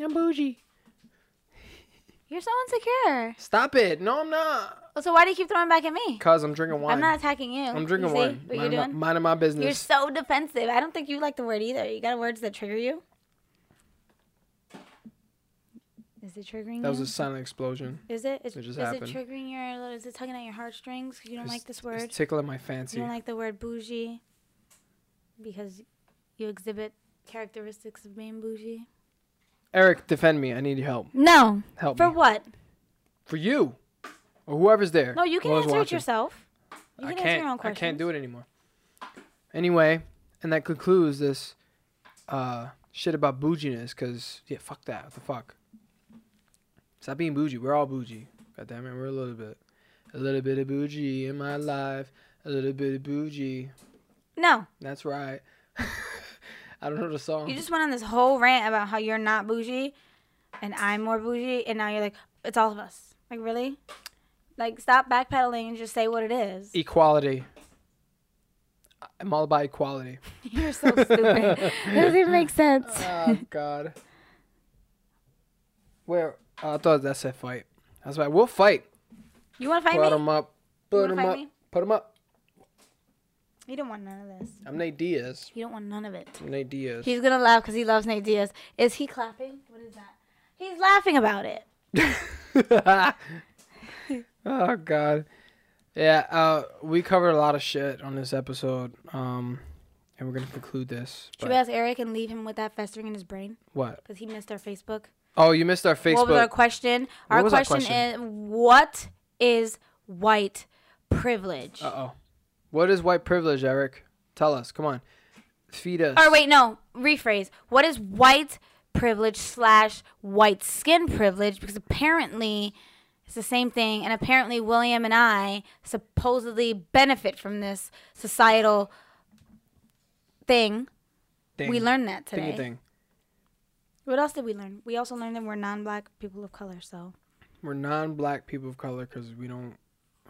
I'm bougie. You're so insecure. Stop it. No, I'm not. Well, so why do you keep throwing back at me? Cause I'm drinking wine. I'm not attacking you. I'm drinking you see wine. What you're Minding my, doing? minding my business. You're so defensive. I don't think you like the word either. You got words that trigger you. Is it triggering that was you? a silent explosion. Is it? Is, It just is happened. it triggering your? Is it tugging at your heartstrings? 'cause you don't It's- like this word. It's tickling my fancy. You don't like the word bougie because you exhibit characteristics of being bougie. Eric, defend me. I need your help. No. Help For me. what? For you, or whoever's there. No, you can whoever's answer it watching. yourself. You I can can't. answer your own I questions. can't do it anymore. Anyway, and that concludes this uh, shit about bouginess. Cause yeah, fuck that. What the fuck? Stop being bougie. We're all bougie. God damn it, we're a little bit, a little bit of bougie in my life. A little bit of bougie. No, That's right. I don't know the song. you just went on this whole rant about how you're not bougie, and I'm more bougie, and now you're like, it's all of us. Like really? Like stop backpedaling and just say what it is. Equality. I'm all about equality. You're so stupid. Doesn't even make sense. oh God. Where? Oh, I thought that said fight. That's right. We'll fight. You want to fight Put me? them up. Put them up. me? Put them up. You don't want none of this. I'm Nate Diaz. You don't want none of it. I'm Nate Diaz. He's gonna laugh because he loves Nate Diaz. Is he clapping? What is that? He's laughing about it. oh God. Yeah. Uh, we covered a lot of shit on this episode. Um, and we're gonna conclude this. Should we ask Eric and leave him with that festering in his brain what? because he missed our Facebook? Oh, you missed our Facebook. What was our question? Our was our question, question? is what is white privilege? Uh oh. What is white privilege, Eric? Tell us. Come on. Feed us. or wait, no, rephrase. What is white privilege slash white skin privilege? Because apparently it's the same thing, and apparently William and I supposedly benefit from this societal thing. Thing. We learned that Thingy today. thing. What else did we learn? We also learned that we're non-black people of color. So We're non-black people of color because we don't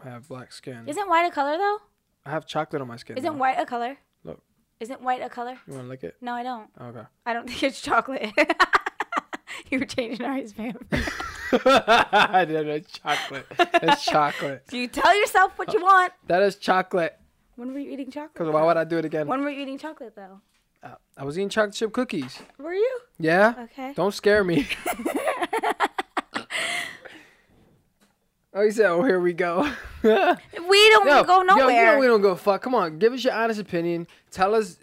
have black skin. isn't white a color though? I have chocolate on my skin. Isn't though. white a color? Look. Isn't white a color? You want to lick it? No, I don't. Okay. I don't think it's chocolate. you were changing our spam. I did. It's chocolate. It's chocolate. Do you tell yourself what you want. That is chocolate. When were you eating chocolate? Because why would I do it again? When were you eating chocolate though? Uh, I was eating chocolate chip cookies. Were you? Yeah. Okay. Don't scare me. Oh, you said, "Oh, here we go." We don't Yo, go yo, nowhere. you know we don't go fuck. Come on, give us your honest opinion. Tell us,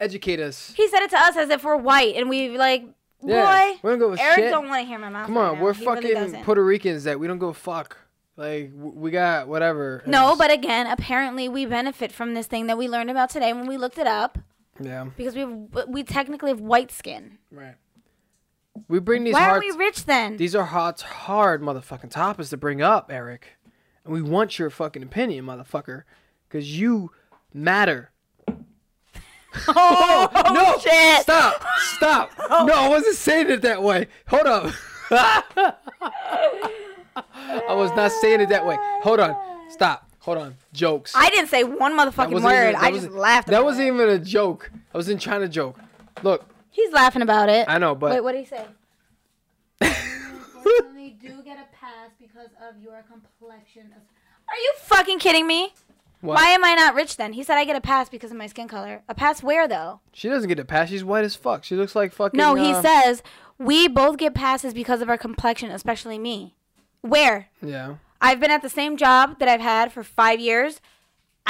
educate us. he said it to us as if we're white, and we like, boy. Yeah, we don't a Eric shit. don't want to hear my mouth. Come right on, now. we're He fucking doesn't. Puerto Ricans that we don't go fuck. Like we got whatever. No, but again, apparently we benefit from this thing that we learned about today when we looked it up yeah, because we have, we technically have white skin. right. We bring these Why aren't we rich then? These are hard, hard motherfucking topics to bring up, Eric. And we want your fucking opinion, motherfucker, because you matter. oh, no, shit! stop, stop. Oh. No, I wasn't saying it that way. Hold up. I was not saying it that way. Hold on. Stop. Hold on. Jokes. I didn't say one motherfucking word. even- I just laughed. That wasn't it. even a joke. I wasn't trying to joke. Look, He's laughing about it. I know, but Wait, what did he say? Unfortunately, do get a pass because of your complexion. Are you fucking kidding me? What? Why am I not rich then? He said I get a pass because of my skin color. A pass where though? She doesn't get a pass. She's white as fuck. She looks like fucking. No, he uh, says we both get passes because of our complexion, especially me. Where? Yeah. I've been at the same job that I've had for five years.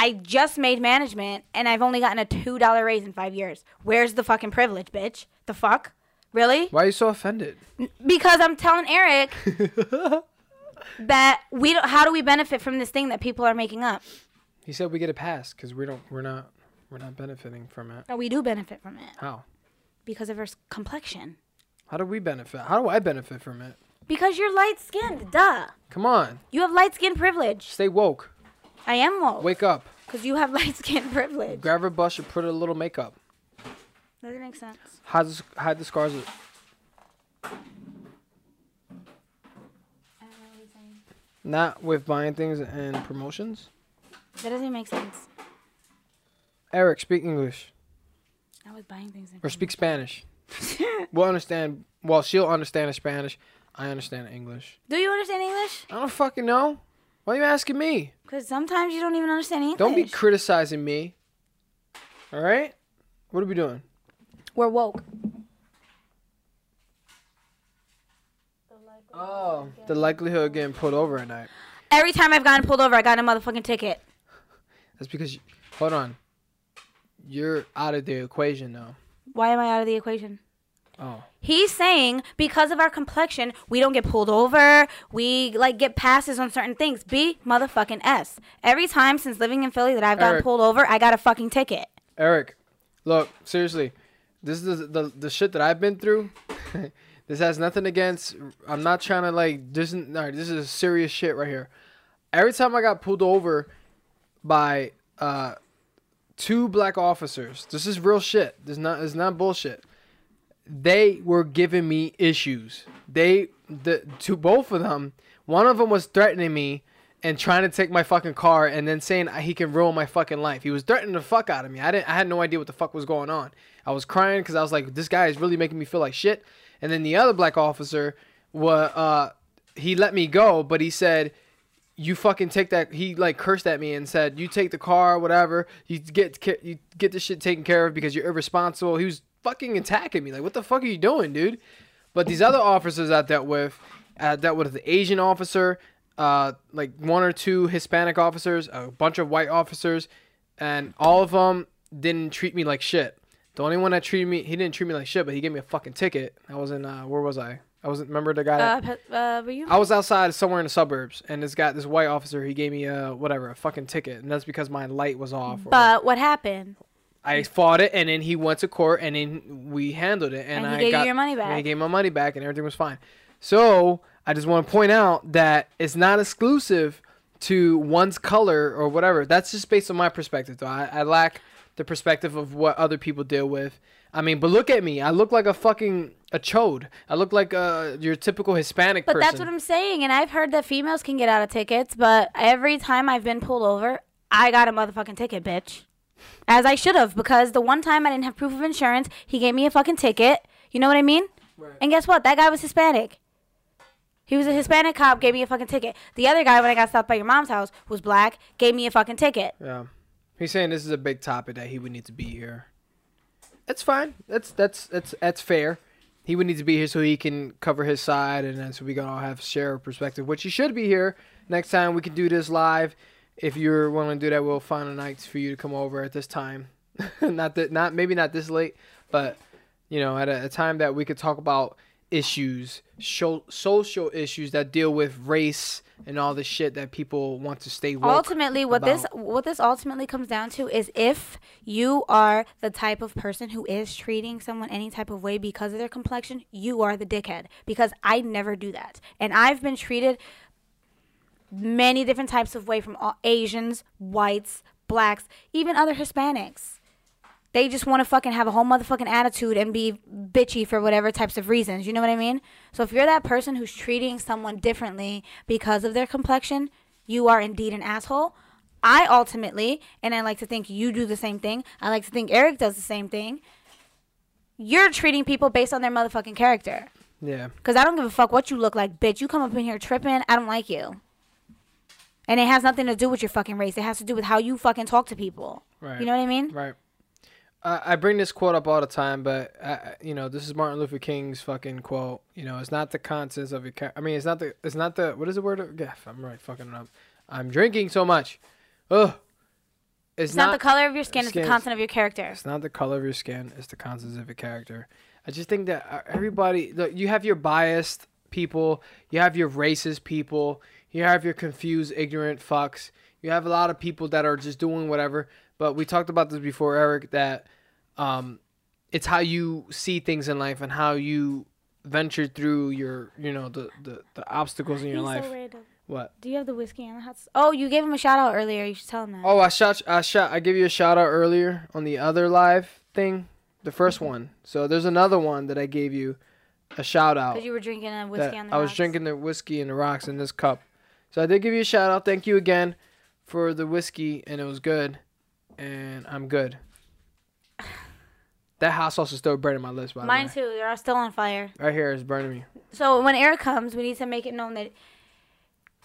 I just made management and I've only gotten a two dollar raise in five years. Where's the fucking privilege, bitch? The fuck? Really? Why are you so offended? Because I'm telling Eric that we don't. How do we benefit from this thing that people are making up? He said we get a pass because we don't. We're not. We're not benefiting from it. No, we do benefit from it How? because of her complexion. How do we benefit? How do I benefit from it? Because you're light skinned, duh. Come on, You have light skin privilege. stay woke. I am woke. Wake up. Because you have light skin privilege. Grab her brush and put a little makeup. Doesn't make sense. Hide the, hide the scars. of- Not with buying things and promotions. That doesn't make sense. Eric, speak English Not with buying things. in or speak Spanish. we'll understand. Well, she'll understand Spanish. I understand English. Do you understand English? I don't fucking know. Why are you asking me? Because sometimes you don't even understand English. Don't be criticizing me. All right? What are we doing? We're woke. Oh, the likelihood of getting pulled over at night. Every time I've gotten pulled over, I got a motherfucking ticket. That's because, you, hold on. You're out of the equation now. Why am I out of the equation? Oh. He's saying because of our complexion, we don't get pulled over. We like get passes on certain things. B motherfucking S. Every time since living in Philly that I've gotten Eric. pulled over, I got a fucking ticket. Eric, look, seriously. This is the, the, the shit that I've been through. this has nothing against. I'm not trying to like. This, is- no, this is serious shit right here. Every time I got pulled over by uh, two black officers, this is real shit. This is not. It's not bullshit. They were giving me issues. They the to both of them. One of them was threatening me and trying to take my fucking car and then saying he can ruin my fucking life. He was threatening the fuck out of me. I didn't I had no idea what the fuck was going on. I was crying cuz I was like this guy is really making me feel like shit. And then the other black officer was uh he let me go, but he said you fucking take that he like cursed at me and said you take the car whatever you get you get this shit taken care of because you're irresponsible he was fucking attacking me like what the fuck are you doing dude but these other officers I dealt with I dealt with the Asian officer uh like one or two Hispanic officers a bunch of white officers and all of them didn't treat me like shit the only one that treated me he didn't treat me like shit but he gave me a fucking ticket I was in uh where was I I wasn't remember the guy that Uh, uh, were you? I was outside somewhere in the suburbs, and this guy, this white officer, he gave me a whatever, a fucking ticket, and that's because my light was off. or- But what happened? I fought it, and then he went to court, and then we handled it, and, And he I gave you got your money and he gave my money back, and everything was fine. So I just want to point out that it's not exclusive to one's color or whatever. That's just based on my perspective, though. I, I lack the perspective of what other people deal with. I mean, but look at me. I look like a fucking a chode. I look like uh, your typical Hispanic But person. that's what I'm saying, and I've heard that females can get out of tickets. But every time I've been pulled over, I got a motherfucking ticket, bitch. As I should have, because the one time I didn't have proof of insurance, he gave me a fucking ticket. You know what I mean? Right. And guess what? That guy was Hispanic. He was a Hispanic cop, gave me a fucking ticket. The other guy, when I got stopped by your mom's house, was black, gave me a fucking ticket. Yeah. He's saying this is a big topic that he would need to be here. That's fine. That's that's that's that's fair. He would need to be here so he can cover his side and then so we can all have share a perspective, which he should be here next time we can do this live. If you're willing to do that, we'll find a night for you to come over at this time. not that not maybe not this late, but you know, at a, a time that we could talk about issues, sho- social issues that deal with race and all the shit that people want to stay woke. ultimately what this what this ultimately comes down to is if you are the type of person who is treating someone any type of way because of their complexion you are the dickhead because i never do that and i've been treated many different types of way from all asians whites blacks even other hispanics they just want to fucking have a whole motherfucking attitude and be bitchy for whatever types of reasons. You know what I mean? So if you're that person who's treating someone differently because of their complexion, you are indeed an asshole. I ultimately, and I like to think you do the same thing. I like to think Eric does the same thing. You're treating people based on their motherfucking character. Yeah. Because I don't give a fuck what you look like, bitch. You come up in here tripping, I don't like you. And it has nothing to do with your fucking race. It has to do with how you fucking talk to people. Right. You know what I mean? Right. I I bring this quote up all the time, but I, you know this is Martin Luther King's fucking quote. You know, it's not the contents of your. Ca- I mean, it's not the. It's not the. What is the word? Yeah, I'm right. Fucking up. I'm drinking so much. Ugh. It's, It's not, the color of your skin, it's the content of your character. It's not the color of your skin. It's the contents of your character. I just think that uh, everybody. Look, you have your biased people. You have your racist people. You have your confused, ignorant fucks. You have a lot of people that are just doing whatever. But we talked about this before, Eric. That um, it's how you see things in life and how you venture through your, you know, the the, the obstacles in your He's life. so what? Do you have the whiskey and the hot? s- Oh, you gave him a shout out earlier. You should tell him that. Oh, I shot. I shot. I gave you a shout out earlier on the other live thing, the first one. So there's another one that I gave you a shout out. Because you were drinking a whiskey on the I was drinking the whiskey and the rocks in this cup. So I did give you a shout out. Thank you again for the whiskey, and it was good, and I'm good. That hot sauce is still burning my lips. By Mine the way, too. They're all still on fire. right here is burning me. So when Eric comes, we need to make it known that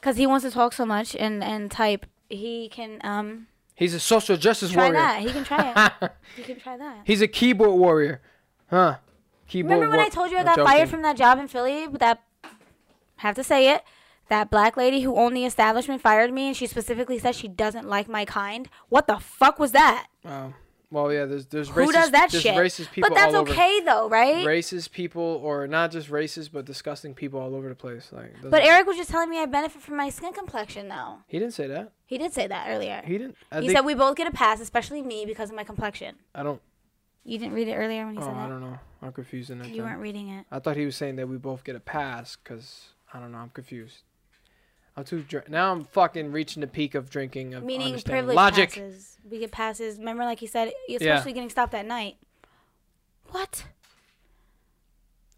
because he wants to talk so much and and type, he can um He's a social justice try warrior. that. He can try it. he can try that. He's a keyboard warrior, huh? Keyboard. Remember when I told you I got joking. fired from that job in Philly? That, have to say it. That black lady who owned the establishment fired me, and she specifically said she doesn't like my kind. What the fuck was that? Oh, well, yeah. There's there's Who racist, does that there's shit? racist people But that's okay though, right? Racist people, or not just racist, but disgusting people all over the place. Like, But Eric was just telling me I benefit from my skin complexion, though. he didn't say that. He did say that earlier. He didn't. I he said we both get a pass, especially me, because of my complexion. I don't. You didn't read it earlier when he Oh, said that. I don't know. I'm confused in that. You time. weren't reading it. I thought he was saying that we both get a pass because I don't know. I'm confused. I'm too dr- now. I'm fucking reaching the peak of drinking of Meaning privilege logic. passes. We get passes. Remember, like he said, especially getting stopped at night. What?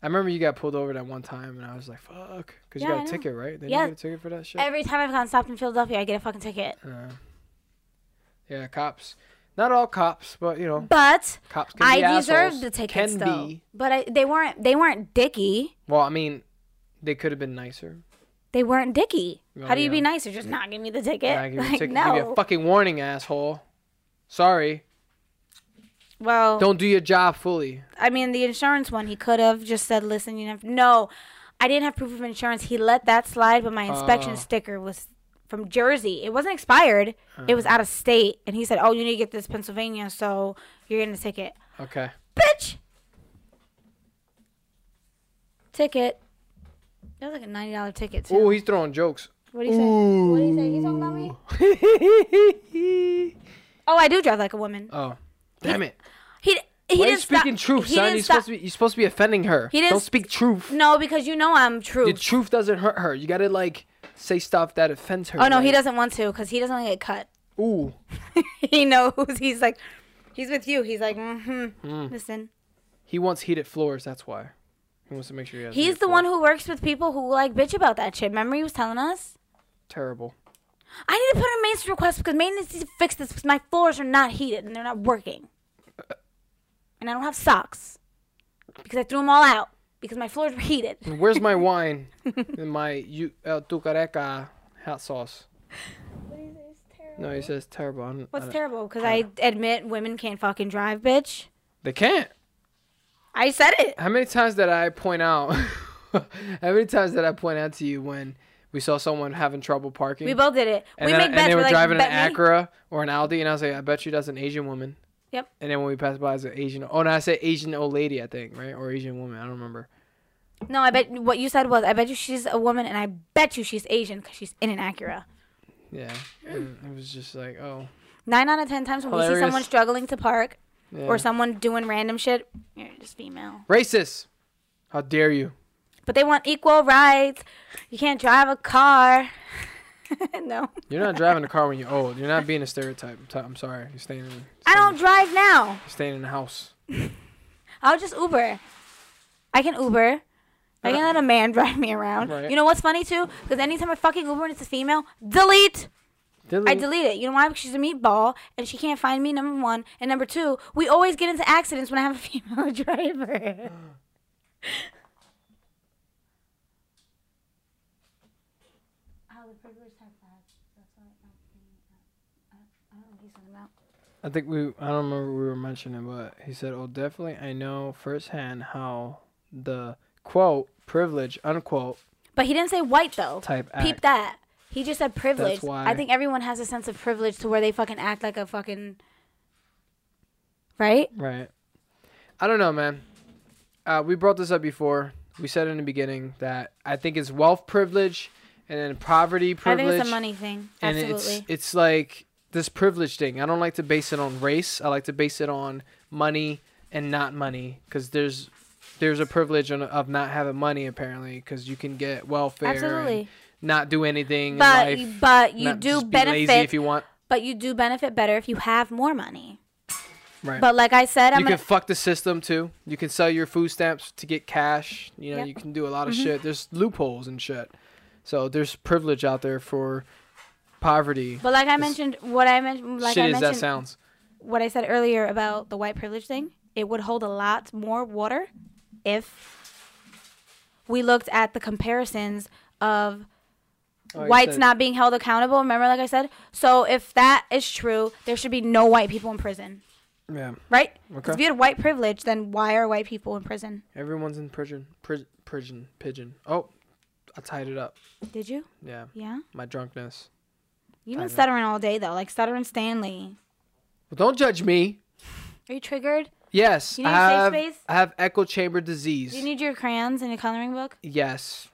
I remember you got pulled over that one time, and I was like, "Fuck," because Yeah, you got a know. ticket, right? Didn't Yeah. you get a ticket for that shit? Every time I've gotten stopped in Philadelphia, I get a fucking ticket. Uh, yeah, cops. Not all cops, but you know, But cops can be I deserved assholes. the tickets Can though. be. But I, they weren't. They weren't dicky. Well, I mean, they could have been nicer. They weren't dicky. Oh, How do you be uh, nice? You're Just not giving me the ticket. Yeah, give you like ticket. no. Give you a fucking warning, asshole. Sorry. well, Don't do your job fully. I mean, the insurance one, he could have just said, "Listen, you have no." I didn't have proof of insurance. He let that slide, but my oh. inspection Oh. sticker was from Jersey. It wasn't expired. It was uh-huh. out of state, and he said, "Oh, you need to get this Pennsylvania, so you're getting a ticket." Okay. Bitch. Ticket. That was like a ninety dollar ticket too. Oh, he's throwing jokes. What do you say? What do you say? He's talking about me. Oh, I do drive like a woman. oh, damn it! He he Why are you didn't stop- speaking truth, son? You're stop- supposed to be. You're supposed to be offending her. He didn't Don't speak truth. No, because you know I'm true. The truth doesn't hurt her. You gotta like say stuff that offends her. Oh no, he doesn't want to because he doesn't want to get cut. Ooh, he knows. He's like, he's with you. He's like, mm-hmm. Mm. Listen, he wants heated floors. That's why. He wants to make sure he has. he's the one who works with people who like bitch about that shit. Remember he was telling us. Terrible. I need to put in a maintenance request because maintenance needs to fix this because my floors are not heated and they're not working. Uh, and I don't have socks because I threw them all out because my floors were heated. Where's my wine and my you El Yucateco hot sauce? No, he says terrible. I don't- What's I don't- terrible? Because I admit women can't fucking drive, bitch. They can't. I said it. How many times did I point out? how many times did I point out to you when we saw someone having trouble parking? We both did it. and, we then, make and bets. they we're were like, driving an bet me. Acura or an Audi, and I was like, I bet you that's an Asian woman. Yep. And then when we passed by, it's an Asian. Oh no, I said Asian old lady, I think, right, or Asian woman. I don't remember. No, I bet what you said was I bet you she's a woman and I bet you she's Asian because she's in an Acura. Yeah, and it was just like, oh, Nine out of ten times when we see someone struggling to park yeah. or someone doing random shit, you're just female. racist. How dare you? But they want equal rights. You can't drive a car. no, You're not driving a car when you're old. You're not being a stereotype. I'm, sorry. You're staying in. Staying, I don't drive now. You're staying in the house. I'll just Uber. I can Uber. I can let a man drive me around. Right. You know what's funny too? Because anytime I fucking Uber and it's a female, delete. delete. I Delete. delete it. You know why? Because she's a meatball and she can't find me. Number one, and number two, we always get into accidents when I have a female driver. the privileged have ads. That's why it's not being. I don't know what he's talking about. I think we I don't remember what we were mentioning, but he said, "Oh, definitely, I know firsthand how the quote privilege unquote But he didn't say white though. type Peep that. He just said privilege. That's why- I think everyone has a sense of privilege to where they fucking act like a fucking. Right? Right. I don't know, man. Uh, we brought this up before. We said in the beginning that I think it's wealth privilege and then poverty privilege. I think it's a money thing. Absolutely. and it's it's like this privilege thing. I don't like to base it on race. I like to base it on money and not money because there's there's a privilege on, of not having money apparently because you can get welfare Absolutely. not do anything But in life. but you not do just be lazy benefit. if you want. but you do benefit better if you have more money. Right. But like I said, I'm you can fuck the system too. You can sell your food stamps to get cash. You know, Yep. you can do a lot of Mhm. shit. There's loopholes and shit. So there's privilege out there for poverty. But like I mentioned, what I mentioned, like I Shitty as that mentioned, sounds. what I said earlier about the white privilege thing, it would hold a lot more water if we looked at the comparisons of Oh, whites said- not being held accountable. Remember, like I said, so if that is true, there should be no white people in prison, Yeah. right? Okay. If you had white privilege, then why are white people in prison? Everyone's in prison. Pri- prison. Pigeon. Oh, I tied it up. Did you? Yeah. Yeah. My drunkenness. You've been stuttering all day though, like stuttering Stanley. Well, don't judge me. Are you triggered? Yes, You need I safe have. space? I have echo chamber disease. Do you need your crayons and your coloring book? yes.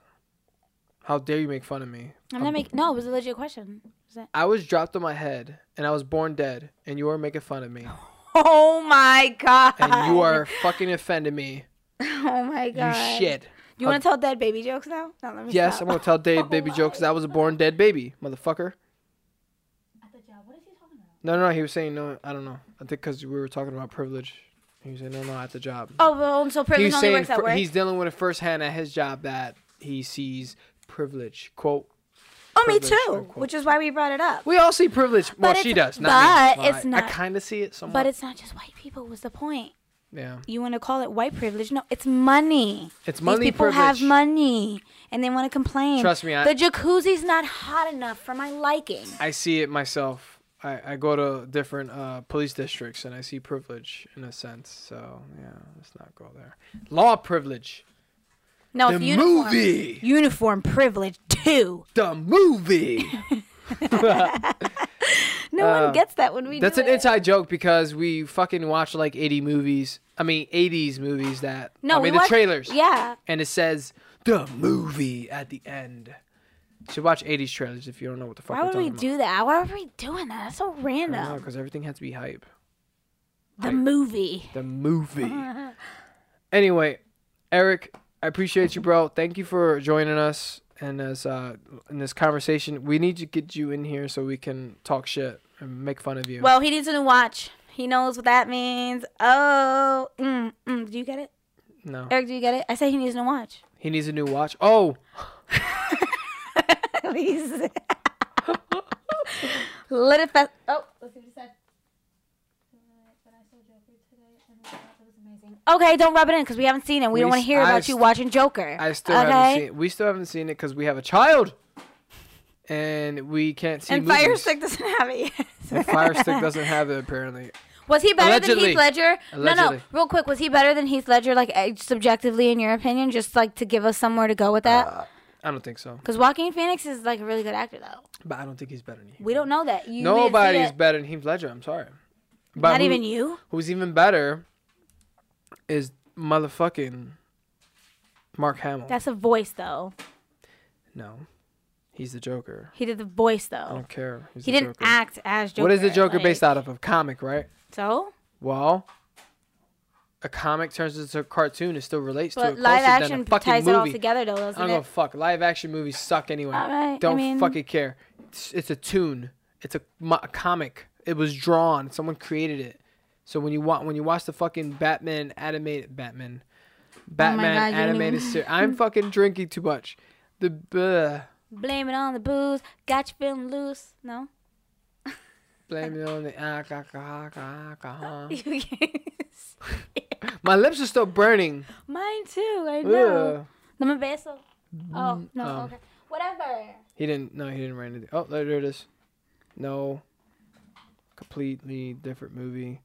How dare you make fun of me? I'm not making. No, it was a legit question. Was that? I was dropped on my head and I was born dead, and you are making fun of me, Oh my god. and you are fucking offending me. Oh my god. You shit. You want to tell dead baby jokes now? No, let me Yes, stop. I'm gonna tell Dave baby Oh jokes. That was a born dead baby, motherfucker. At the job. What is he talking about? No, no, no. He was saying no. I don't know. I think because we were talking about privilege. He was saying no, no, at the job. Oh, well, so privilege was only saying works at work. he's dealing with it firsthand at his job that he sees privilege. Quote. oh, me too. unquote. Which is why we brought it up. We all see privilege. Well, But she it's- does, not me. but Well, it's I- not- I kind of see it somewhat. But it's not just white people. Was the point? yeah, You want to call it white privilege? No, it's money. it's money These people privilege. have money, and they want to complain. Trust me, I, the jacuzzi's not hot enough for my liking. I see it myself. I, I go to different uh, police districts and I see privilege in a sense. So yeah, let's not go there. Law privilege. No, the uniform. movie. Uniform privilege too. The movie. No Uh, one gets that when we. That's an it. inside joke because we fucking watch like 80 movies. I mean, 80s movies that. No, I we mean the watch- trailers. Yeah. And it says the movie at the end. You should watch 80s trailers if you don't know what the fuck Why would we talking do that? Why are we doing that? That's so random. because everything has to be hype. The hype. movie. The movie. anyway, Eric, I appreciate you, bro. Thank you for joining us in this uh in this conversation. We need to get you in here so we can talk shit and make fun of you. Well, he needs a new watch. He knows what that means. Oh, mm, mm. do you get it, no, Eric? Do you get it? I say he needs a new watch. he needs a new watch. Oh, Please. Let it fest. Oh, let's see what he said. Okay, don't rub it in because we haven't seen it. We, We don't want to hear I about you watching Joker. I still okay? haven't seen. It. We still haven't seen it because we have a child, and we can't see. and movies. Fire Stick doesn't have it. yet. And Fire Stick doesn't have it apparently. Was he better than Heath Ledger? No, no. Real quick, was he better than Heath Ledger? Like eh, subjectively, in your opinion, just like to give us somewhere to go with that? Uh, I don't think so, Because Joaquin Phoenix is like a really good actor, though. but I don't think he's better than you. We don't know that. You didn't see Nobody is it. better than Heath Ledger. I'm sorry. But Not who- even you. Who's even better is motherfucking Mark Hamill. That's a voice, though. no, he's the Joker. He did the voice, though. I don't care. He's He didn't Joker. act as Joker. What is the Joker like- based out of? A comic, right? So, Well, a comic turns into a cartoon. It still relates to but it live closer than action a fucking ties it all movie. together, though, I doesn't don't give a it? fuck. Live action movies suck anyway. All right. Don't I mean, fucking care. It's, it's a tune. It's a, a comic. It was drawn. Someone created it. So when you want when you watch the fucking Batman animated Batman, Batman Oh God, animated series, I'm fucking drinking too much. The uh, blame it on the booze. Got you feeling loose. No. blame it on the alcohol. You can't. My lips are still burning. Mine too. I know. Ugh. Dame beso. Oh no. um, okay. Whatever. He didn't. No, he didn't write anything. Oh, there, there it is. No. Completely different movie,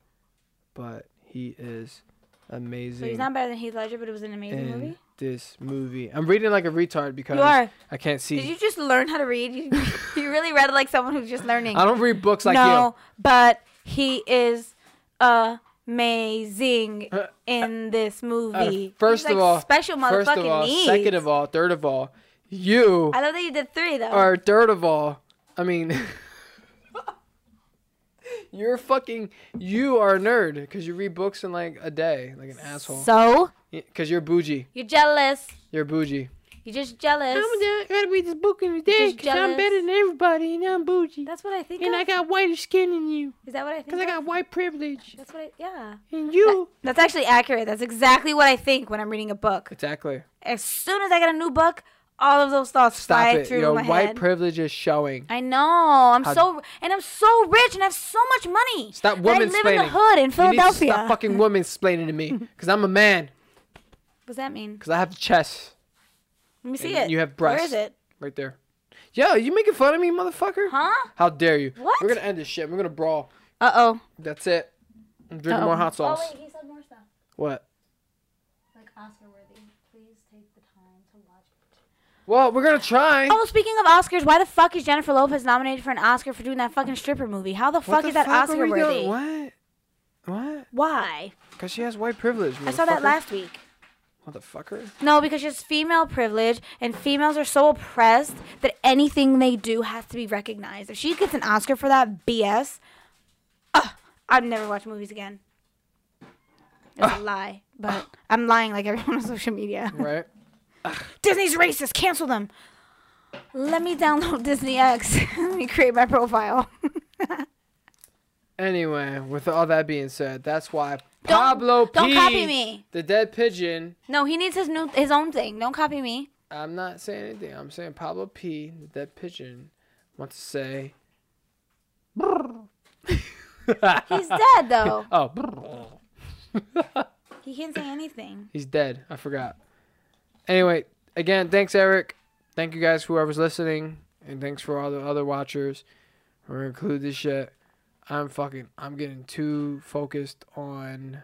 but he is amazing. So he's not better than Heath Ledger, but it was an amazing in movie. this movie. I'm reading like a retard because You. I can't see. Did you just learn how to read? You, you really read like someone who's just learning. I don't read books like that. no, but he is amazing Uh, in this you. Uh, movie. first He's of like all, special motherfucking first of all, needs. second of all, third of all, you I love that you did three though. are third of all. I mean, you're fucking. You are a nerd because you read books in like a day, like an asshole. So Because you're bougie. you're jealous. You're bougie. You're just jealous. I'm gotta read this book in a day 'cause I'm better than everybody and I'm bougie. That's what I think. And of. I got whiter skin than you Is that what I think? Because I got white privilege. That's what I. Yeah. And you. That's actually accurate. That's exactly what I think when I'm reading a book. Exactly. As soon as I get a new book, all of those thoughts Stop fly it. through Your my white head. privilege is showing. I know. I'm How- so and I'm so rich and I have so much money. Stop And I live in the hood in You need to Philadelphia. stop fucking woman explaining to me. Because I'm a man. What does that mean? Because I have the chest Let me see And it. you have Where breasts. is it? right there. Yo, you making fun of me, motherfucker? Huh? How dare you? What? We're going to end this shit. We're going to brawl. Uh oh. That's it. I'm drinking Uh-oh. more hot sauce. Oh wait, he said more stuff. What? Like Oscar worthy. Please take the time to watch it. Well, we're going to try. Oh, speaking of Oscars, why the fuck is Jennifer Lopez nominated for an Oscar for doing that fucking stripper movie? How the What fuck the is that fuck are Oscar worthy? doing? What? What? Why? Because she has white privilege. I saw that last week. Motherfucker. No, because it's female privilege, and females are so oppressed that anything they do has to be recognized. If she gets an Oscar for that BS, ugh, I'd never watch movies again. It's a lie, but I'm lying like everyone on social media. Right? Disney's racist. Cancel them. Let me download Disney X. Let me create my profile. Anyway, with all that being said, that's why Pablo P. Don't copy me. The dead pigeon. No, he needs his new his own thing. Don't copy me. I'm not saying anything. I'm saying Pablo P. The dead pigeon wants to say. He's dead though. Oh, He can't say anything. he's dead. I forgot. Anyway, again, thanks, Eric. Thank you guys, whoever's listening, and thanks for all the other watchers. We're gonna include this shit. I'm fucking. I'm getting too focused on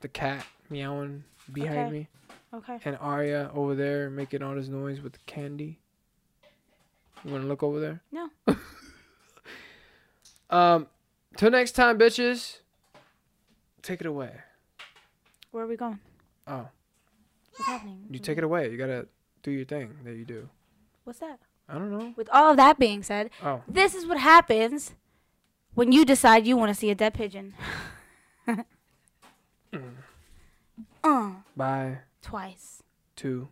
the cat meowing behind Okay. me. Okay. and Arya over there making all this noise with the candy. You wanna look over there? No. um, till next time, bitches. Take it away. Where are we going? Oh, What's happening? you take it away. You gotta do your thing that you do. What's that? I don't know. With all of that being said, Oh, this is what happens when you decide you want to see a dead pigeon. uh, bye. twice. Two.